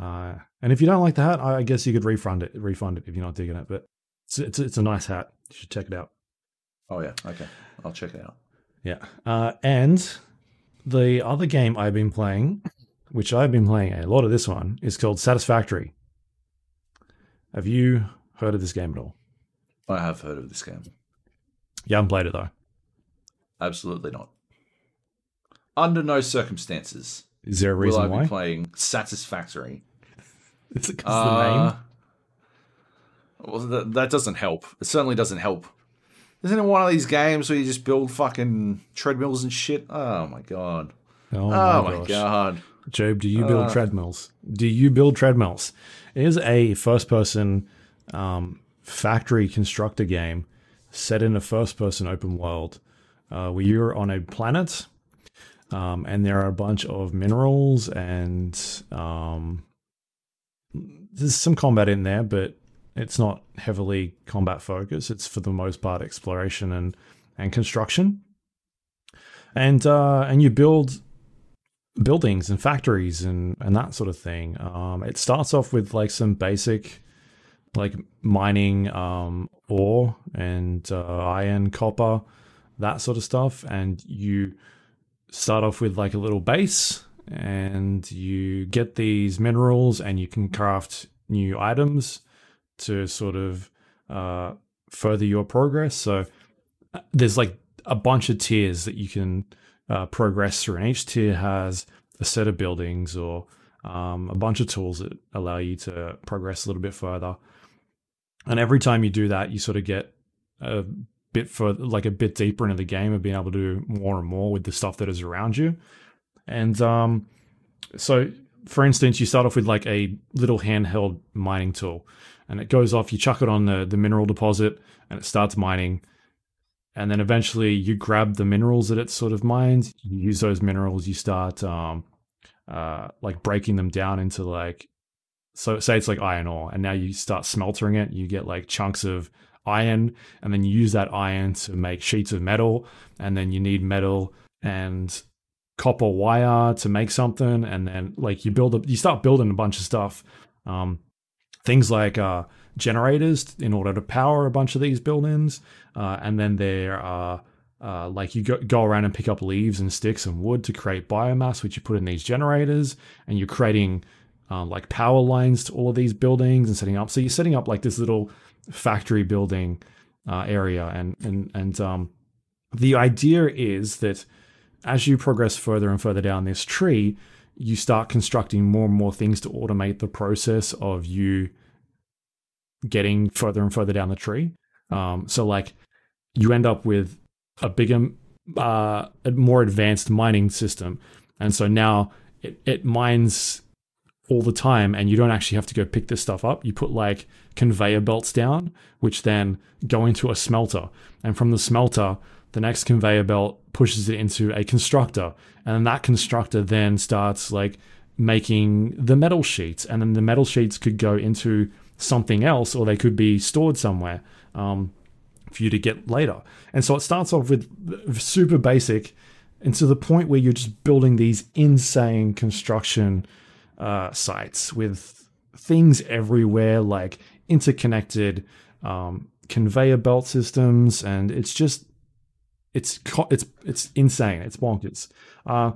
Uh, and if you don't like the hat, I guess you could refund it. Refund it if you're not digging it. But it's it's, it's a nice hat. You should check it out. Oh yeah. Okay. I'll check it out. Yeah. Uh, and the other game I've been playing, which I've been playing a lot of this one, is called Satisfactory. Have you heard of this game at all? I have heard of this game. You haven't played it though. Absolutely not. Under no circumstances Is there a will reason I why? be playing Satisfactory. Is it 'cause of the name? Well, that, that doesn't help. It certainly doesn't help. Isn't it one of these games where you just build fucking treadmills and shit? Oh my god. Oh, my, oh my, my god. Joab, do you build uh. treadmills? Do you build treadmills? It is a first person um, factory constructor game set in a first person open world uh, where you're on a planet um, and there are a bunch of minerals and um, there's some combat in there, but it's not heavily combat focused. It's for the most part exploration and, and construction. And uh, and you build buildings and factories and, and that sort of thing. Um, it starts off with like some basic like mining um, ore and uh, iron, copper, that sort of stuff. And you start off with like a little base and you get these minerals and you can craft new items to sort of uh, further your progress. So uh, there's like a bunch of tiers that you can uh, progress through, and each tier has a set of buildings or um, a bunch of tools that allow you to progress a little bit further. And every time you do that, you sort of get a bit further, like a bit deeper into the game of being able to do more and more with the stuff that is around you. And um, so, for instance, you start off with like a little handheld mining tool, and it goes off. You chuck it on the the mineral deposit, and it starts mining. And then eventually, you grab the minerals that it sort of mines. You use those minerals. You start um, uh, like breaking them down into like so say it's like iron ore and now you start smeltering it you get like chunks of iron and then you use that iron to make sheets of metal and then you need metal and copper wire to make something and then like you build up you start building a bunch of stuff um, things like uh, generators in order to power a bunch of these buildings uh, and then there are uh, like you go, go around and pick up leaves and sticks and wood to create biomass which you put in these generators and you're creating um, like power lines to all of these buildings and setting up. So you're setting up like this little factory building uh, area, and and and um, the idea is that as you progress further and further down this tree, you start constructing more and more things to automate the process of you getting further and further down the tree. Um, so like you end up with a bigger, uh, more advanced mining system, and so now it, it mines all the time and you don't actually have to go pick this stuff up. You put like conveyor belts down, which then go into a smelter. And from the smelter, the next conveyor belt pushes it into a constructor. And that constructor then starts like making the metal sheets. And then the metal sheets could go into something else or they could be stored somewhere um, for you to get later. And so it starts off with super basic and to the point where you're just building these insane construction uh, sites with things everywhere, like interconnected um, conveyor belt systems, and it's just it's it's it's insane. It's bonkers. Uh,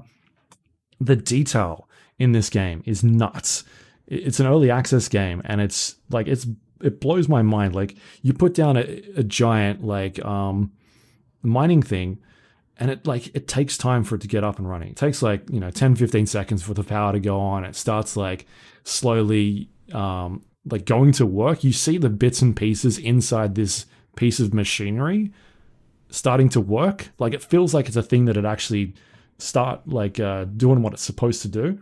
the detail in this game is nuts. It's an early access game, and it's like it's it blows my mind. Like you put down a, a giant like um, mining thing, and it like it takes time for it to get up and running it takes like you know 10 15 seconds for the power to go on it starts like slowly um like going to work you see the bits and pieces inside this piece of machinery starting to work like it feels like it's a thing that it actually start like uh doing what it's supposed to do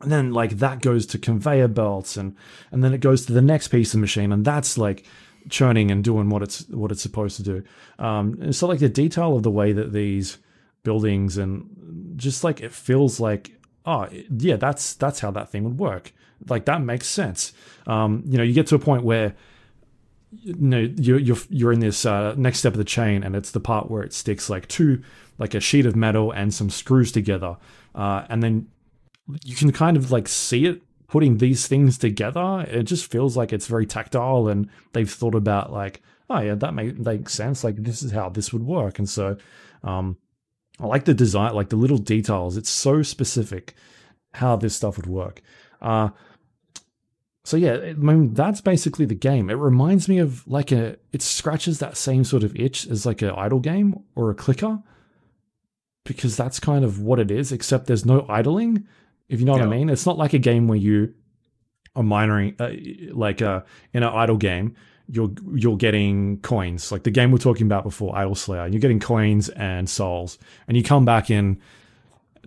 and then like that goes to conveyor belts and and then it goes to the next piece of machine and that's like churning and doing what it's what it's supposed to do. Um, so like the detail of the way that these buildings and just like it feels like oh yeah that's that's how that thing would work. Like that makes sense. Um, you know, you get to a point where know you're you're you're in this uh, next step of the chain, and it's the part where it sticks like two like a sheet of metal and some screws together, uh, and then you can kind of like see it putting these things together, it just feels like it's very tactile and they've thought about like, oh yeah, that make, makes sense. Like this is how this would work. And so um, I like the design, like the little details. It's so specific how this stuff would work. Uh, so yeah, I mean that's basically the game. It reminds me of like a it scratches that same sort of itch as like an idle game or a clicker because that's kind of what it is, except there's no idling if you know yeah. what I mean. It's not like a game where you are mining, uh, like uh, in an idle game, you're you're getting coins. Like the game we're talking about before, Idle Slayer, you're getting coins and souls, and you come back in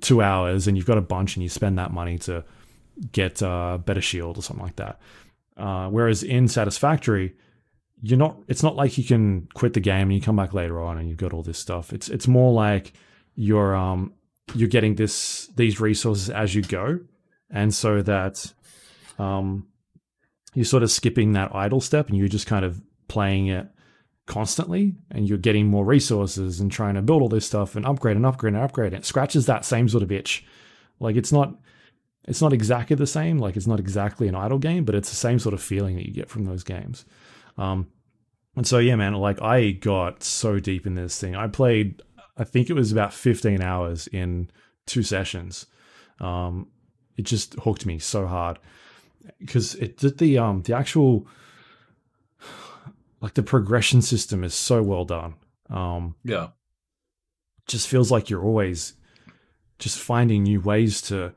two hours and you've got a bunch and you spend that money to get a better shield or something like that. Uh, whereas in Satisfactory, you're not. It's not like you can quit the game and you come back later on and you've got all this stuff. It's it's more like you're um you're getting this these resources as you go, and so that um you're sort of skipping that idle step and you're just kind of playing it constantly and you're getting more resources and trying to build all this stuff and upgrade and upgrade and upgrade. And it scratches that same sort of itch. Like it's not it's not exactly the same, like it's not exactly an idle game, but it's the same sort of feeling that you get from those games. Um and so yeah, man, like I got so deep in this thing. I played I think it was about 15 hours in two sessions. Um it just hooked me so hard because it did the um the actual like the progression system is so well done. Um, yeah, just feels like you're always just finding new ways to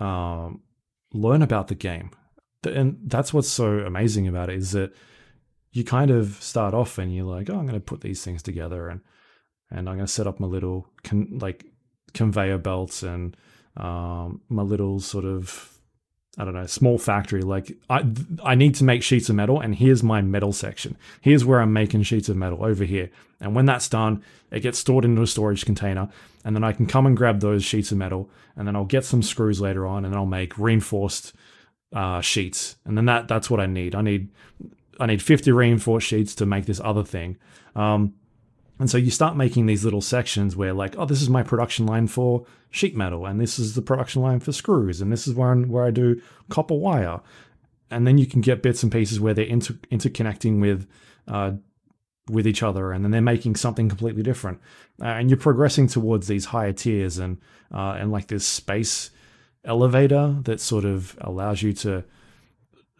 um, learn about the game, and that's what's so amazing about it is that you kind of start off and you're like, oh, I'm going to put these things together and and I'm going to set up my little con- like conveyor belts and um, my little sort of I don't know, small factory. Like I, I need to make sheets of metal, and here's my metal section. Here's where I'm making sheets of metal over here. And when that's done, it gets stored into a storage container, and then I can come and grab those sheets of metal, and then I'll get some screws later on, and I'll make reinforced uh, sheets. And then that that's what I need. I need I need 50 reinforced sheets to make this other thing. Um, and so you start making these little sections where, like, oh, this is my production line for sheet metal, and this is the production line for screws, and this is where, I'm, where I do copper wire. And then you can get bits and pieces where they're inter- interconnecting with uh, with each other, and then they're making something completely different. Uh, and you're progressing towards these higher tiers, and uh, and like this space elevator that sort of allows you to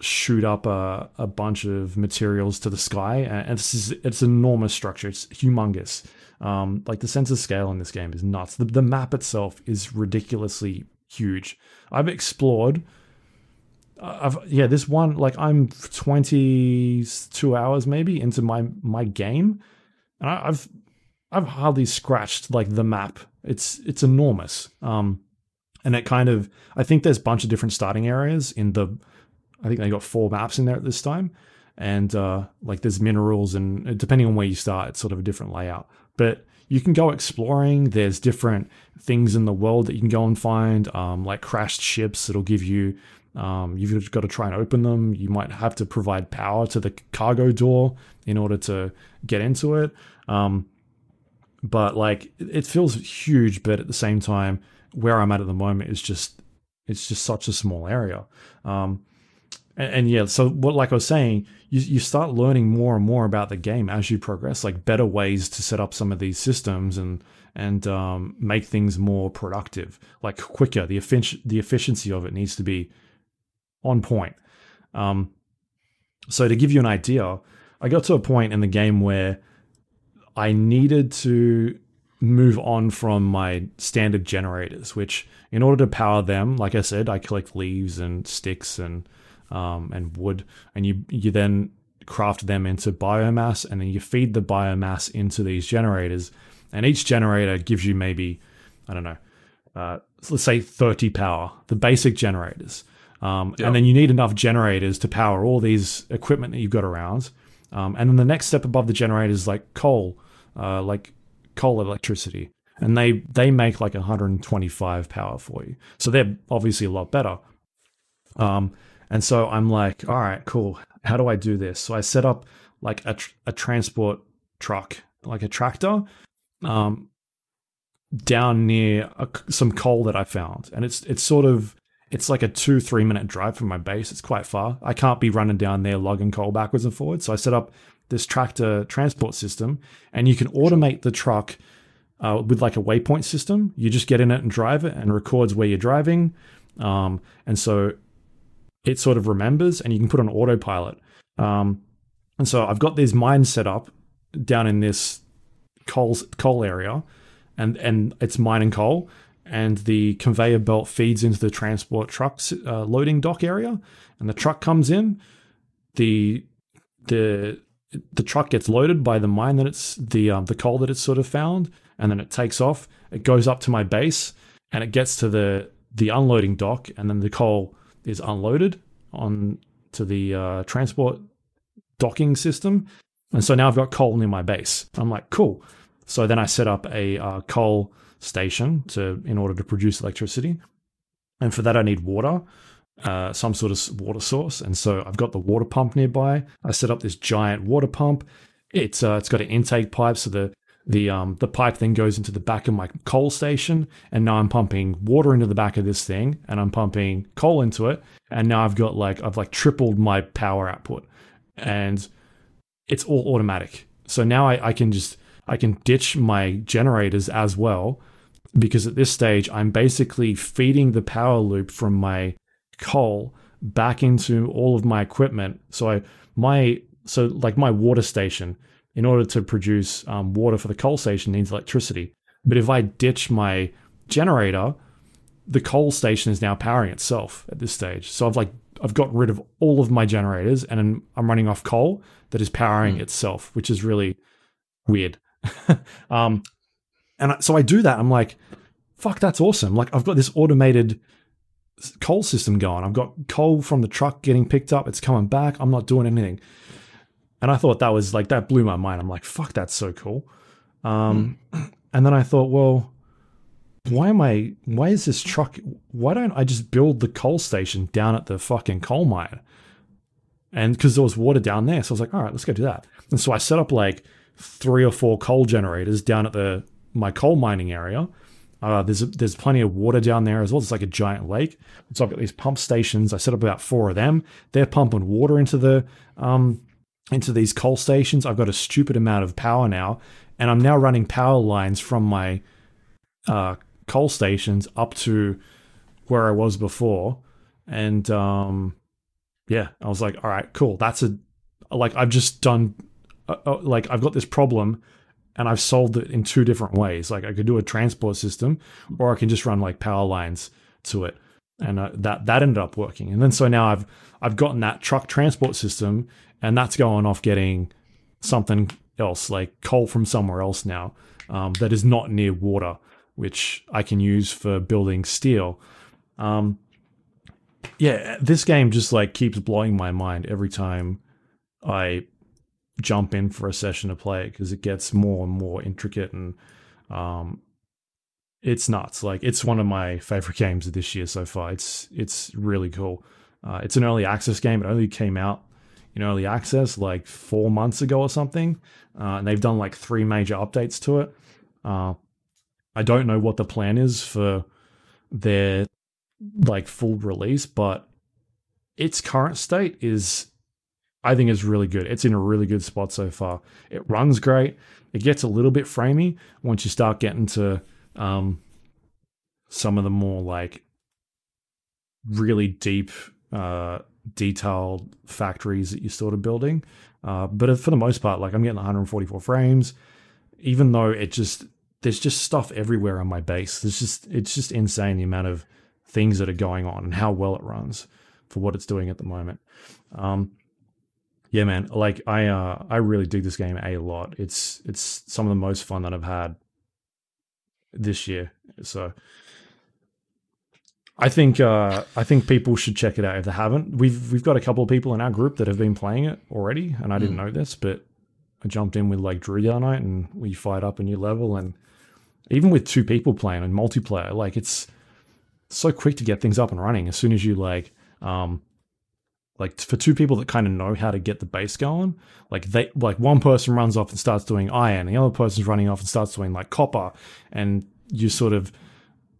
shoot up a, a bunch of materials to the sky and this is it's enormous structure. It's humongous. Um, like the sense of scale in this game is nuts. The, the map itself is ridiculously huge. I've explored I've yeah this one like I'm 22 hours maybe into my my game and I, I've I've hardly scratched like the map. It's it's enormous. Um and it kind of I think there's a bunch of different starting areas in the I think they got four maps in there at this time, and uh, like there's minerals and uh, depending on where you start, it's sort of a different layout. But you can go exploring. There's different things in the world that you can go and find, um, like crashed ships that'll give you. Um, you've got to try and open them. You might have to provide power to the cargo door in order to get into it. Um, but like it feels huge, but at the same time, where I'm at at the moment is just it's just such a small area. Um, and, and, yeah, so what, like I was saying, you, you start learning more and more about the game as you progress, like better ways to set up some of these systems and and um, make things more productive, like quicker. The effic- the efficiency of it needs to be on point. Um, so to give you an idea, I got to a point in the game where I needed to move on from my standard generators, which in order to power them, like I said, I collect leaves and sticks and um, and wood, and you you then craft them into biomass, and then you feed the biomass into these generators, and each generator gives you maybe I don't know, uh, let's say thirty power, the basic generators, um, yep. and then you need enough generators to power all these equipment that you've got around, um, and then the next step above the generators like coal, uh, like coal electricity and they they make like 125 power for you. So they're obviously a lot better. Um, and so I'm like, all right, cool. How do I do this? So I set up like a, tr- a transport truck, like a tractor, um, down near a, some coal that I found, and it's it's sort of it's like a two three minute drive from my base. It's quite far. I can't be running down there logging coal backwards and forwards. So I set up this tractor transport system, and you can automate the truck. Uh, with like a waypoint system, you just get in it and drive it, and records where you're driving. Um, and so it sort of remembers and you can put on autopilot. Um, and so I've got these mines set up down in this coal coal area, and and it's mining coal, and the conveyor belt feeds into the transport truck's uh, loading dock area, and the truck comes in, the the the truck gets loaded by the mine that it's the um, the coal that it's sort of found, and then it takes off. It goes up to my base, and it gets to the the unloading dock, and then the coal is unloaded on to the uh, transport docking system, and so now I've got coal near my base. I'm like, cool. So then I set up a uh, coal station to in order to produce electricity, and for that I need water. Uh, some sort of water source, and so I've got the water pump nearby. I set up this giant water pump. It's uh, it's got an intake pipe, so the the um the pipe then goes into the back of my coal station, and now I'm pumping water into the back of this thing, and I'm pumping coal into it, and now I've got like I've like tripled my power output, and it's all automatic. So now I, I can just I can ditch my generators as well, because at this stage I'm basically feeding the power loop from my coal back into all of my equipment. So I my so like my water station, in order to produce um, water for the coal station, needs electricity. But if I ditch my generator, the coal station is now powering itself at this stage. So I've like I've gotten rid of all of my generators and I'm running off coal that is powering mm. itself, which is really weird. um, and so I do that. I'm like, fuck, that's awesome. Like I've got this automated coal system going. I've got coal from the truck getting picked up. It's coming back. I'm not doing anything. And I thought that was like, that blew my mind. I'm like, fuck, that's so cool. Um, mm. And then I thought, well, why am I, why is this truck, why don't I just build the coal station down at the fucking coal mine? And because there was water down there. So I was like, all right, let's go do that. And so I set up like three or four coal generators down at the, my coal mining area uh, there's there's plenty of water down there as well. It's like a giant lake. So I've got these pump stations. I set up about four of them. They're pumping water into the um, into these coal stations. I've got a stupid amount of power now, and I'm now running power lines from my uh, coal stations up to where I was before. And um, yeah, I was like, all right, cool. That's a like I've just done. Uh, uh like I've got this problem and I've solved it in two different ways. Like I could do a transport system, or I can just run like power lines to it, and uh, that that ended up working. And then so now I've I've gotten that truck transport system, and that's going off getting something else like coal from somewhere else now um, that is not near water, which I can use for building steel. Um, yeah, this game just like keeps blowing my mind every time I jump in for a session to play it because it gets more and more intricate and um, it's nuts. Like it's one of my favorite games of this year so far. It's it's really cool. Uh, it's an early access game. It only came out in early access like four months ago or something, uh, and they've done like three major updates to it. Uh, I don't know what the plan is for their like full release, but its current state is I think is really good. It's in a really good spot so far. It runs great. It gets a little bit framey once you start getting to um, some of the more like really deep, uh, detailed factories that you're sort of building. Uh, but for the most part, like I'm getting 144 frames, even though it just there's just stuff everywhere on my base. There's just it's just insane the amount of things that are going on and how well it runs for what it's doing at the moment. Um, yeah, man. Like I, uh, I really dig this game a lot. It's it's some of the most fun that I've had this year. So I think uh, I think people should check it out if they haven't. We've we've got a couple of people in our group that have been playing it already, and I didn't mm. know this, but I jumped in with like Drew the other night, and we fired up a new level. And even with two people playing and multiplayer, like it's so quick to get things up and running as soon as you like um, like for two people that kind of know how to get the base going like they like one person runs off and starts doing iron the other person's running off and starts doing like copper and you sort of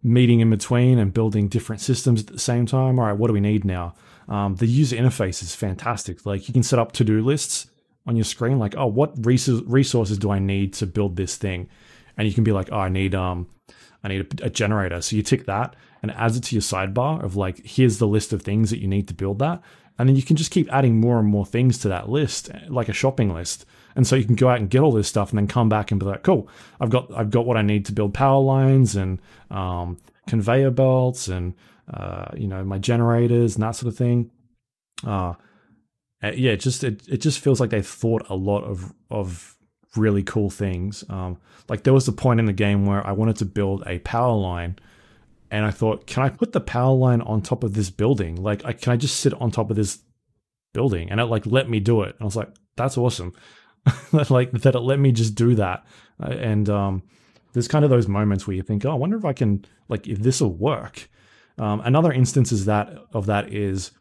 meeting in between and building different systems at the same time. All right what do we need now? Um, the user interface is fantastic. Like you can set up to-do lists on your screen like oh what resources do i need to build this thing? And you can be like oh i need um i need a, a generator. So you tick that and it adds it to your sidebar of like here's the list of things that you need to build that. And then you can just keep adding more and more things to that list, like a shopping list. And so you can go out and get all this stuff, and then come back and be like, "Cool, I've got I've got what I need to build power lines and um, conveyor belts and uh, you know my generators and that sort of thing." Uh, yeah, it just it, it just feels like they thought a lot of of really cool things. Um, like there was a point in the game where I wanted to build a power line and I thought, can I put the power line on top of this building? Like, I, can I just sit on top of this building? And it like let me do it. And I was like, that's awesome. like that it let me just do that. Uh, and um, there's kind of those moments where you think, oh, I wonder if I can like if this will work. Um, another instance is that of that is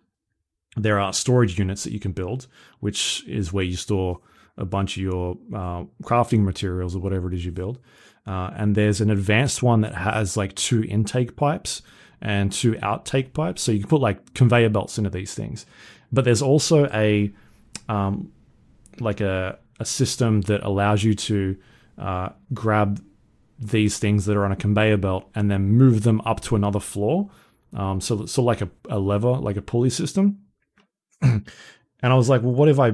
there are storage units that you can build, which is where you store a bunch of your uh, crafting materials or whatever it is you build. Uh, and there's an advanced one that has like two intake pipes and two outtake pipes. So you can put like conveyor belts into these things. But there's also a um, like a, a system that allows you to uh, grab these things that are on a conveyor belt and then move them up to another floor. Um, so, so like a, a lever, like a pulley system. and I was like, well, what if I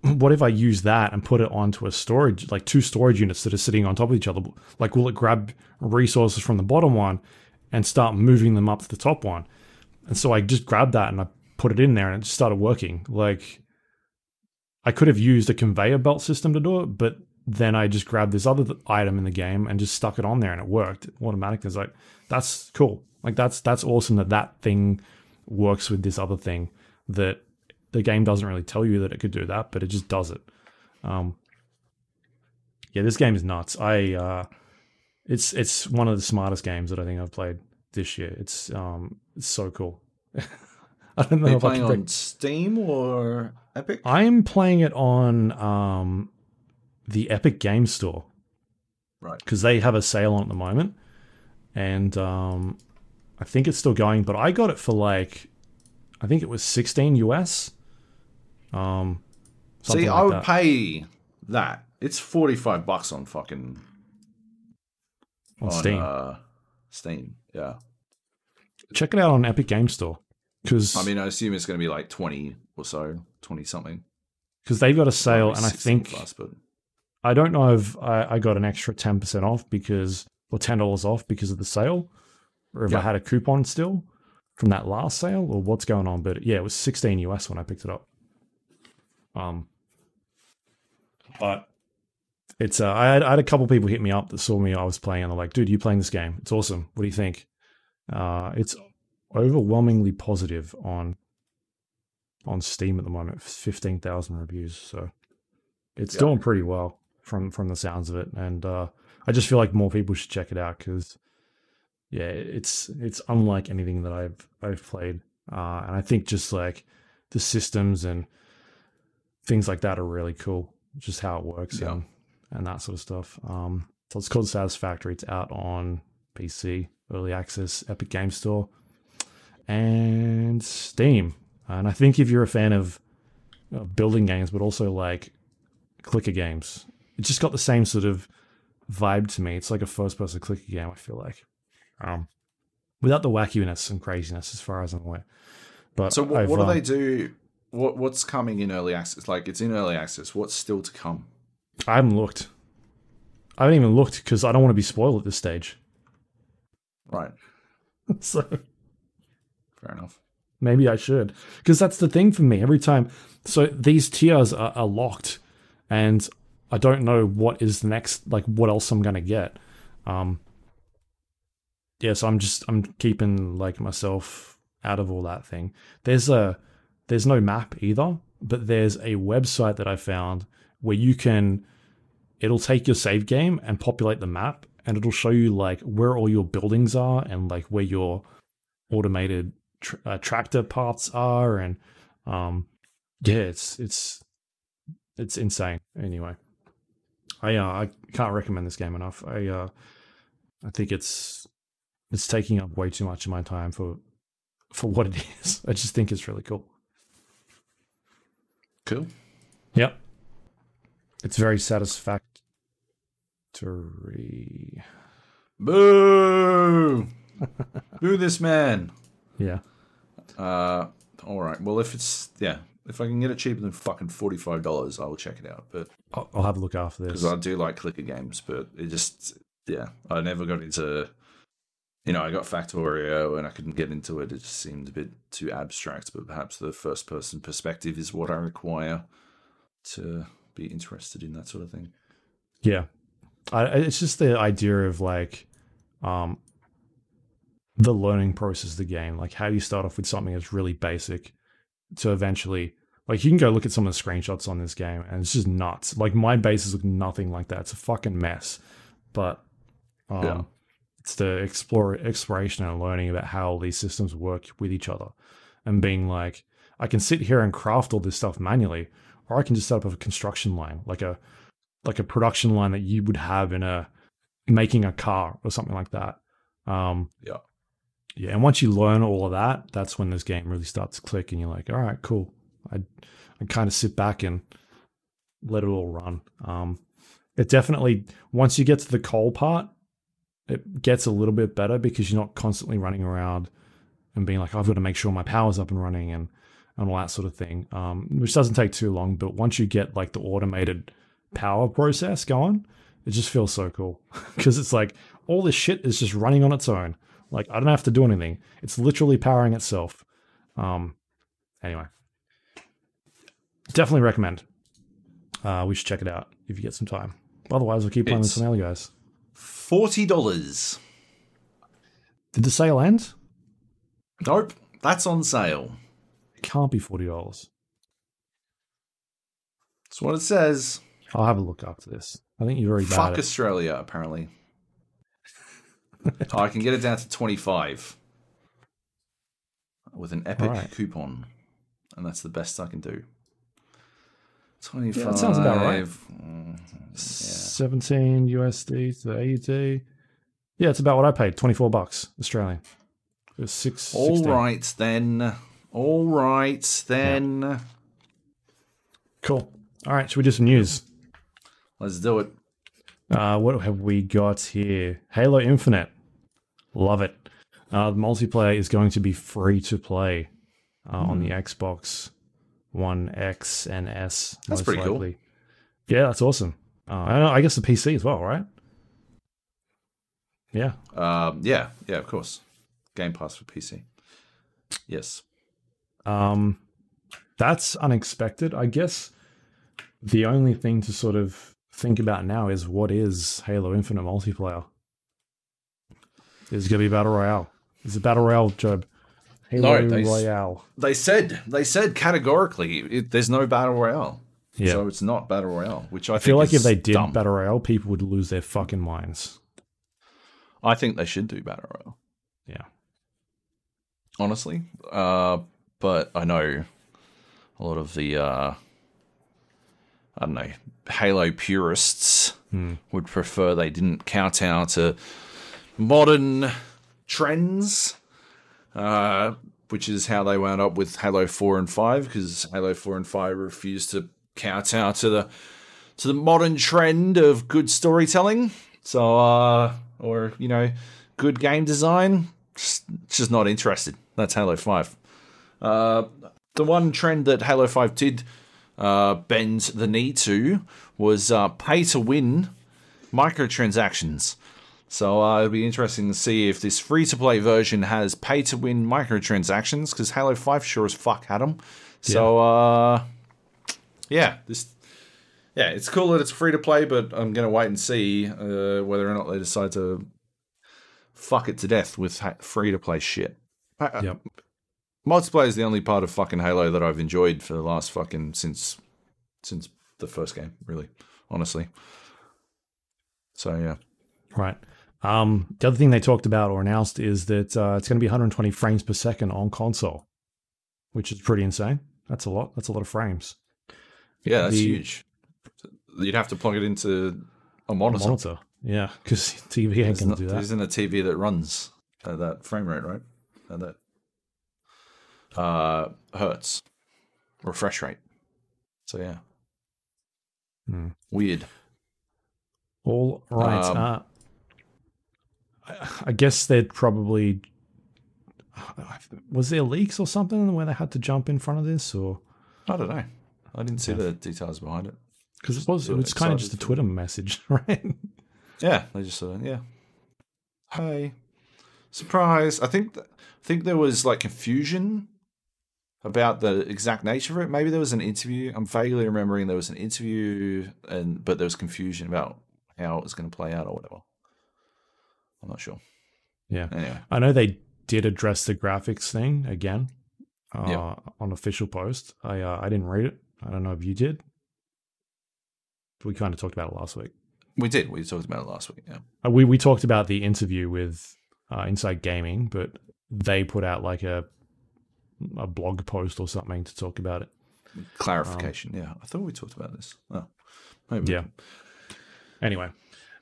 what if I use that and put it onto a storage, like two storage units that are sitting on top of each other? Like, will it grab resources from the bottom one and start moving them up to the top one? And so I just grabbed that and I put it in there and it just started working. Like, I could have used a conveyor belt system to do it, but then I just grabbed this other item in the game and just stuck it on there and it worked automatically. It's like, that's cool. Like, that's, that's awesome that that thing works with this other thing that the game doesn't really tell you that it could do that, but it just does it. Um, yeah, this game is nuts. I uh, it's it's one of the smartest games that I think I've played this year. It's um it's so cool. I don't know Are you playing on Steam or Epic. I'm playing it on um the Epic Game Store, right? Because they have a sale on at the moment, and um I think it's still going. But I got it for like I think it was 16 US. Um, See, like I would that. pay that. It's forty five bucks on fucking on, on Steam. Uh, Steam, yeah. Check it out on Epic Game Store because I mean, I assume it's going to be like twenty or so, twenty something. Because they've got a sale, and I think plus, but... I don't know if I, I got an extra ten percent off because or ten dollars off because of the sale, or if I had a coupon still from that last sale, or what's going on. But yeah, it was sixteen US when I picked it up. Um, but it's uh, I had, I had a couple people hit me up that saw me I was playing and they're like, "Dude, you playing this game? It's awesome. What do you think?" Uh, it's overwhelmingly positive on on Steam at the moment. Fifteen thousand reviews, so it's yeah. doing pretty well from from the sounds of it. And uh, I just feel like more people should check it out because yeah, it's it's unlike anything that I've I've played. Uh, and I think just like the systems and things like that are really cool. Just how it works yeah. and, and that sort of stuff. Um, so it's called Satisfactory. It's out on PC, early access, Epic Game Store, and Steam. And I think if you're a fan of uh, building games, but also like clicker games, it just got the same sort of vibe to me. It's like a first person clicker game, I feel like. Um, without the wackiness and craziness, as far as I'm aware. But so, what, what do um, they do what what's coming in early access? Like it's in early access. What's still to come? I haven't looked. I haven't even looked because I don't want to be spoiled at this stage. Right. so fair enough. Maybe I should because that's the thing for me. Every time, so these tiers are, are locked, and I don't know what is next. Like what else I'm gonna get. Um. Yeah, so I'm just I'm keeping like myself out of all that thing. There's a there's no map either, but there's a website that I found where you can it'll take your save game and populate the map and it'll show you like where all your buildings are and like where your automated tr- uh, tractor parts are and um yeah it's it's it's insane anyway i uh, i can't recommend this game enough i uh i think it's it's taking up way too much of my time for for what it is i just think it's really cool Cool. Yep. It's very satisfactory. Boo! Boo this man. Yeah. Uh, all right. Well, if it's yeah, if I can get it cheaper than fucking forty five dollars, I will check it out. But I'll, I'll have a look after this because I do like clicker games, but it just yeah, I never got into. You know, I got Factorio and I couldn't get into it. It just seemed a bit too abstract. But perhaps the first person perspective is what I require to be interested in that sort of thing. Yeah, I, it's just the idea of like, um, the learning process of the game. Like how you start off with something that's really basic to eventually like you can go look at some of the screenshots on this game and it's just nuts. Like my bases look nothing like that. It's a fucking mess. But um, Yeah. it's the explore exploration and learning about how all these systems work with each other and being like, I can sit here and craft all this stuff manually, or I can just set up a construction line, like a like a production line that you would have in a making a car or something like that. Um, Yeah. Yeah, and once you learn all of that, that's when this game really starts to click, and you're like, all right, cool. I I kind of sit back and let it all run. Um, it definitely once you get to the coal part, it gets a little bit better because you're not constantly running around and being like, I've got to make sure my power's up and running and and all that sort of thing. Um, which doesn't take too long, but once you get like the automated power process going, it just feels so cool because it's like all this shit is just running on its own. Like I don't have to do anything. It's literally powering itself. Um, anyway, definitely recommend. Uh, we should check it out if you get some time. Otherwise, we'll keep playing with some other guys. Forty dollars. Did the sale end? Nope, that's on sale. It can't be forty dollars. That's what it says. I'll have a look after this. I think you're very bad. Fuck at- Australia, apparently. Oh, I can get it down to twenty-five with an epic Alright. coupon, and that's the best I can do. Twenty-five. that sounds about right. Mm, 17 USD to AUD. Yeah, it's about what I paid. 24 bucks Australian. It was six. All 16. right then. All right then. Cool. All right, should we do some news? Let's do it. Uh, what have we got here? Halo Infinite. Love it. Uh, the multiplayer is going to be free to play uh, on the Xbox One X and S. Hmm. That's pretty cool. Yeah, that's awesome. Uh, I, know, I guess the PC as well, right? Yeah. Um, yeah, yeah, of course. Game Pass for PC. Yes. Um, that's unexpected. I guess the only thing to sort of think about now is what is Halo Infinite multiplayer? Is it going to be Battle Royale? Is it Battle Royale, Joab? Halo No, they- Royale. They said they said categorically it, there's no battle royale, Yeah. so it's not battle royale. Which I, I feel like if they did dumb. Battle Royale, people would lose their fucking minds. I think they should do battle royale. Yeah. honestly. Uh, but I know a lot of the uh, I don't know Halo purists would prefer they didn't kowtow to modern trends, uh, which is how they wound up with Halo Four and Five because Halo Four and Five refused to kowtow to the to the modern trend of good storytelling. So, uh, or you know, good game design. Just, just not interested. That's Halo Five. Uh, the one trend that Halo Five did uh, bend the knee to was uh, pay to win microtransactions. So uh, it'll be interesting to see if this free to play version has pay to win microtransactions because Halo Five sure as fuck had them. So uh, yeah, this yeah, it's cool that it's free to play, but I'm gonna wait and see uh, whether or not they decide to fuck it to death with ha- free to play shit. Yep. Multiplayer is the only part of fucking Halo that I've enjoyed for the last fucking since since the first game, really, honestly. So yeah, Right. Um, the other thing they talked about or announced is that uh, it's going to be 120 frames per second on console, which is pretty insane. That's a lot. That's a lot of frames. yeah, that's The- huge. You'd have to plug it into a monitor. Monitor. Yeah, because TV ain't going to do there that. isn't a TV that runs at that frame rate, right? At that uh, hertz refresh rate. So yeah, Hmm. weird. All right. Um, uh, I, I guess they'd probably. Was there leaks or something where they had to jump in front of this, or I don't know. I didn't see the details behind it. because it was it was kind of just a Twitter message, right? Yeah, they just of yeah. Hey, surprise! I think th- I think there was like confusion about the exact nature of it. Maybe there was an interview. I'm vaguely remembering there was an interview, and but there was confusion about how it was going to play out or whatever. I'm not sure. yeah, Anyway, I know they did address the graphics thing again uh, on official post. I uh, I didn't read it. I don't know if you did. We kind of talked about it last week. We did. We talked about it last week. Yeah. Uh, we we talked about the interview with uh, Inside Gaming, but they put out like a a blog post or something to talk about it. Clarification. yeah. I thought we talked about this. Oh, maybe. Yeah. Anyway,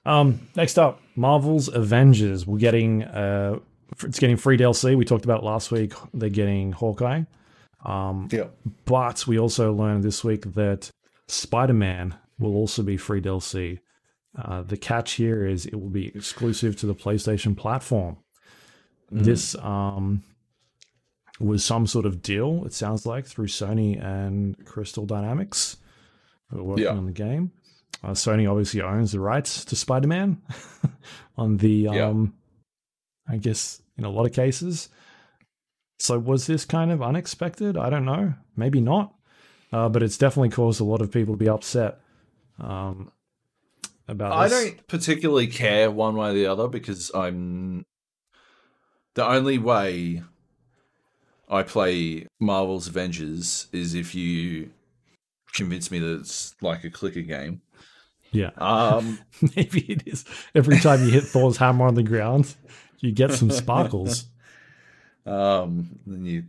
um, next up, Marvel's Avengers. We're getting uh, it's getting free DLC. We talked about last week. They're getting Hawkeye, um, Yeah. but we also learned this week that Spider Man will also be free DLC. Uh, the catch here is it will be exclusive to the PlayStation platform. This um, was some sort of deal. It sounds like through Sony and Crystal Dynamics, who are working Yeah. on the game. Uh, Sony obviously owns the rights to Spider Man on the, Yeah. um, I guess, in a lot of cases. So was this kind of unexpected? I don't know. Maybe not. Uh, but it's definitely caused a lot of people to be upset um, about I this. don't particularly care one way or the other because I'm the only way I play Marvel's Avengers is if you convince me that it's like a clicker game. Yeah, Um, maybe it is. Every time you hit Thor's hammer on the ground, you get some sparkles. um, then you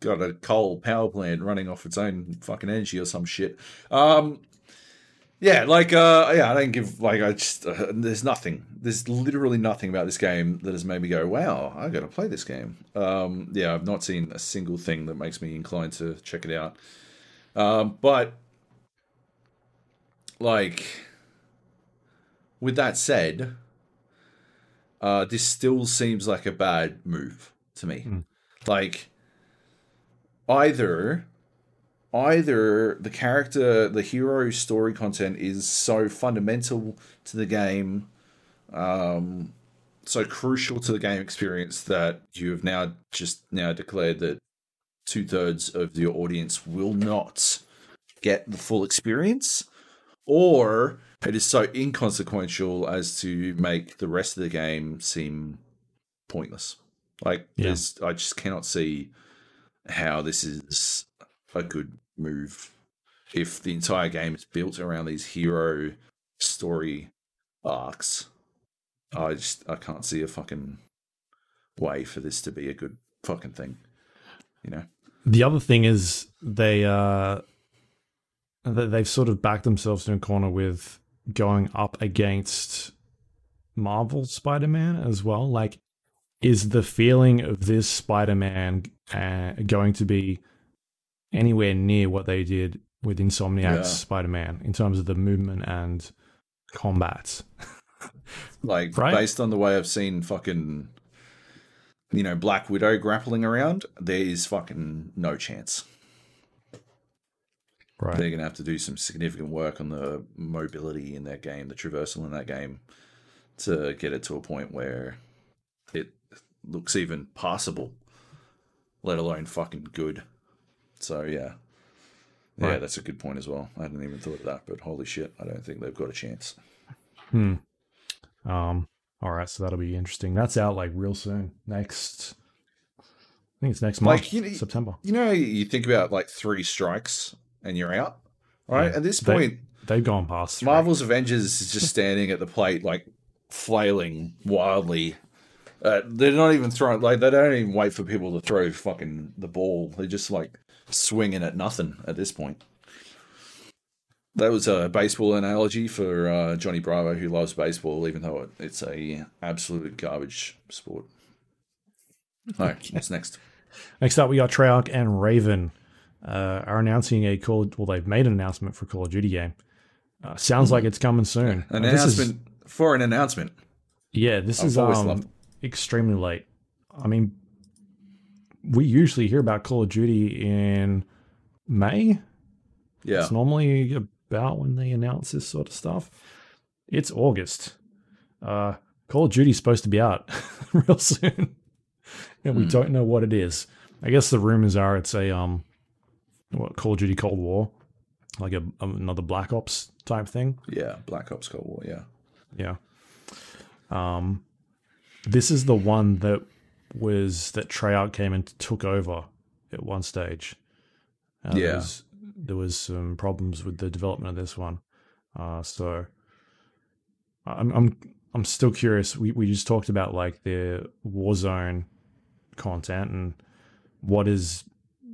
got a coal power plant running off its own fucking energy or some shit. Um, yeah, like uh, yeah, I don't give like I just uh, there's nothing. There's literally nothing about this game that has made me go, "Wow, I got to play this game." Um, yeah, I've not seen a single thing that makes me inclined to check it out. Um, but like with that said, uh, this still seems like a bad move to me. Mm. Like either either the character, the hero story content is so fundamental to the game, um, so crucial to the game experience that you have now just now declared that two thirds of your audience will not get the full experience, or it is so inconsequential as to make the rest of the game seem pointless. Like, Yeah. I just cannot see how this is a good move if the entire game is built around these hero story arcs. I just I can't see a fucking way for this to be a good fucking thing. You know? The other thing is they uh they- they've sort of backed themselves in a corner with going up against Marvel Spider-Man as well. Like, is the feeling of this Spider-Man uh, going to be anywhere near what they did with Insomniac's Yeah. Spider-Man in terms of the movement and combat? Like Right. based on the way I've seen fucking you know, Black Widow grappling around, there is fucking no chance. Right. They're gonna have to do some significant work on the mobility in that game, the traversal in that game, to get it to a point where it looks even passable, let alone fucking good. So yeah. Yeah, Right. that's a good point as well. I hadn't even thought of that, but holy shit, I don't think they've got a chance. Hmm. Um. All right, so that'll be interesting. That's out like real soon. Next, I think it's next Like, month, you know- September. You know, you think about like three strikes and you're out, right? Yeah. At this They- point, They've gone past. Marvel's Avengers is just standing at the plate, like flailing wildly. Uh, they're not even throwing, like, they don't even wait for people to throw fucking the ball. They're just like swinging at nothing at this point. That was a baseball analogy for uh, Johnny Bravo, who loves baseball, even though it, it's a absolute garbage sport. All right, what's next? Next up, we got Treyarch and Raven uh, are announcing a Call. Well, they've made an announcement for Call of Duty game. Uh, sounds like it's coming soon. An Uh, this is- announcement for an announcement. yeah, this I've is um, extremely late. I mean, we usually hear about Call of Duty in May. Yeah. It's normally about when they announce this sort of stuff. It's August. Uh, Call of Duty's supposed to be out real soon, and we Hmm. don't know what it is. I guess the rumors are it's a um, what Call of Duty Cold War, like a another Black Ops type thing. Yeah. Black Ops Cold War. Yeah. Yeah. Um, this is the one that was that Treyarch came and took over at one stage. Uh, There Yeah. was, there was some problems with the development of this one. Uh, so I'm I'm I'm still curious. We we just talked about like the Warzone content and what is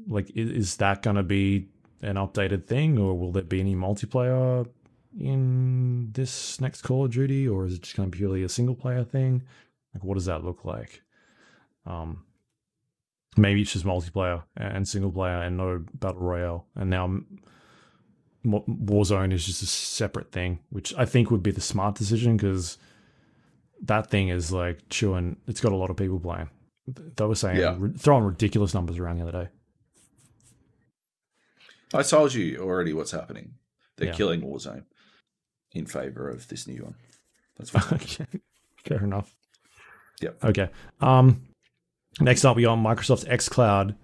like is, is that going to be an updated thing or will there be any multiplayer in this next Call of Duty or is it just going to be purely a single player thing? Like what does that look like? Um maybe it's just multiplayer and single player and no battle royale and now Warzone is just a separate thing, which I think would be the smart decision because that thing is like chewing. It's got a lot of people playing. They were saying Yeah. throwing ridiculous numbers around the other day. I told you already what's happening. They're Yeah. killing Warzone in favor of this new one. That's fine. okay, fair enough. Yep. Okay. Um, next up, we got Microsoft's xCloud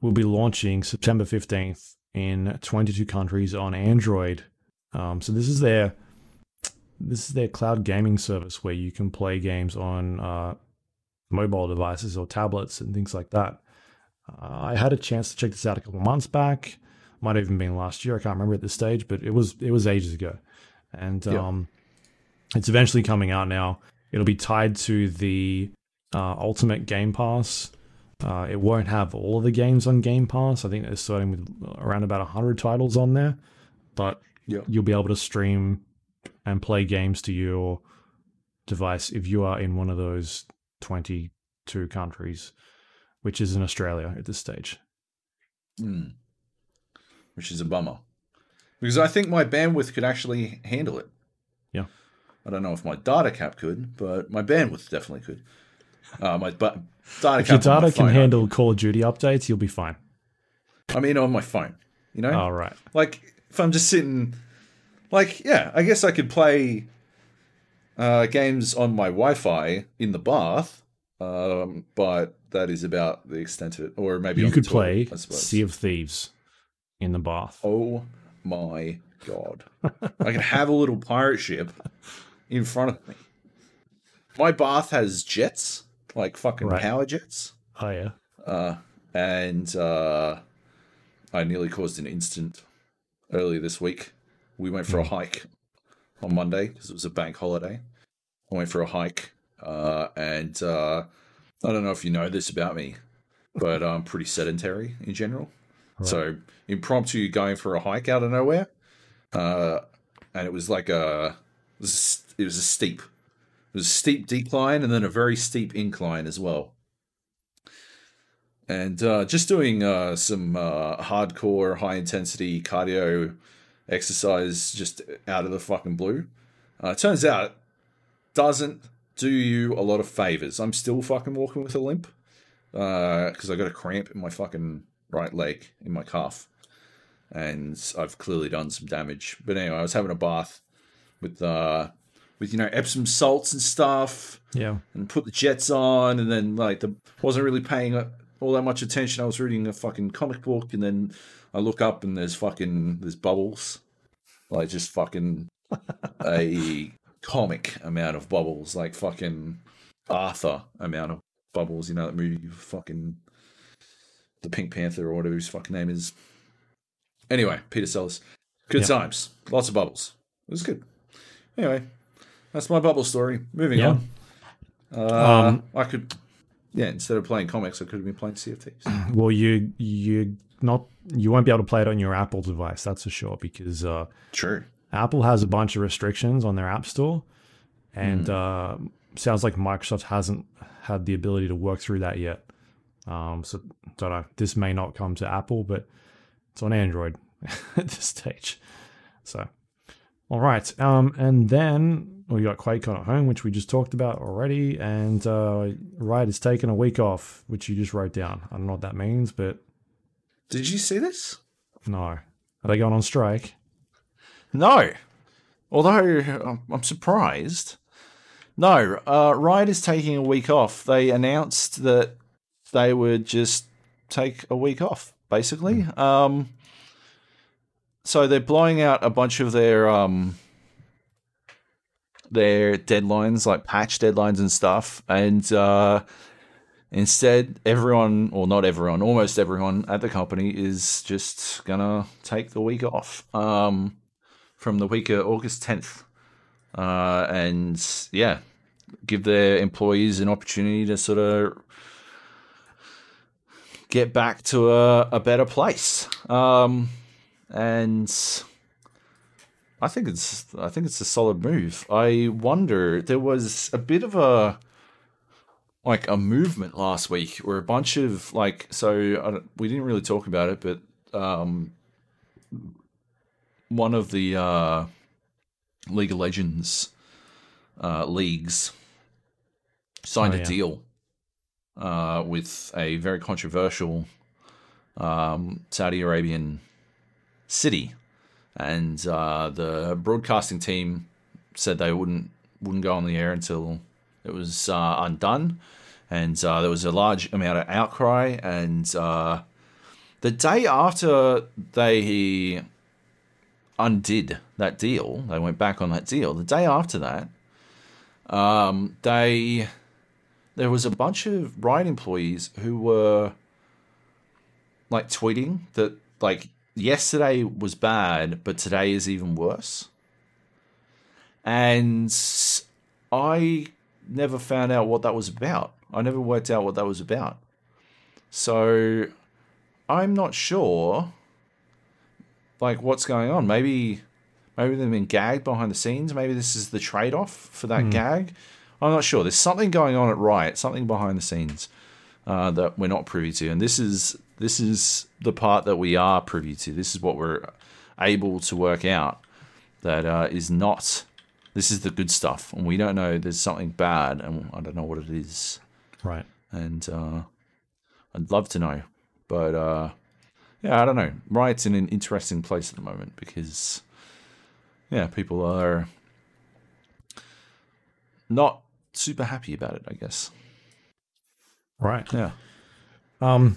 will be launching September fifteenth in twenty-two countries on Android. Um, so this is their this is their cloud gaming service where you can play games on uh, mobile devices or tablets and things like that. Uh, I had a chance to check this out a couple months back. Might have even been last year. I can't remember at this stage, but it was it was ages ago, and Yeah. um, it's eventually coming out now. It'll be tied to the uh, Ultimate Game Pass. Uh, it won't have all of the games on Game Pass. I think they're starting with around about 100 titles on there. But Yeah. you'll be able to stream and play games to your device if you are in one of those 22 countries, which is in Australia at this stage. Hmm. Which is a bummer. Because I think my bandwidth could actually handle it. Yeah. I don't know if my data cap could, but my bandwidth definitely could. Uh, my bu- data If your cap on my data can phone, handle Call of Duty updates, you'll be fine. I mean, on my phone. You know? All right. Like, if I'm just sitting. Like, yeah, I guess I could play uh, games on my Wi Fi in the bath, um, but that is about the extent of it. Or maybe You could toilet, play Sea of Thieves in the bath. Oh my god. I can have a little pirate ship in front of me. My bath has jets, like fucking Right. power jets. Oh, yeah. Uh, and uh, I nearly caused an incident earlier this week. We went for a hike on Monday because it was a bank holiday. I went for a hike, uh, and uh, I don't know if you know this about me, but I'm pretty sedentary in general. So impromptu going for a hike out of nowhere, uh, and it was like a it was, it was a steep, was a steep decline and then a very steep incline as well and uh, just doing uh, some uh, hardcore, high intensity cardio exercise just out of the fucking blue. Uh, turns out doesn't do you a lot of favors. I'm still fucking walking with a limp because I got a cramp in my fucking right leg in my calf, and I've clearly done some damage. But anyway, I was having a bath with uh, with you know Epsom salts and stuff Yeah. and put the jets on, and then like the wasn't really paying all that much attention. I was reading a fucking comic book, and then I look up and there's fucking there's bubbles, like just fucking a comic amount of bubbles, like fucking Arthur amount of bubbles. You know that movie, fucking the Pink Panther or whatever his fucking name is. Anyway, Peter Sellers, good Yep. times, lots of bubbles. It was good. Anyway, that's my bubble story. Moving Yeah. on. Uh, Um, I could, yeah. Instead of playing comics, I could have been playing Sea of Thieves. Well, you you not you won't be able to play it on your Apple device. That's for sure because uh, True. Apple has a bunch of restrictions on their App Store, and uh, sounds like Microsoft hasn't had the ability to work through that yet. Um, so don't know. This may not come to Apple, but it's on Android at this stage. So, all right. Um, and then we got QuakeCon at home, which we just talked about already, and uh, Riot has taken a week off, which you just wrote down. I don't know what that means, but Did you see this? no. Are they going on strike? No. Although I'm surprised. No, uh, Riot is taking a week off. They announced that they would just take a week off, basically. Um, so they're blowing out a bunch of their um, their deadlines, like patch deadlines and stuff, and uh, Instead, everyone, or not everyone, almost everyone at the company is just gonna take the week off um, from the week of August 10th. Uh, and yeah, give their employees an opportunity to sort of get back to a, a better place. Um, and I think it's I think it's a solid move. I wonder there was a bit of a like a movement last week where a bunch of like so we didn't really talk about it, but um, one of the uh, League of Legends uh, leagues signed oh, yeah. a deal uh, with a very controversial um, Saudi Arabian city, and uh, the broadcasting team said they wouldn't wouldn't go on the air until it was uh, undone, and uh, there was a large amount of outcry. And uh, the day after they undid that deal, they went back on that deal. The day after that, um, they there was a bunch of Riot employees who were like tweeting that like yesterday was bad, but today is even worse. And I never found out what that was about. I never worked out what that was about. So I'm not sure like what's going on. Maybe maybe they've been gagged behind the scenes. Maybe this is the trade off for that mm. gag. I'm not sure. There's something going on at Riot, something behind the scenes uh, that we're not privy to, and this is this is the part that we are privy to. This is what we're able to work out. That uh, is not. This is the good stuff, and we don't know. There's something bad, and I don't know what it is. Right. And uh, I'd love to know, but uh, yeah, I don't know. Riot's in an interesting place at the moment because yeah, people are not super happy about it, I guess. Right. Yeah. Um,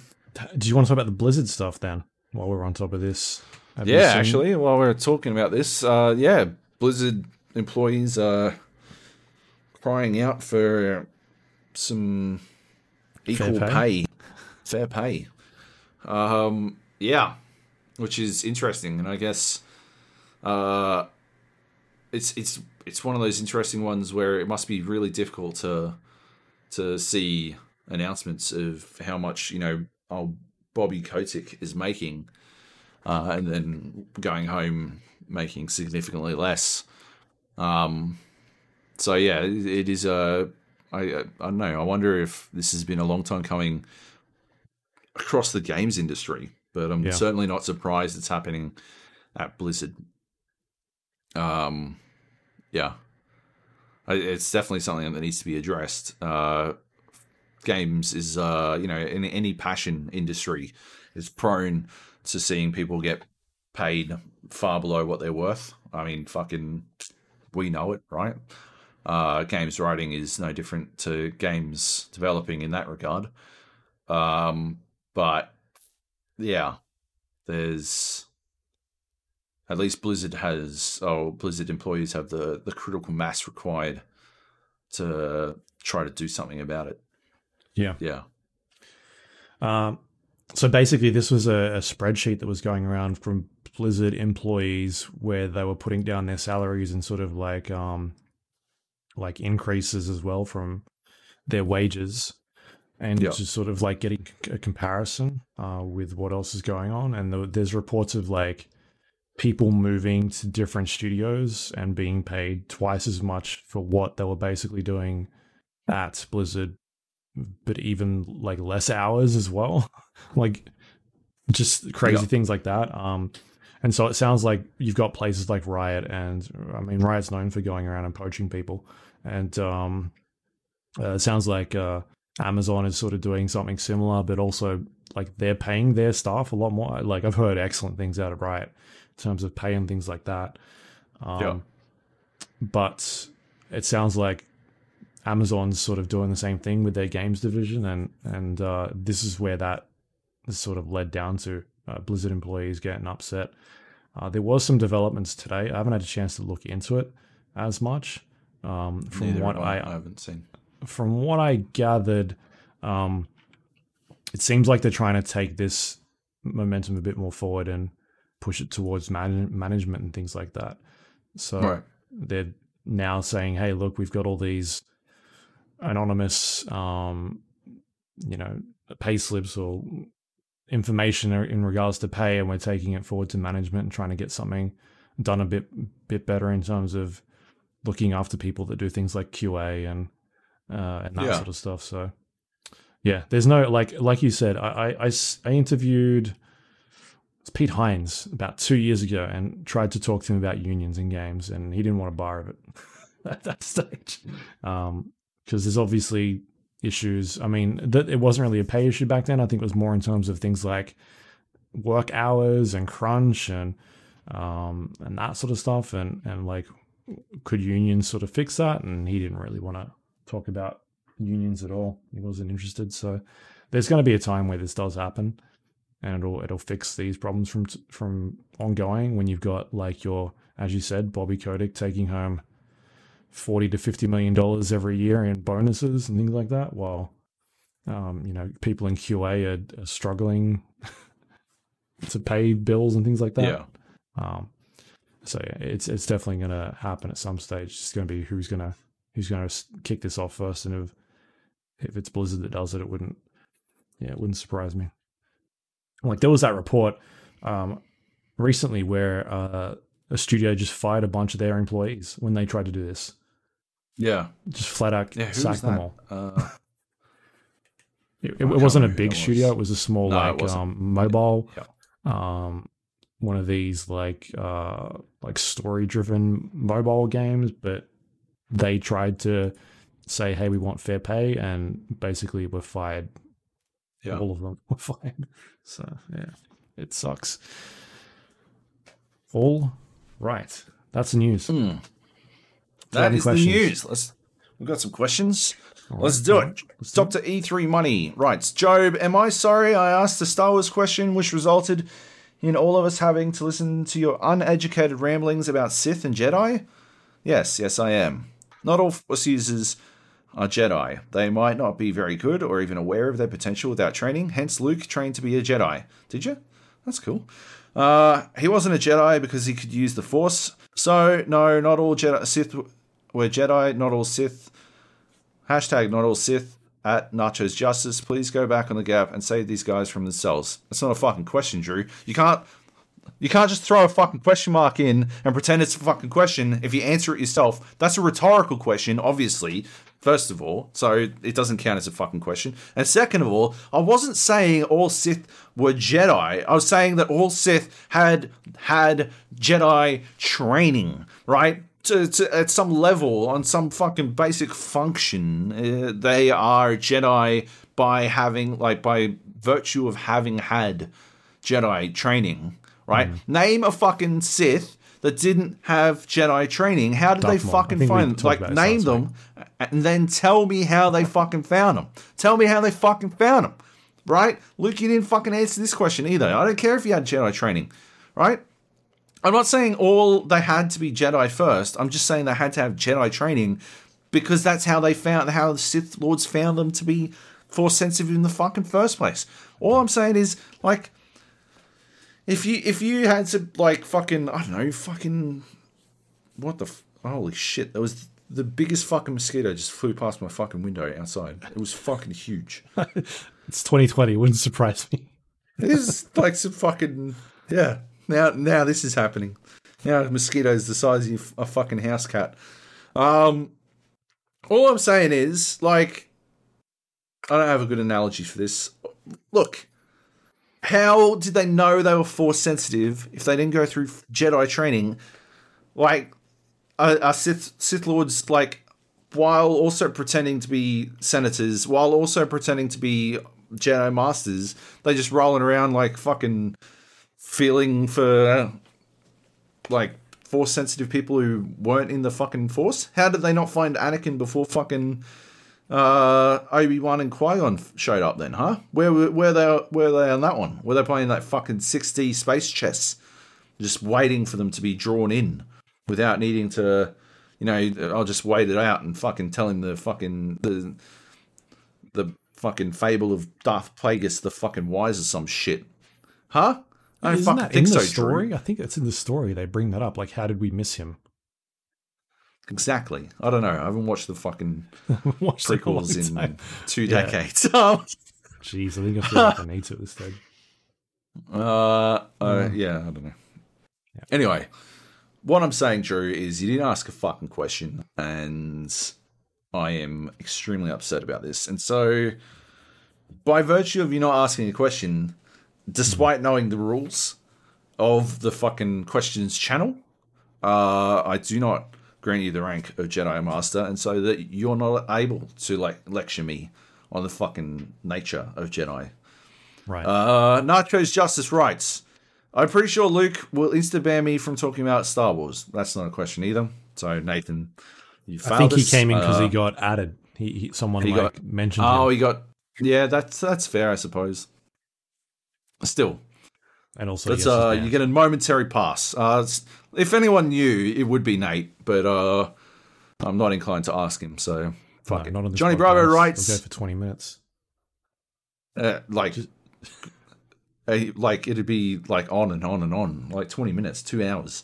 do you want to talk about the Blizzard stuff then? While we're on top of this. Have yeah, actually, while we're talking about this, uh, yeah, Blizzard employees are crying out for some equal fair pay. pay. fair pay. Um, yeah, which is interesting, and I guess uh, it's it's it's one of those interesting ones where it must be really difficult to to see announcements of how much you know old Bobby Kotick is making, uh, and then going home making significantly less. Um, so yeah, it, it is a. I I don't know. I wonder if this has been a long time coming across the games industry, but I'm yeah. certainly not surprised it's happening at Blizzard. Um, yeah, it's definitely something that needs to be addressed. Uh, games is, uh, you know, in any passion industry is prone to seeing people get paid far below what they're worth. I mean, fucking, we know it, right? Uh, games writing is no different to games developing in that regard. Um, but yeah, there's at least Blizzard has, oh, Blizzard employees have the the critical mass required to try to do something about it. Yeah, yeah. Um, so basically, this was a, a spreadsheet that was going around from Blizzard employees where they were putting down their salaries and sort of like um like increases as well from their wages and yep. just sort of like getting a comparison uh, with what else is going on. And the, there's reports of like people moving to different studios and being paid twice as much for what they were basically doing at Blizzard, but even like less hours as well. like just crazy things like that. Um, and so it sounds like you've got places like Riot, and I mean, Riot's known for going around and poaching people. And um, uh, it sounds like uh, Amazon is sort of doing something similar, but also like they're paying their staff a lot more. Like I've heard excellent things out of Riot in terms of pay and things like that. Um, yeah. But it sounds like Amazon's sort of doing the same thing with their games division, and and uh, this is where that is sort of led down to uh, Blizzard employees getting upset. Uh, there was some developments today. I haven't had a chance to look into it as much. Um, from Neither what I, I haven't seen, from what I gathered, um, it seems like they're trying to take this momentum a bit more forward and push it towards man- management and things like that. So Right. they're now saying, "Hey, look, we've got all these anonymous, um, you know, pay slips or information in regards to pay, and we're taking it forward to management and trying to get something done a bit bit better in terms of looking after people that do things like QA and uh, and that Yeah. sort of stuff." So, yeah, there's no like like you said, I I, I interviewed it's Pete Hines about two years ago and tried to talk to him about unions in games, and he didn't want a bar of it at that stage. Um, because there's obviously issues. I mean, it wasn't really a pay issue back then. I think it was more in terms of things like work hours and crunch and um, and that sort of stuff. And and like, could unions sort of fix that? And he didn't really want to talk about unions at all. He wasn't interested. So there's going to be a time where this does happen, and it'll it'll fix these problems from from ongoing. When you've got like your, as you said, Bobby Kotick taking home forty to fifty million dollars every year in bonuses and things like that, while um, you know people in QA are, are struggling to pay bills and things like that. Yeah. Um, so yeah, it's it's definitely going to happen at some stage. It's going to be who's going to who's going to kick this off first, and if if it's Blizzard that does it, it wouldn't yeah it wouldn't surprise me. Like there was that report um, recently where uh, a studio just fired a bunch of their employees when they tried to do this. Yeah. Just flat out Yeah. Who them all. Uh, It, it wasn't a big that studio. It was a small No, like um, mobile, Yeah. um, one of these like uh, like story driven mobile games. But they tried to say, "Hey, we want fair pay," and basically we were fired. Yeah. All of them were fired. So yeah, it sucks. All right, that's the news. Hmm. Do you have That is the news. Let's. We've got some questions. All Let's do right, it. Dr. E3 Money writes Joab, am I sorry I asked a Star Wars question which resulted in all of us having to listen to your uneducated ramblings about Sith and Jedi? Yes, yes, I am. Not all Force users are Jedi. They might not be very good or even aware of their potential without training, hence, Luke trained to be a Jedi. Did you? That's cool. Uh, he wasn't a Jedi because he could use the Force. So, no, not all Jedi Sith were Jedi, not all Sith Hashtag not all Sith at Nachos Justice. Please go back on the gap and save these guys from themselves. That's not a fucking question, Drew. You can't you can't just throw a fucking question mark in and pretend it's a fucking question if you answer it yourself. That's a rhetorical question, obviously, first of all, so it doesn't count as a fucking question. And second of all, I wasn't saying all Sith were Jedi. I was saying that all Sith had had Jedi training, right? To, to, at some level, on some fucking basic function, uh, they are Jedi by having, like, by virtue of having had Jedi training, right? Name a fucking Sith that didn't have Jedi training. How did they Darth. I fucking find them? Like, name them and then tell me how they fucking found them. Tell me how they fucking found them, right? Luke, you didn't fucking answer this question either. I don't care if you had Jedi training, right? I'm not saying all they had to be Jedi first. I'm just saying they had to have Jedi training because that's how they found how the Sith Lords found them to be force sensitive in the fucking first place. All I'm saying is like if you if you had to like fucking I don't know fucking what the f- holy shit there was the biggest fucking mosquito just flew past my fucking window outside. It was fucking huge. It's 2020. Wouldn't surprise me. It is like some fucking yeah. Now now this is happening. Now mosquitoes the size of a fucking house cat. Um, all I'm saying is like I don't have a good analogy for this. Look, how did they know they were force sensitive if they didn't go through Jedi training? Like, are, are Sith Sith lords like while also pretending to be senators, while also pretending to be Jedi masters, they just rolling around like fucking feeling for like force sensitive people who weren't in the fucking force. How did they not find Anakin before fucking uh, Obi Wan and Qui Gon showed up? Then, huh? Where were where they were they on that one? Were they playing that fucking sixty space chess, just waiting for them to be drawn in without needing to? You know, I'll just wait it out and fucking tell him the fucking the the fucking fable of Darth Plagueis the fucking wise or some shit. Huh? I Isn't that think in the so, story? Drew. I think it's in the story. They bring that up. Like, how did we miss him? Exactly. I don't know. I haven't watched the fucking Watched prequels in time. two Yeah. decades. Um, Jeez, I think I feel like I need to at this stage. Uh, uh Mm. yeah, I don't know. Anyway, what I'm saying, Drew, is you didn't ask a fucking question, and I am extremely upset about this. And so, by virtue of you not asking a question, despite knowing the rules of the fucking questions channel, uh, I do not grant you the rank of Jedi Master, and so that you're not able to like lecture me on the fucking nature of Jedi. Right. Uh, Nachos Justice writes, I'm pretty sure Luke will insta ban me from talking about Star Wars. That's not a question either. So Nathan, you I think he came in because Uh, he got added. He, he someone he like got- mentioned Oh, him, he got. Yeah, that's that's fair, I suppose. Still, and also yes, uh, you get a momentary pass. Uh, if anyone knew, it would be Nate, but uh, I'm not inclined to ask him. So fuck No, it. Johnny podcast. Bravo We'll writes, go for twenty minutes. uh, like, eh, like it'd be like on and on and on, like 20 minutes, two hours.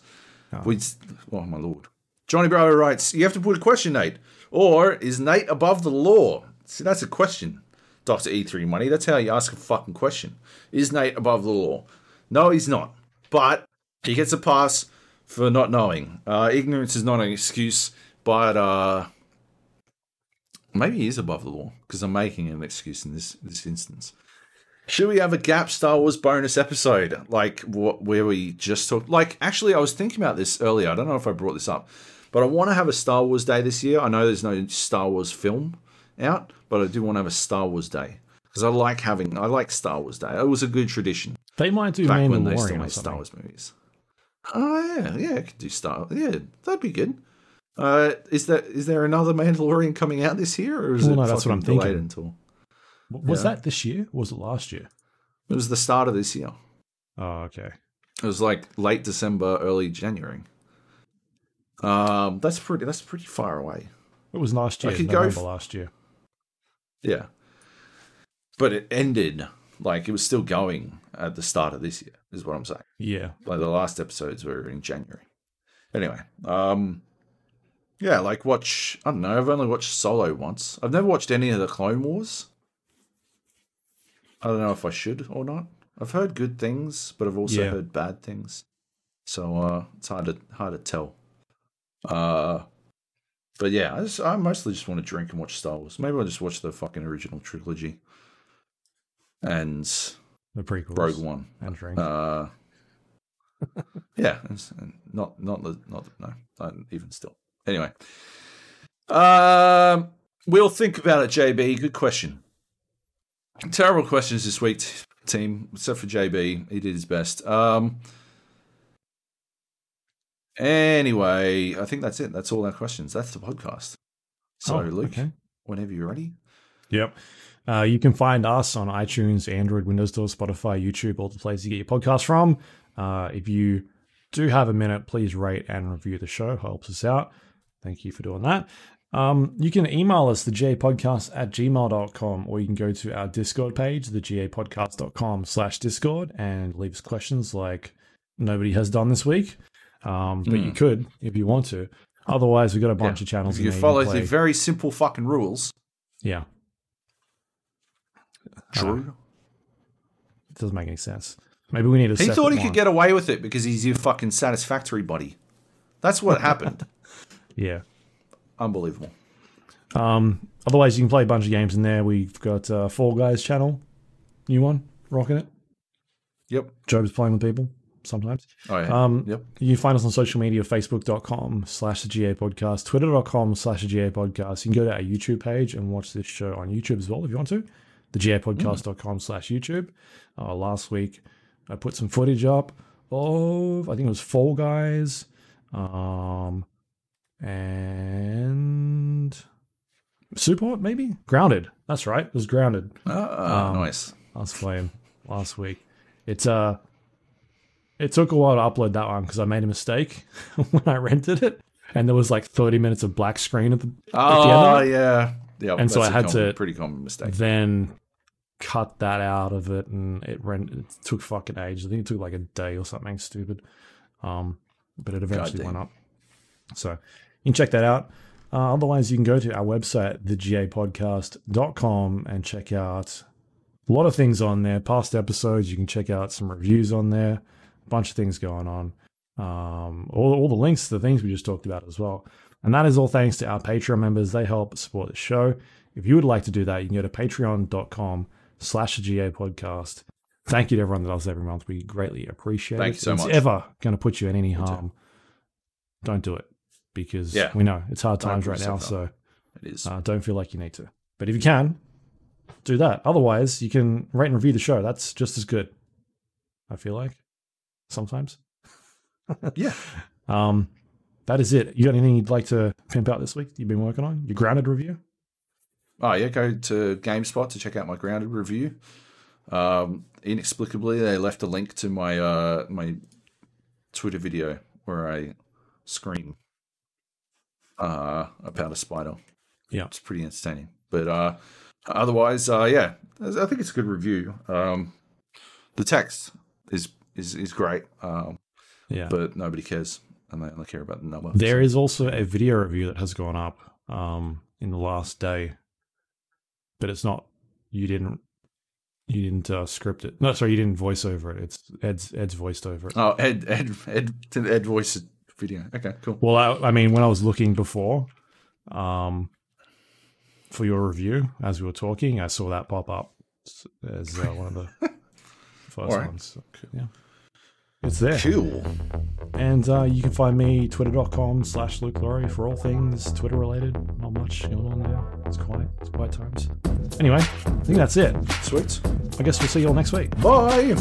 Oh. We'd, oh my lord. Johnny Bravo writes, you have to put a question, Nate. Or is Nate above the law? See, that's a question, Dr. E3 Money. That's how you ask a fucking question. Is Nate above the law? No, he's not. But he gets a pass for not knowing. Uh, ignorance is not an excuse, but uh, maybe he is above the law because I'm making an excuse in this this instance. Should we have a gap Star Wars bonus episode like what where we just talk? Like, actually, I was thinking about this earlier. I don't know if I brought this up, but I want to have a Star Wars day this year. I know there's no Star Wars film out, but I do want to have a Star Wars day because I like having I like Star Wars day. It was a good tradition They might do back when they still made Star. Wars movies. Oh yeah, yeah, I could do Star. Yeah, that'd be good. Uh, is that is there another Mandalorian coming out this year, or is Well, it no, that's what I'm delayed thinking. until Was Yeah. that this year? Or was it last year? it was the start of this year? Oh, okay. It was like late December, early January. Um, that's pretty. That's pretty far away. It was last year. I could go f- last year. Yeah, but it ended like it was still going at the start of this year. Is what I'm saying. Yeah. Like the last episodes were in January. Anyway, um, yeah, like watch. I don't know. I've only watched Solo once. I've never watched any of the Clone Wars. I don't know if I should or not. I've heard good things, but I've also Yeah. heard bad things. So uh, it's hard to hard to tell. Uh, but yeah, I, just, I mostly just want to drink and watch Star Wars. Maybe I'll just watch the fucking original trilogy and The prequels. Rogue One. And drink. Uh, yeah, not not the not the, no, not even still. Anyway, um, we'll think about it. JB, good question. Terrible questions this week, team. Except for JB, he did his best. Um. Anyway, I think that's it. That's all our questions. That's the podcast. So, Oh, Luke, okay. whenever you're ready. Yep. Uh, you can find us on iTunes, Android, Windows Store, Spotify, YouTube, all the places you get your podcast from. Uh, if you do have a minute, please rate and review the show. Helps us out. Thank you for doing that. Um, you can email us, the podcast at gmail.com, or you can go to our Discord page, the gapodcast.com slash Discord, and leave us questions like nobody has done this week. Um, but you Hmm. could if you want to. Otherwise, we've got a bunch Yeah. of channels. If in you follow the very simple fucking rules, yeah, Drew. it doesn't make any sense. Maybe we need a He thought he one. could get away with it because he's your fucking satisfactory buddy. That's what happened. Yeah. Unbelievable. Um, otherwise, you can play a bunch of games in there. We've got uh, Fall Guys channel, new one, rocking it. Yep. Joab's playing with people sometimes. Oh yeah. Um, yep. You can find us on social media, facebook.com slash the GA podcast, twitter.com slash the GA podcast. You can go to our YouTube page and watch this show on YouTube as well if you want to. The GApodcast.com slash YouTube. Uh, last week, I put some footage up of, I think it was Fall Guys. Um, and Superhot, maybe? Grounded. That's right. It was Grounded. Ah, um, nice. I was playing last week. It's uh it took a while to upload that one because I made a mistake when I rented it, and there was like 30 minutes of black screen at the, at the end Oh of it. yeah. yeah. And so I had common- to- pretty common mistake. then cut that out of it and it ran it took fucking ages. I think it took like a day or something stupid. Um but it eventually went up. So you can check that out. Uh, otherwise you can go to our website, thegapodcast.com and check out a lot of things on there. Past episodes, you can check out some reviews on there, bunch of things going on. Um, all, all the links to the things we just talked about as well. And that is all thanks to our Patreon members. They help support the show. If you would like to do that, you can go to patreon.com slash the GA podcast. Thank you to everyone that does every month. We greatly appreciate Thank it. you so If it's much. ever going to put you in any harm, don't do it because Yeah. we know it's hard times right now. So It is. uh, don't feel like you need to. But if you can, do that. Otherwise, you can rate and review the show. That's just as good. I feel like sometimes. yeah. Um, that is it. You got anything you'd like to pimp out this week? You've been working on your grounded review. Oh yeah, go to GameSpot to check out my grounded review. Um, inexplicably, they left a link to my uh, my Twitter video where I scream uh, about a spider. Yeah. it's pretty entertaining. But uh, otherwise, uh, yeah, I think it's a good review. Um, the text is is is great, um, Yeah. but nobody cares, and they only care about the number. There is also a video review that has gone up um, in the last day, but it's not. You didn't. You didn't uh, script it. No, sorry, you didn't voice over it. It's Ed's Ed's voiced over it. Oh, Ed Ed Ed Ed voice video. Okay, cool. Well, I, I mean, when I was looking before, um, for your review as we were talking, I saw that pop up as uh, one of the first Alright. ones. So, yeah, it's there. Cool. And uh, you can find me twitter.com slash Luke Lawrie for all things Twitter related. Not much going on there. It's quiet. It's quiet times. Anyway, I think that's it. Sweet. I guess we'll see you all next week. Bye.